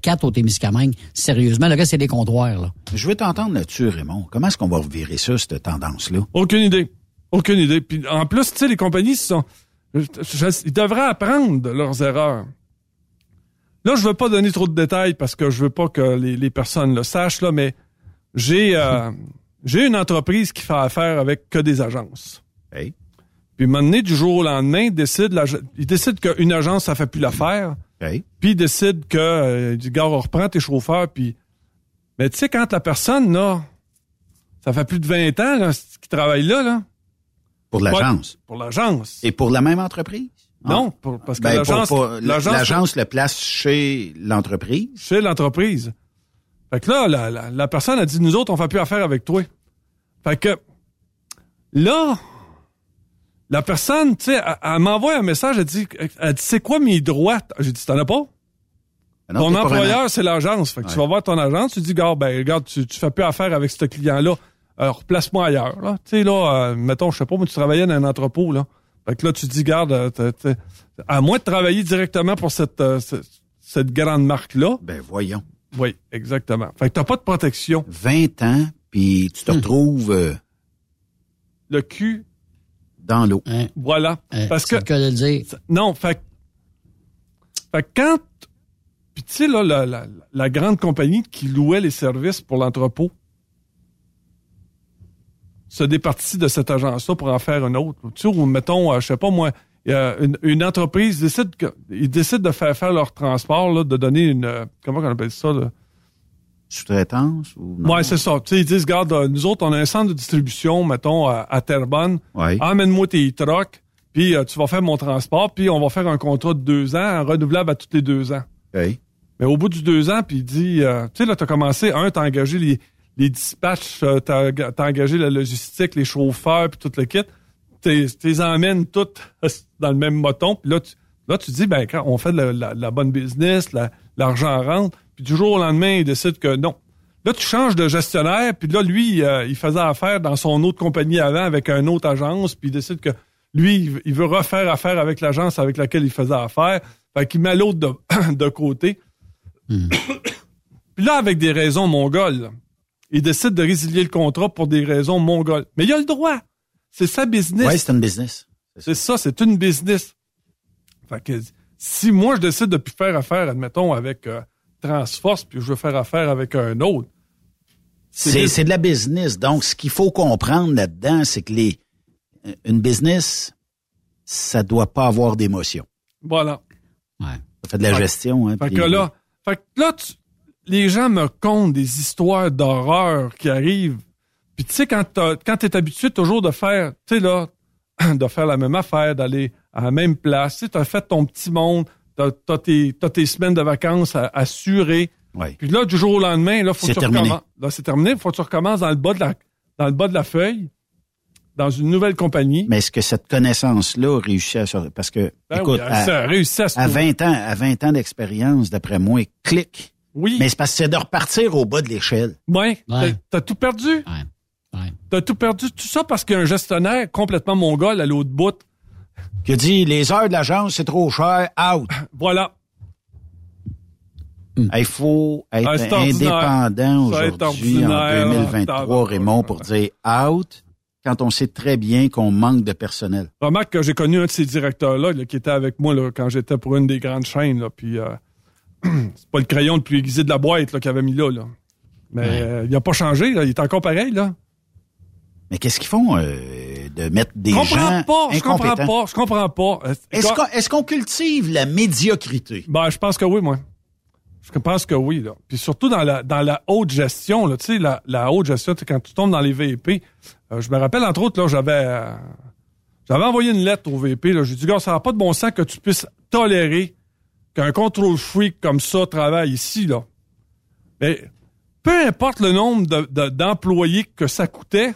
quatre au Témiscamingue. Sérieusement, le reste, c'est des comptoirs, là. Je veux t'entendre là-dessus, Raymond. Comment est-ce qu'on va revirer ça, cette tendance-là? Aucune idée. Aucune idée. Puis en plus, tu sais, les compagnies sont. ils devraient apprendre de leurs erreurs. Là, je veux pas donner trop de détails parce que je veux pas que les, les personnes le sachent, là, mais j'ai euh, j'ai une entreprise qui fait affaire avec que des agences. Hey. Puis, à un moment donné, du jour au lendemain, décide, il décide qu'une agence, ça fait plus l'affaire. Hey. Puis, il décide que, euh, il dit, gars, on reprend tes chauffeurs, puis... Mais tu sais, quand la personne, là, ça fait plus de 20 ans, là, qui travaille là, là. Pour l'agence. Pour l'agence. Et pour la même entreprise? Non, pour- parce que Ben, l'agence... le place chez l'entreprise. chez l'entreprise. Fait que là, la, la- la personne a dit, nous autres, on fait plus affaire avec toi. Fait que, là, la personne, tu sais, elle, elle m'envoie un message, elle dit, elle dit, c'est quoi mes droits? J'ai dit, t'en as pas? Ben non, ton employeur, c'est l'agence. Fait que tu vas voir ton agence, tu dis, gars, ben, regarde, tu, tu fais plus affaire avec ce client-là. Alors, place-moi ailleurs, là. Tu sais, là, euh, mettons, je sais pas, mais tu travaillais dans un entrepôt, là. Fait que là, tu dis, garde, euh, à moins de travailler directement pour cette, euh, cette, cette grande marque-là. Ben, voyons. Oui, exactement. Fait que t'as pas de protection. 20 ans, puis tu te retrouves euh, Le cul, dans l'eau. voilà. Hein, Parce que. c'est le cas de le dire. Non, fait, fait que quand. Puis tu sais, là, la, la, la grande compagnie qui louait les services pour l'entrepôt se départit de cette agence-là pour en faire une autre. Tu sais, ou mettons, euh, je sais pas moi, une, une entreprise décide que, ils décident de faire faire leur transport, là, de donner une. euh, comment on appelle ça, là? Sous-traitance ou non? Ouais, c'est ça. Tu sais, ils disent, regarde, euh, nous autres, on a un centre de distribution, mettons, à, à Terrebonne. Ouais. Emmène-moi tes trucks, puis euh, tu vas faire mon transport, puis on va faire un contrat de deux ans, renouvelable à tous les deux ans. OK. Mais au bout du deux ans, puis il dit, euh, tu sais, là, t'as commencé, un, t'as engagé les, les dispatchs, euh, t'as, t'as engagé la logistique, les chauffeurs, puis tout le kit. T'es, t'es emmènes toutes dans le même moton, puis là, tu, là, tu dis, ben, quand on fait de la, la- la bonne business, la- l'argent rentre, puis du jour au lendemain, il décide que non. Là, tu changes de gestionnaire, puis là, lui, euh, il faisait affaire dans son autre compagnie avant avec une autre agence, puis il décide que lui, il veut- refaire affaire avec l'agence avec laquelle il faisait affaire. Fait qu'il met l'autre de, de côté. puis là, avec des raisons mongoles, il décide de résilier le contrat pour des raisons mongoles. Mais il a le droit. C'est sa business. Ouais, c'est une business. C'est ça, c'est une business. Fait que si moi je décide de plus faire affaire, admettons, avec euh, Transforce, puis je veux faire affaire avec un autre. C'est de la business. Donc, ce qu'il faut comprendre là-dedans, c'est que les euh, une business, ça doit pas avoir d'émotion. Voilà. Ça fait de la Fait- gestion. Hein, Fait que là, fait que là tu- les gens me content des histoires d'horreur qui arrivent. Puis tu sais, quand quand t'es habitué toujours de faire, tu sais là, de faire la même affaire, d'aller à la même place, tu t'as fait ton petit monde, t'as as tes, semaines de vacances à assurer. Puis là, du jour au lendemain, là, faut que C'est tu terminé. recommences. Là, c'est terminé. Faut que tu recommences dans le bas de la, dans le bas de la feuille, dans une nouvelle compagnie. Mais est-ce que cette connaissance-là réussit à sortir? Parce que, Ben écoute, oui, à se à trouver. 20 ans, à 20 ans d'expérience, d'après moi, clic. Oui. Mais c'est parce que c'est de repartir au bas de l'échelle. Ouais. T'as- tout perdu? T'as tout perdu. Tout ça parce qu'il y a un gestionnaire complètement mongol à l'autre bout. Qui a dit, les heures de l'agence, c'est trop cher, out. Voilà. Il faut être Ah, ordinaire. indépendant être aujourd'hui, en ordinaire, 2023, Raymond, pour dire out, quand on sait très bien qu'on manque de personnel. Remarque que j'ai connu un de ces directeurs-là là, qui était avec moi là, quand j'étais pour une des grandes chaînes. Là, puis euh, c'est pas le crayon le plus aiguisé de la boîte qu'il avait mis là. là. Mais euh, il a pas changé. Là, il est encore pareil. là. Mais qu'est-ce qu'ils font euh, de mettre des Je comprends gens pas. Je comprends pas. Je comprends pas. Est-ce qu'on est-ce qu'on cultive la médiocrité? Ben, je pense que oui, moi. Je pense que oui, là. Puis surtout dans la, dans la haute gestion, là, tu sais, la, la haute gestion, quand tu tombes dans les VP, euh, je me rappelle, entre autres, là, j'avais, euh, j'avais envoyé une lettre au VP. J'ai dit, gars, ça n'a pas de bon sens que tu puisses tolérer qu'un contrôle freak comme ça travaille ici, là. Mais, peu importe le nombre de- de- d'employés que ça coûtait,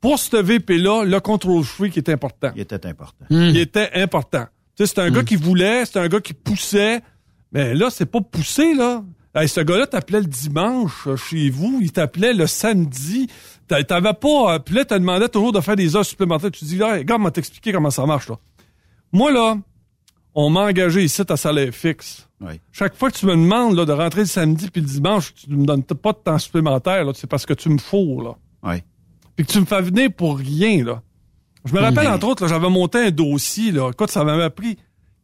pour ce VP-là, le contrôle freak est important. Il était important. Il était important. Tu sais, c'est un gars qui voulait, c'est un gars qui poussait. Mais là, c'est pas poussé, là. Hey, ce gars-là t'appelait le dimanche euh, chez vous, il t'appelait le samedi. T'a- T'avais pas. euh, Puis là, t'as demandé toujours de faire des heures supplémentaires. Tu dis, là, regarde, m'a t'expliquer comment ça marche, là. Moi, là, on m'a engagé ici à salaire fixe. Oui. Chaque fois que tu me demandes là, de rentrer le samedi puis le dimanche, tu me donnes pas de temps supplémentaire, c'est parce que tu me fourres, là. Oui. Puis que tu me fais venir pour rien, là. Je me rappelle, entre autres, j'avais monté un dossier, là. Écoute, ça m'avait pris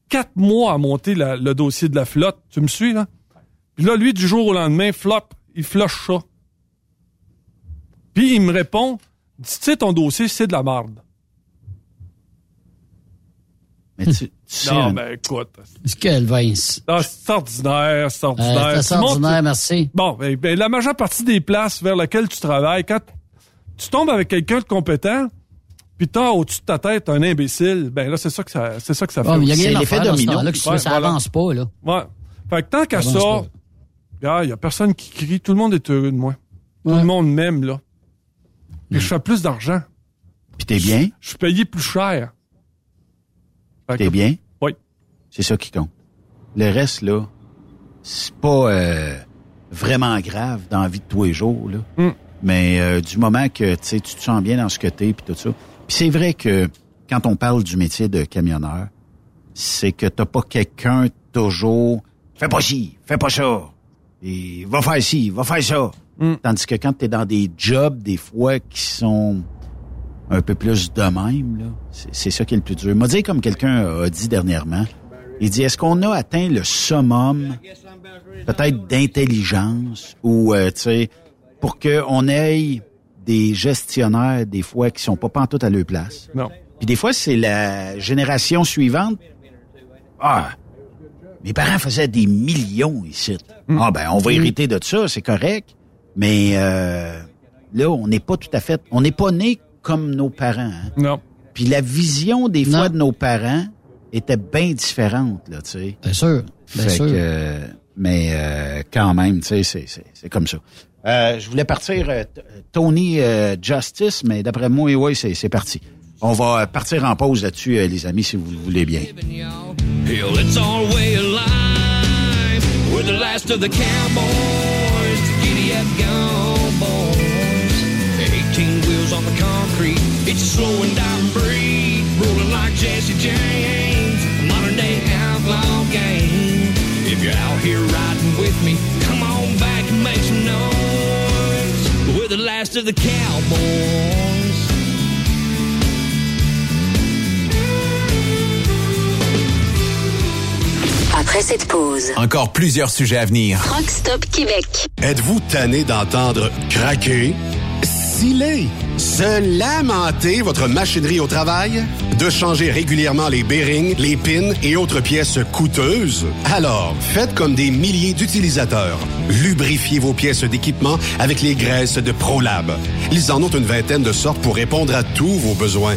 quatre mois à monter la- le dossier de la flotte. Tu me suis, là? Puis là, lui, du jour au lendemain, flop, il flush ça. Puis il me répond, tu sais, ton dossier, c'est de la merde. Mais tu, tu sais, Non, un- ben écoute. Quel Vince. Ah, c'est ordinaire, c'est ordinaire. Euh, c'est Tu montes- ordinaire, merci. Bon, ben, ben, la majeure partie des places vers lesquelles tu travailles, quand tu tombes avec quelqu'un de compétent, puis t'as au-dessus de ta tête un imbécile, ben là, c'est ça que ça, c'est ça que ça fait. Mais il y a C'est rien à l'effet faire dans ce domino. temps-là, que ça Ouais, ça voilà. avance pas, là. Ouais. Fait que tant qu'à Ça il y a personne qui crie, tout le monde est heureux de moi. Tout le monde m'aime, là. Puis je fais plus d'argent. Puis t'es bien? Je suis payé plus cher. T'es bien? Oui. C'est ça qui compte. Le reste, là, c'est pas euh, vraiment grave dans la vie de tous les jours, là. Mm. Mais euh, du moment que tu sais, tu te sens bien dans ce que t'es, puis tout ça. Puis c'est vrai que quand on parle du métier de camionneur, c'est que t'as pas quelqu'un toujours... Fais pas ci, fais pas ça. Et va faire ci, va faire ça. Tandis que quand tu es dans des jobs, des fois, qui sont un peu plus de même, là, c'est c'est ça qui est le plus dur. M'a dit comme quelqu'un a dit dernièrement, il dit, est-ce qu'on a atteint le summum peut-être d'intelligence ou, euh, tu sais, pour qu'on ait des gestionnaires, des fois, qui sont pas pantoute à leur place? Non. Puis des fois, c'est la génération suivante. Ah, mes parents faisaient des millions ici. Ah ben, on va hériter de ça, c'est correct. Mais euh, là, on n'est pas tout à fait... On n'est pas né comme nos parents. hein. Non. Puis la vision des fois de nos parents était bien différente, là, tu sais. Bien sûr. Bien Fait sûr. que, euh, mais euh, quand même, tu sais, c'est, c'est, c'est comme ça. Euh, je voulais partir euh, Tony euh, Justice, mais d'après moi, oui, c'est, c'est parti. On va partir en pause là-dessus, euh, les amis, si vous le voulez bien. Hell, it's our way of life. We're the last of the cowboys, it's a slow and dying breed, rolling like Jesse James, a modern day outlaw game. If you're out here riding with me, come on back and make some noise. We're the last of the cowboys. Après cette pause, Encore plusieurs sujets à venir. Truck Stop Québec. Êtes-vous tanné d'entendre craquer, se lamenter votre machinerie au travail? De changer régulièrement les bearings, les pins et autres pièces coûteuses? Alors, faites comme des milliers d'utilisateurs. Lubrifiez vos pièces d'équipement avec les graisses de ProLab. Ils en ont une vingtaine de sortes pour répondre à tous vos besoins.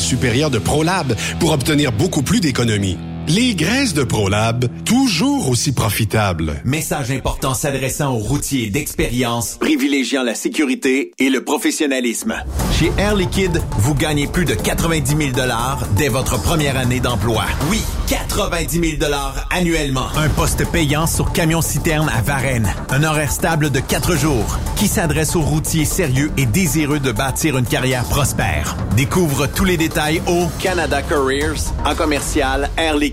supérieure de ProLab pour obtenir beaucoup plus d'économies. Les graisses de ProLab, toujours aussi profitables. Message important s'adressant aux routiers d'expérience, privilégiant la sécurité et le professionnalisme. Chez Air Liquide, vous gagnez plus de 90 000 dès votre première année d'emploi. Oui, 90 000 annuellement. Un poste payant sur camion-citerne à Varennes. Un horaire stable de 4 jours qui s'adresse aux routiers sérieux et désireux de bâtir une carrière prospère. Découvre tous les détails au Canada Careers en commercial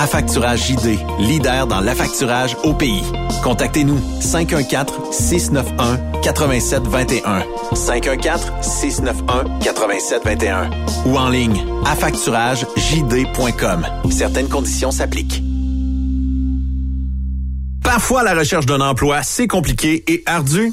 Affacturage JD, leader dans l'affacturage au pays. Contactez-nous 514-691-8721. 514-691-8721. Ou en ligne, affacturagejd.com. Certaines conditions s'appliquent. Parfois, la recherche d'un emploi, c'est compliqué et ardu.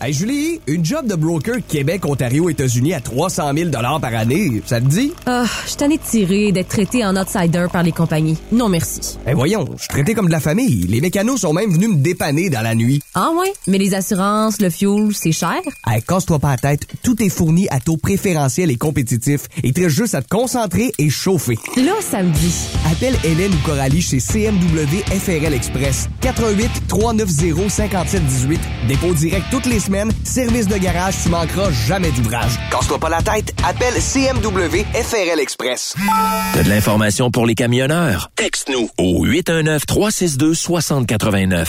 Hey Julie, une job de broker Québec, Ontario, États-Unis à 300 000 par année, ça te dit? Ah, je suis tanné de tirer, d'être traité en outsider par les compagnies. Non merci. Eh voyons, je suis traité comme de la famille. Les mécanos sont même venus me dépanner dans la nuit. Ah ouais? Mais les assurances, le fuel, c'est cher? Hey, casse-toi pas la tête, tout est fourni à taux préférentiel et compétitif. Te reste juste à te concentrer et chauffer. Là, ça me dit. Appelle Hélène ou Coralie chez CMW FRL Express. 88 390 5718. Dépôt direct toutes les semaines. Service de garage, tu manqueras jamais d'ouvrage. Casse-toi pas la tête, appelle CMW FRL Express. T'as de l'information pour les camionneurs? Texte-nous au 819-362-6089.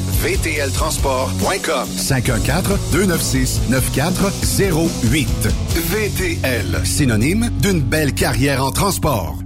vtltransport.com 514-296-9408. VTL, synonyme d'une belle carrière en transport.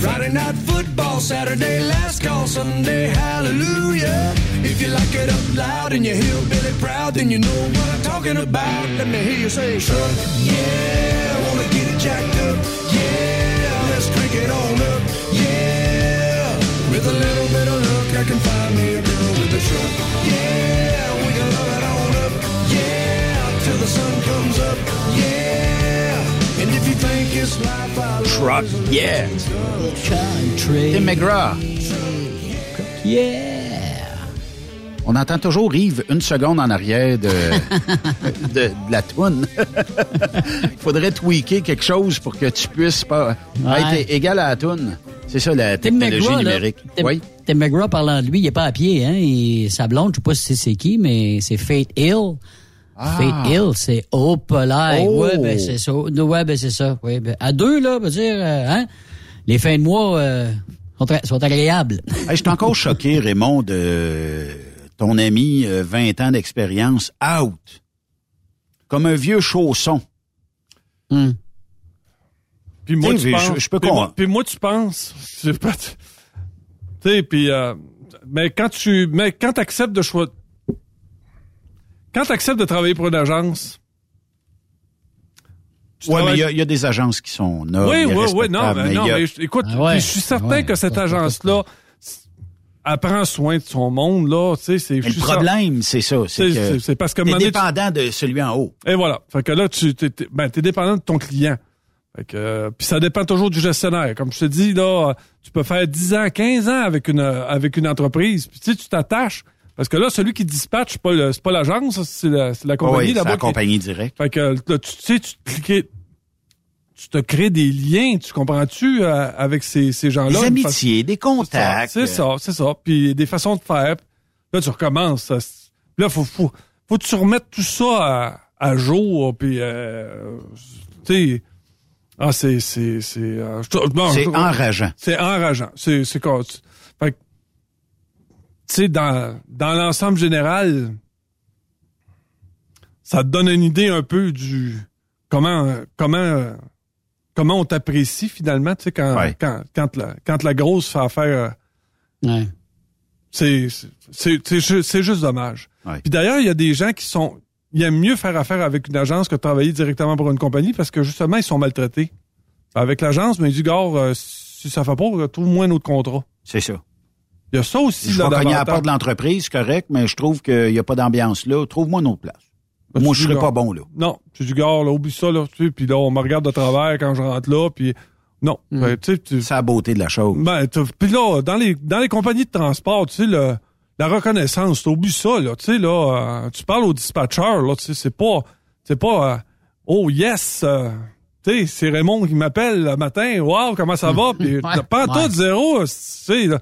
Friday night football, Saturday last call, Sunday hallelujah. If you like it up loud and you're hillbilly proud, then you know what I'm talking about. Let me hear you say, truck, yeah, I wanna get it jacked up, yeah, let's crank it on up, yeah. With a little bit of luck, I can find me a girl with a truck, yeah, we can love it on up, yeah, till the sun comes up, yeah. Truck, yeah. Tim McGraw. Yeah. On entend toujours Yves une seconde en arrière de, de, de la toune. Il faudrait tweaker quelque chose pour que tu puisses pas Ouais. être égal à la toune. C'est ça la Tim technologie là, numérique. Tim, Oui. Tim McGraw, parlant de lui, il est pas à pied, hein. Et sa blonde, je sais pas si c'est qui, mais c'est Fate Hill. Fate Hill, c'est Opalai. Oh. Ouais, ben c'est ça. Ouais, ben c'est ça. Ouais, ben, à deux, là, va dire, euh, hein, les fins de mois euh, sont, agréables. Hey, je suis encore choqué, Raymond, de ton ami, euh, 20 ans d'expérience, out. Comme un vieux chausson. Puis moi, Tu je- penses, je peux puis moi, puis moi, tu penses, tu sais, puis, euh, mais quand tu, mais quand t'acceptes de choix, quand t'acceptes de travailler pour une agence, tu Ouais, mais il y a- il y, a des agences qui sont nobles. oui, oui, oui, non, mais, a- mais je- écoute, Ah ouais, je suis certain ouais, que cette agence-là, elle prend soin de son monde, là, tu sais, c'est, le problème, c'est ça. C'est parce que tu- dépendant de celui en haut. Et voilà. Fait que là, tu t'es, t'es- ben, dépendant de ton client. Fait que, euh, puis ça dépend toujours du gestionnaire. Comme je te dis, là, tu peux faire 10 ans, 15 ans avec une, avec une entreprise. Puis tu sais, tu t'attaches. Parce que là, celui qui dispatche, c'est pas, le- c'est pas l'agence, c'est la, c'est la compagnie Oui, c'est la compagnie directe. Fait que là, tu sais, tu te cliquais- tu te crées des liens, tu comprends-tu, euh, avec ces, ces gens-là? Des amitiés, des contacts. C'est ça, c'est ça. Puis des façons de faire. Là, tu recommences. Là, faut, faut, faut que tu remettes tout ça à, à jour. Puis, euh, tu sais, Ah, c'est c'est c'est euh, je- C'est je- enrageant. C'est enrageant. C'est c'est quoi tu- fait que, tu sais dans dans l'ensemble général ça te donne une idée un peu du comment comment comment on t'apprécie finalement, tu sais quand quand quand la quand la grosse fait affaire euh, c'est c'est c'est c'est ju- c'est juste dommage. Puis d'ailleurs, il y a des gens qui sont ils aiment mieux faire affaire avec une agence que travailler directement pour une compagnie parce que justement ils sont maltraités. Avec l'agence, mais ils disent gars, euh, si ça fait pas, trouve-moi un autre contrat. C'est ça. Il y a ça aussi Je vais cogner à la porte de l'entreprise, correct, mais je trouve qu'il n'y a pas d'ambiance là. Trouve-moi une autre place. Moi, je Tu serais pas bon là. Non, tu dis gars, là, oublie ça là, tu sais, puis là on me regarde de travers quand je rentre là, puis non, ben, tu sais, tu- C'est la beauté de la chose. Ben, puis là, dans les, dans les compagnies de transport, tu sais, le- la reconnaissance, t'oublies ça, là, tu sais, là, euh, tu parles au dispatcher, là, tu sais, c'est pas, c'est pas, euh, oh yes, euh, tu sais, c'est Raymond qui m'appelle le matin, wow, comment ça va, puis Ouais, pas ouais. tout zéro, tu sais, là.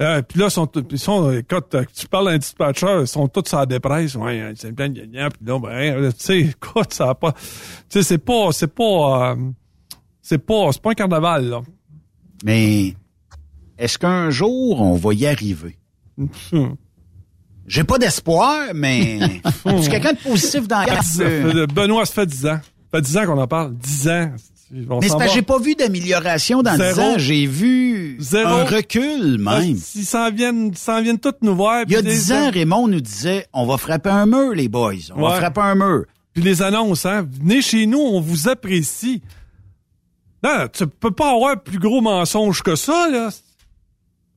Euh, puis là, sont, ils sont, quand euh, tu parles à un dispatcher, ils sont tous à la dépresse, ouais, euh, c'est plein de gagnants, puis là, ben, euh, tu sais, écoute, ça a pas, tu sais, c'est pas, c'est pas, euh, c'est pas, c'est pas un carnaval, là. Mais est-ce qu'un jour, on va y arriver? J'ai pas d'espoir, mais je suis quelqu'un de positif dans la Benoît, ça fait 10 ans. Ça fait 10 ans qu'on en parle. 10 ans. On Mais c'est parce que j'ai pas vu d'amélioration dans Zéro. le ans. J'ai vu Zéro. un recul même. Ah, Ils s'en viennent, s'en viennent toutes nous voir. Il y a puis les- 10 ans, Raymond nous disait on va frapper un mur, les boys. On va frapper un mur. Puis les annonces, hein. Venez chez nous, on vous apprécie. Non, tu peux pas avoir plus gros mensonge que ça, là.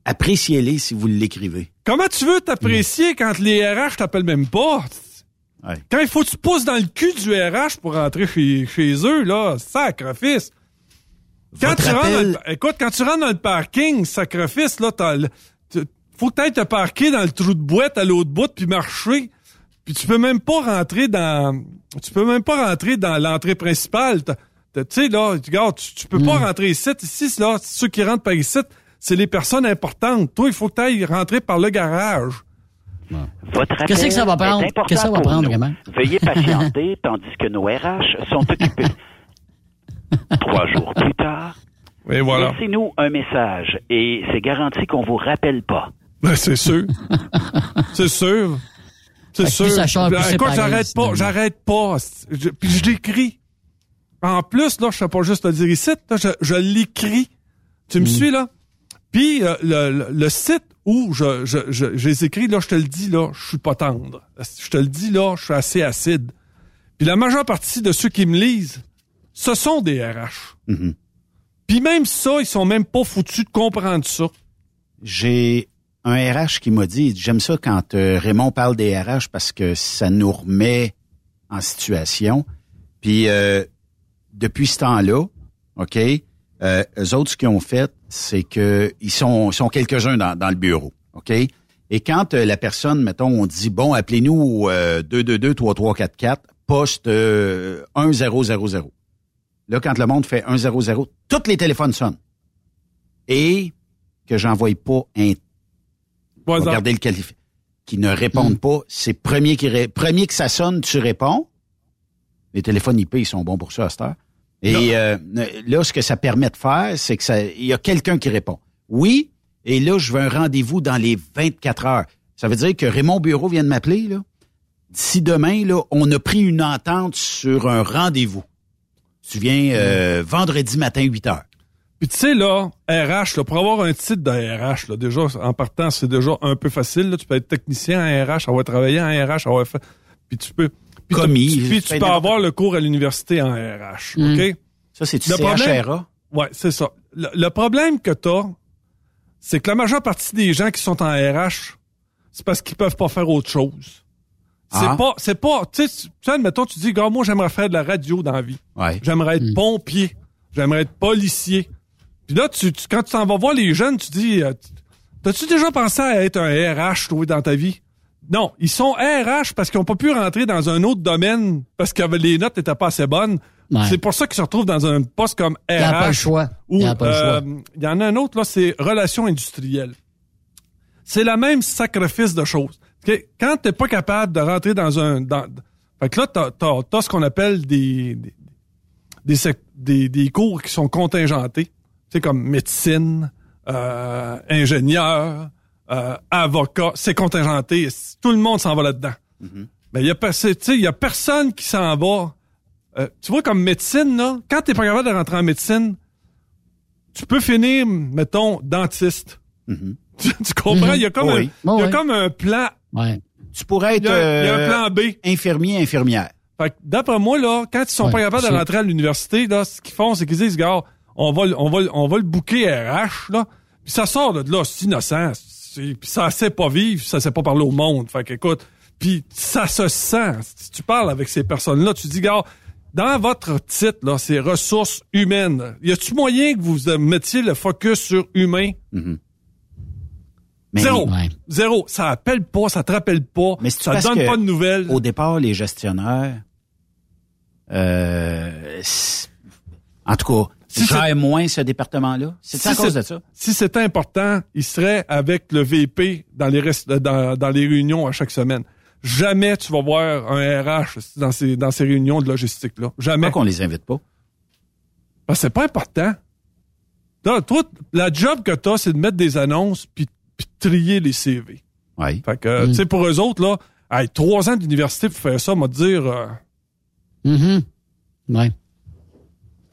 Appréciez-les si vous l'écrivez. Comment tu veux t'apprécier quand les RH t'appellent même pas? Quand il faut que tu pousses dans le cul du RH pour rentrer chez, chez eux, là, sacrifice. Quand Votre tu rentres dans le- écoute, quand tu rentres dans le parking, sacrifice, là, t'as faut que tu te parquer dans le trou de boîte à l'autre bout puis marcher. Puis tu peux même pas rentrer dans, tu peux même pas rentrer dans l'entrée principale. Tu sais, là, regarde, tu, tu peux pas rentrer ici. Ici, là, ceux qui rentrent par ici, c'est les personnes importantes. Toi, il faut que tu ailles rentrer par le garage. Votre appel Qu'est-ce que ça va est prendre? Qu'est-ce que ça va prendre, nous. vraiment? Veuillez patienter tandis que nos RH sont occupés. Trois jours plus tard, Et voilà. laissez-nous un message et c'est garanti qu'on vous rappelle pas. Ben, c'est sûr. c'est sûr. C'est sûr. plus ça change, plus Ben, Écoute, j'arrête pas, j'arrête pas. Je- puis je l'écris. En plus, là, je sais pas juste le dire ici, là, je, je l'écris. Tu me suis, là? Puis euh, le, le- le site où je, je, je, je les écris, là, je te le dis, là, je suis pas tendre. Je te le dis, là, je suis assez acide. Puis la majeure partie de ceux qui me lisent, ce sont des RH. Puis même ça, ils sont même pas foutus de comprendre ça. J'ai un RH qui m'a dit, j'aime ça quand euh, Raymond parle des RH parce que ça nous remet en situation. Puis euh, depuis ce temps-là, OK, euh, eux autres, ce qu'ils ont fait, c'est que ils sont, ils sont quelques-uns dans, dans le bureau, OK? Et quand euh, la personne, mettons, on dit, bon, appelez-nous euh, 222-3344, poste euh, 1000. Là, quand le monde fait 100, tous les téléphones sonnent. Et que j'envoie pas un Regardez le qualif qui ne répondent pas. C'est premier qui ré- premier que ça sonne, tu réponds. Les téléphones IP, ils sont bons pour ça à cette heure. Et euh, là, ce que ça permet de faire, c'est que ça, il y a quelqu'un qui répond. Oui, et là, je veux un rendez-vous dans les 24 heures. Ça veut dire que Raymond Bureau vient de m'appeler, là. D'ici demain, là, on a pris une entente sur un rendez-vous. Tu viens euh, vendredi matin, 8 heures. Puis tu sais, là, RH, là, pour avoir un titre de RH, là, déjà, en partant, c'est déjà un peu facile. Là. Tu peux être technicien en RH, avoir travaillé en RH, avoir fait... Puis tu peux... Puis Commis, tu- Puis tu peux avoir le cours à l'université en RH, Mm. OK? Ça, Le problème- CHRA? Ouais, c'est ça. Le, le problème que t'as, c'est que la majeure partie des gens qui sont en RH, c'est parce qu'ils peuvent pas faire autre chose. C'est Ah. pas, c'est pas, tu sais, tu sais, admettons, tu dis, gars, moi, j'aimerais faire de la radio dans la vie. Ouais. J'aimerais être pompier. J'aimerais être policier. Puis là, tu, tu- quand tu t'en vas voir les jeunes, tu dis, euh, t'as-tu déjà pensé à être un RH, trouvé dans ta vie? Non, ils sont RH parce qu'ils ont pas pu rentrer dans un autre domaine parce que les notes n'étaient pas assez bonnes. Ouais. C'est pour ça qu'ils se retrouvent dans un poste comme RH. Il y a pas le choix. Ou, Il y a pas le euh, il y en a un autre, là, c'est relations industrielles. C'est la même sacrifice de choses. Quand t'es pas capable de rentrer dans un... Dans, fait que là, t'as, t'as, t'as ce qu'on appelle des, des, des, des, des cours qui sont contingentés, tu sais, comme médecine, euh, ingénieur, euh, avocat, c'est contingenté. Tout le monde s'en va là-dedans. Mais il y a, y personne qui s'en va. Euh, tu vois, comme médecine, là, quand t'es pas capable de rentrer en médecine, tu peux finir, mettons, dentiste. tu, tu comprends? Il y a comme, Oui. un, il y a Oui. comme un plan. Tu pourrais être Il y a- y a un euh, plan B. infirmier, infirmière. Fait que d'après moi, là, quand ils sont Ouais, pas capables de rentrer à l'université, là, ce qu'ils font, c'est qu'ils disent, gars, on va, le- on va, le- on va le booker RH, là. Puis ça sort de là, c'est innocent. Ça sait pas vivre, ça sait pas parler au monde. Fait qu'écoute, puis ça se sent. Si tu parles avec ces personnes-là, tu dis, gars, dans votre titre, là, c'est ressources humaines. Y a-tu moyen que vous mettiez le focus sur humain? Mais- Zéro. Ouais. Zéro. Ça appelle pas, ça te rappelle pas, Mais ça donne que pas de nouvelles. Au départ, les gestionnaires, euh, en tout cas, Si moins ce département-là? C'est à cause de ça? Si c'était important, il serait avec le VP dans les rest- dans, dans les réunions à chaque semaine. Jamais tu vas voir un RH dans ces, dans ces réunions de logistique-là. Jamais. Pourquoi qu'on les invite pas? Parce que c'est pas important. Toi, toi, la job que t'as, c'est de mettre des annonces puis puis de trier les CV. Oui. Fait que, tu sais, pour eux autres, là, hey, trois ans d'université pour faire ça, m'a dire... euh, Mhm. Ouais.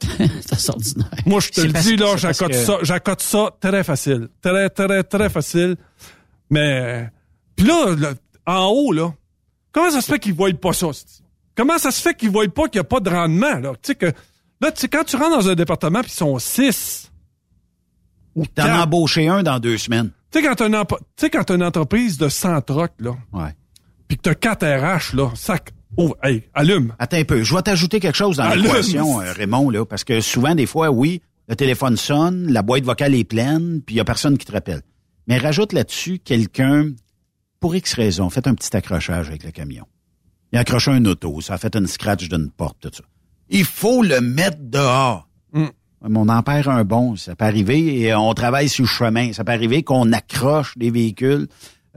c'est ordinaire. Moi, je te le dis, là, j'accote que- ça, j'accote ça très facile. Très, très, très facile. Mais, puis là, là, en haut, là, comment ça se fait qu'ils voient pas ça? Comment ça se fait qu'ils voient pas qu'il n'y a pas de rendement, là? Tu sais que, là, tu sais, quand tu rentres dans un département puis ils sont six, ou T'en quatre, as embauché un dans deux semaines. tu sais, quand t'as une, empo- tu sais, quand t'as une entreprise de 100 trucks, là, Ouais. puis que t'as 4 RH, là, sac, oh, hey, allume. Attends un peu. Je vais t'ajouter quelque chose dans Allume. l'équation, euh, Raymond, là, parce que souvent, des fois, oui, le téléphone sonne, la boîte vocale est pleine, puis il y a personne qui te rappelle. Mais rajoute là-dessus quelqu'un, pour X raison, fait un petit accrochage avec le camion. Il a accroché un auto, ça a fait une scratch d'une porte, tout ça. Il faut le mettre dehors. Mm. Mais on en perd un bon, ça peut arriver, et on travaille sur le chemin. Ça peut arriver qu'on accroche des véhicules.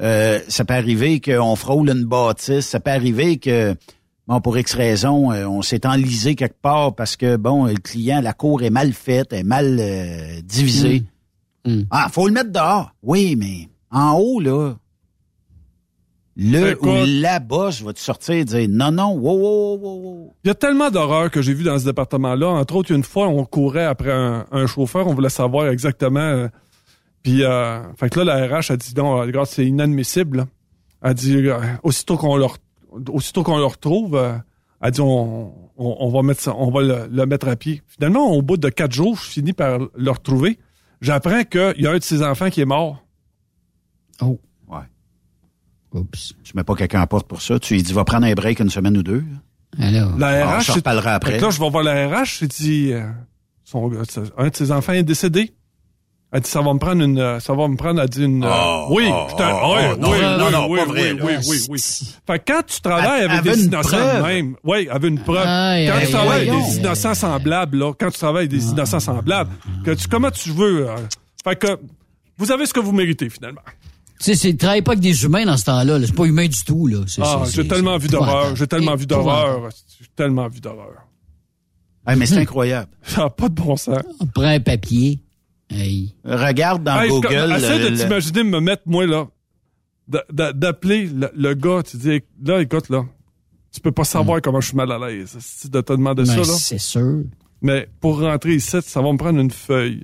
Euh, ça peut arriver qu'on frôle une bâtisse. Ça peut arriver que, bon, pour X raison, euh, on s'est enlisé quelque part parce que, bon, le client, la cour est mal faite, est mal euh, divisée. Ah, faut le mettre dehors. Oui, mais en haut, là, le Écoute. ou la boss va te sortir et dire non, non, wow, wow, wow, wow. Il y a tellement d'horreurs que j'ai vues dans ce département-là. Entre autres, une fois, on courait après un, un chauffeur, on voulait savoir exactement. Puis, euh, fait que là, la RH a dit non, regarde, c'est inadmissible. Elle dit euh, aussitôt qu'on le, re- aussitôt qu'on le retrouve, euh, elle dit on, on, on va mettre ça, on va le, le mettre à pied. Finalement, au bout de quatre jours, je finis par le retrouver. J'apprends qu'il y a un de ses enfants qui est mort. Oh. Ouais. Oups. Tu mets pas quelqu'un à la porte pour ça. Tu lui dis, va prendre un break une semaine ou deux. Alors. La RH, on s'en c'est- reparlera après. Fait que là, je vais voir la RH, j'ai dit, euh, son- un de ses enfants est décédé. Elle dit, ça va me prendre une, euh, ça va me prendre, elle dit une, euh, Oh, oui, oh, putain, oh, oui, non, oui, non, oui, non, oui, pas oui, vrai, oui, là. oui, oui. Fait que quand tu travailles avec des innocents même, oui, avec une preuve. Quand tu travailles avec des innocents semblables, là, quand tu travailles avec des innocents semblables, que tu, comment tu veux, euh, fait que, vous avez ce que vous méritez, finalement. Tu sais, c'est travaille pas avec des humains dans ce temps-là. là. C'est pas humain du tout, là. Ah, j'ai tellement vu d'horreur, j'ai tellement vu d'horreur, j'ai tellement vu d'horreur. Ah, mais c'est incroyable. Ça n'a pas de bon sens. On prend un papier. Hey. Regarde dans Hey, Google. Essaie le- de t'imaginer me mettre, moi, là, d'appeler le, le gars, tu dis, là, écoute, là, tu peux pas savoir comment je suis mal à l'aise si de te demander ça, Ben, là. c'est sûr. Mais pour rentrer ici, ça va me prendre une feuille.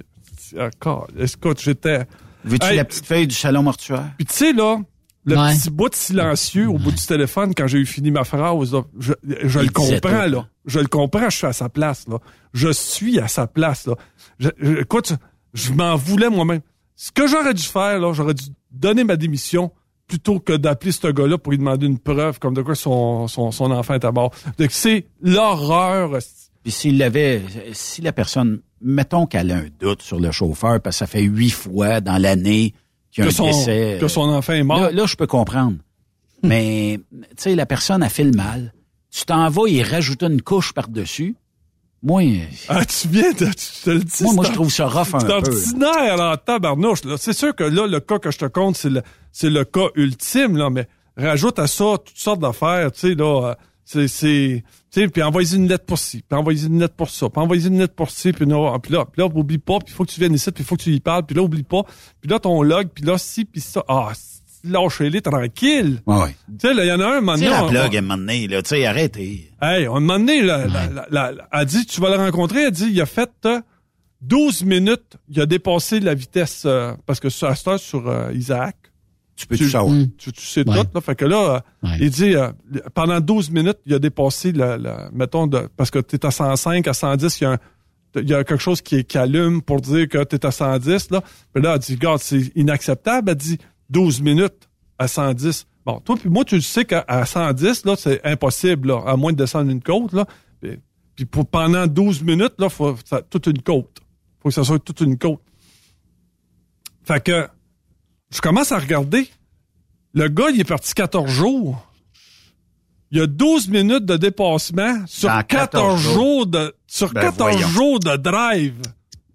Ah, car- Écoute, j'étais... Veux-tu Hey, la petite feuille du salon mortuaire? Puis tu sais, là, le Ouais. petit bout de silencieux au bout du téléphone quand j'ai eu fini ma phrase, là, je, je le comprends, là. Je le comprends, je suis à sa place, là. Je suis à sa place, là. Je- je- écoute, je m'en voulais moi-même. Ce que j'aurais dû faire, là, j'aurais dû donner ma démission plutôt que d'appeler ce gars-là pour lui demander une preuve comme de quoi son, son, son enfant est à bord. Donc, c'est l'horreur. Puis s'il l'avait, si la personne, mettons qu'elle a un doute sur le chauffeur, parce que ça fait huit fois dans l'année qu'il y a Que un son, décès. que son enfant est mort. Là, là, je peux comprendre. Mais, tu sais, la personne a fait le mal. Tu t'en vas y rajouter une couche par-dessus. Moi, Ah, tu viens de, tu te le dis. moi, moi, c'est je trouve ça rough un C'est peu. là. ordinaire, là, tabarnouche, là. C'est sûr que là, le cas que je te compte, c'est le, c'est le cas ultime, là, mais rajoute à ça toutes sortes d'affaires, tu sais, là. euh, C'est, c'est, tu sais, puis envoyer une lettre pour ci, puis envoyer une lettre pour ça, puis envoyer une lettre pour ci, puis non, puis là, puis là, oublie pas, puis il faut que tu viennes ici, puis il faut que tu y parles, puis là, oublie pas, puis là, ton log, puis là, ci, puis ça. Ah, lâchez-les tranquille. Ouais, ouais. Tu sais, là, il y en a un, un moment Tu sais, donné, la on- plug, on- à un moment donné, là, tu sais, arrêtez. Hey, on m'a donné, là, la- la- la- la- elle dit, tu vas le rencontrer, elle dit, il a fait euh, 12 minutes, il a dépassé la vitesse, euh, parce que sur, cette heure, sur euh, Isaac, tu peux tout savoir? Tu, tu sais tout, là. Fait que là, euh, il dit, euh, pendant 12 minutes, il a dépassé, la, la- mettons, de, parce que tu es à 105, à 110, il y a un- il y a quelque chose qui, qui allume pour dire que tu es à 110, là. Puis là, elle dit, regarde, c'est inacceptable. Elle dit 12 minutes à 110. Bon, toi puis moi, tu sais qu'à à 110, là, c'est impossible, là, à moins de descendre une côte, là. Puis, puis pour pendant 12 minutes, là, faut ça, toute une côte. Faut que ça soit toute une côte. Fait que je commence à regarder. Le gars, il est parti 14 jours. Il y a 12 minutes de dépassement sur Dans 14, 14 jours. jours. de sur Ben, 14 voyons. jours de drive.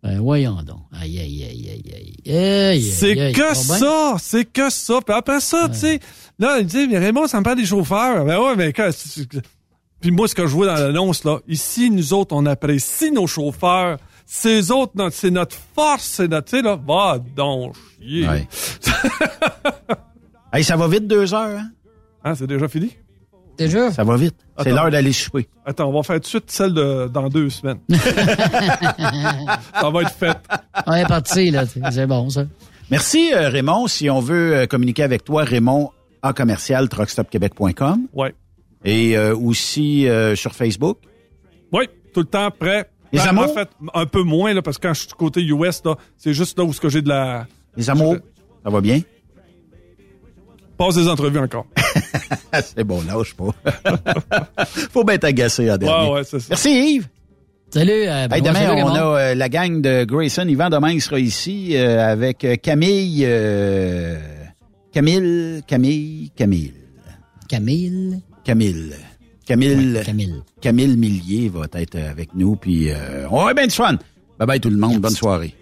Ben, voyons donc. Aïe, aïe, aïe, aïe, aïe. C'est que Ça c'est que ça. Puis après ça, tu sais, là, il dit, mais Raymond, ça me parle des chauffeurs. Ben ouais, mais quand, Puis moi, ce que je vois dans l'annonce, là, ici, nous autres, on apprécie nos chauffeurs. Ces autres, notre- c'est notre force, c'est notre, tu sais, là, va donc chier. Ouais. Hey, ça va vite, deux heures, hein? Hein, c'est déjà fini? Déjà? Ça va vite. C'est l'heure d'aller souper. Attends, on va faire tout de suite celle de dans deux semaines. ça va être fait. On est parti, là. C'est bon, ça. Merci, euh, Raymond. Si on veut euh, communiquer avec toi, Raymond en commercial truckstopquebec.com. Ouais. Et euh, aussi euh, sur Facebook. Oui, tout le temps prêt. Les Ben, amours? En fait, un peu moins, là, parce que quand je suis du côté US, là, c'est juste là où ce que j'ai de la... Les amours, ça va bien? Passe des entrevues encore. c'est bon, lâche pas. Faut bien t'agacer en dernier. Ouais, ouais, c'est ça. Merci Yves. Salut. euh, Hey, demain, salut, on a euh, la gang de Grayson. Yvan, demain, il sera ici euh, avec euh, Camille... euh, Camille, Camille, Camille. Camille. Camille. Camille. Ouais, Camille. Camille Millier va être avec nous. Puis euh, on va bien du fun. Bye bye tout le monde. Bonne soirée.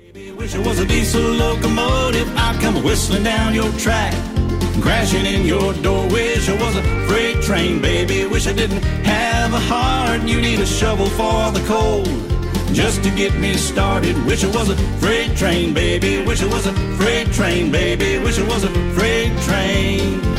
Crashing in your door. Wish it was a freight train, baby. Wish I didn't have a heart. You need a shovel for the cold. Just to get me started. Wish it was a freight train, baby. Wish it was a freight train, baby. Wish it was a freight train.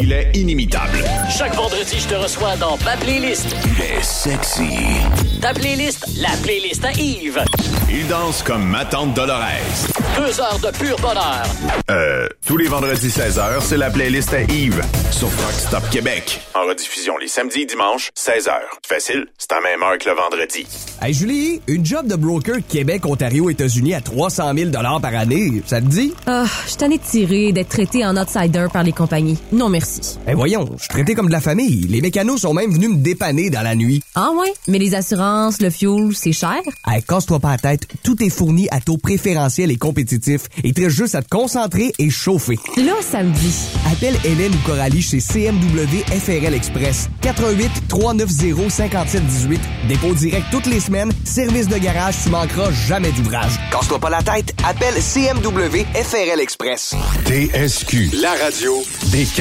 Il est inimitable. Chaque vendredi, je te reçois dans ma playlist. Il est sexy. Ta playlist, la playlist à Yves. Il danse comme ma tante Dolores. Deux heures de pur bonheur. Euh, Tous les vendredis 16h, c'est la playlist à Yves sur Rock Stop Québec. En rediffusion les samedis et dimanches, 16h. Facile, c'est à même heure que le vendredi. Hey Julie, une job de broker Québec, Ontario, États-Unis à 300 000 par année, ça te dit? Ah, je t'en ai tiré d'être traité en outsider par les compagnies. Non merci. Eh voyons, je suis traité comme de la famille. Les mécanos sont même venus me dépanner dans la nuit. Ah ouais? Mais les assurances, le fuel, c'est cher? Hey, casse-toi pas la tête, tout est fourni à taux préférentiel et compétitif. Il te reste juste à te concentrer et chauffer. Là, ça me dit. Appelle Hélène ou Coralie chez CMW FRL Express. 88 390 5718. Dépôt direct toutes les semaines. Service de garage, tu manqueras jamais d'ouvrage. Casse-toi pas la tête, appelle CMW FRL Express. TSQ, la radio des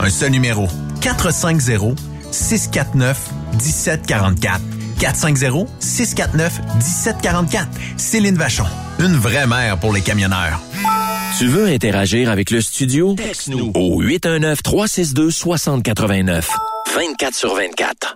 Un seul numéro. 450 649 1744. 450 649 1744. Céline Vachon. Une vraie mère pour les camionneurs. Tu veux interagir avec le studio? Texte-nous au 819-362-6089. 24 sur 24.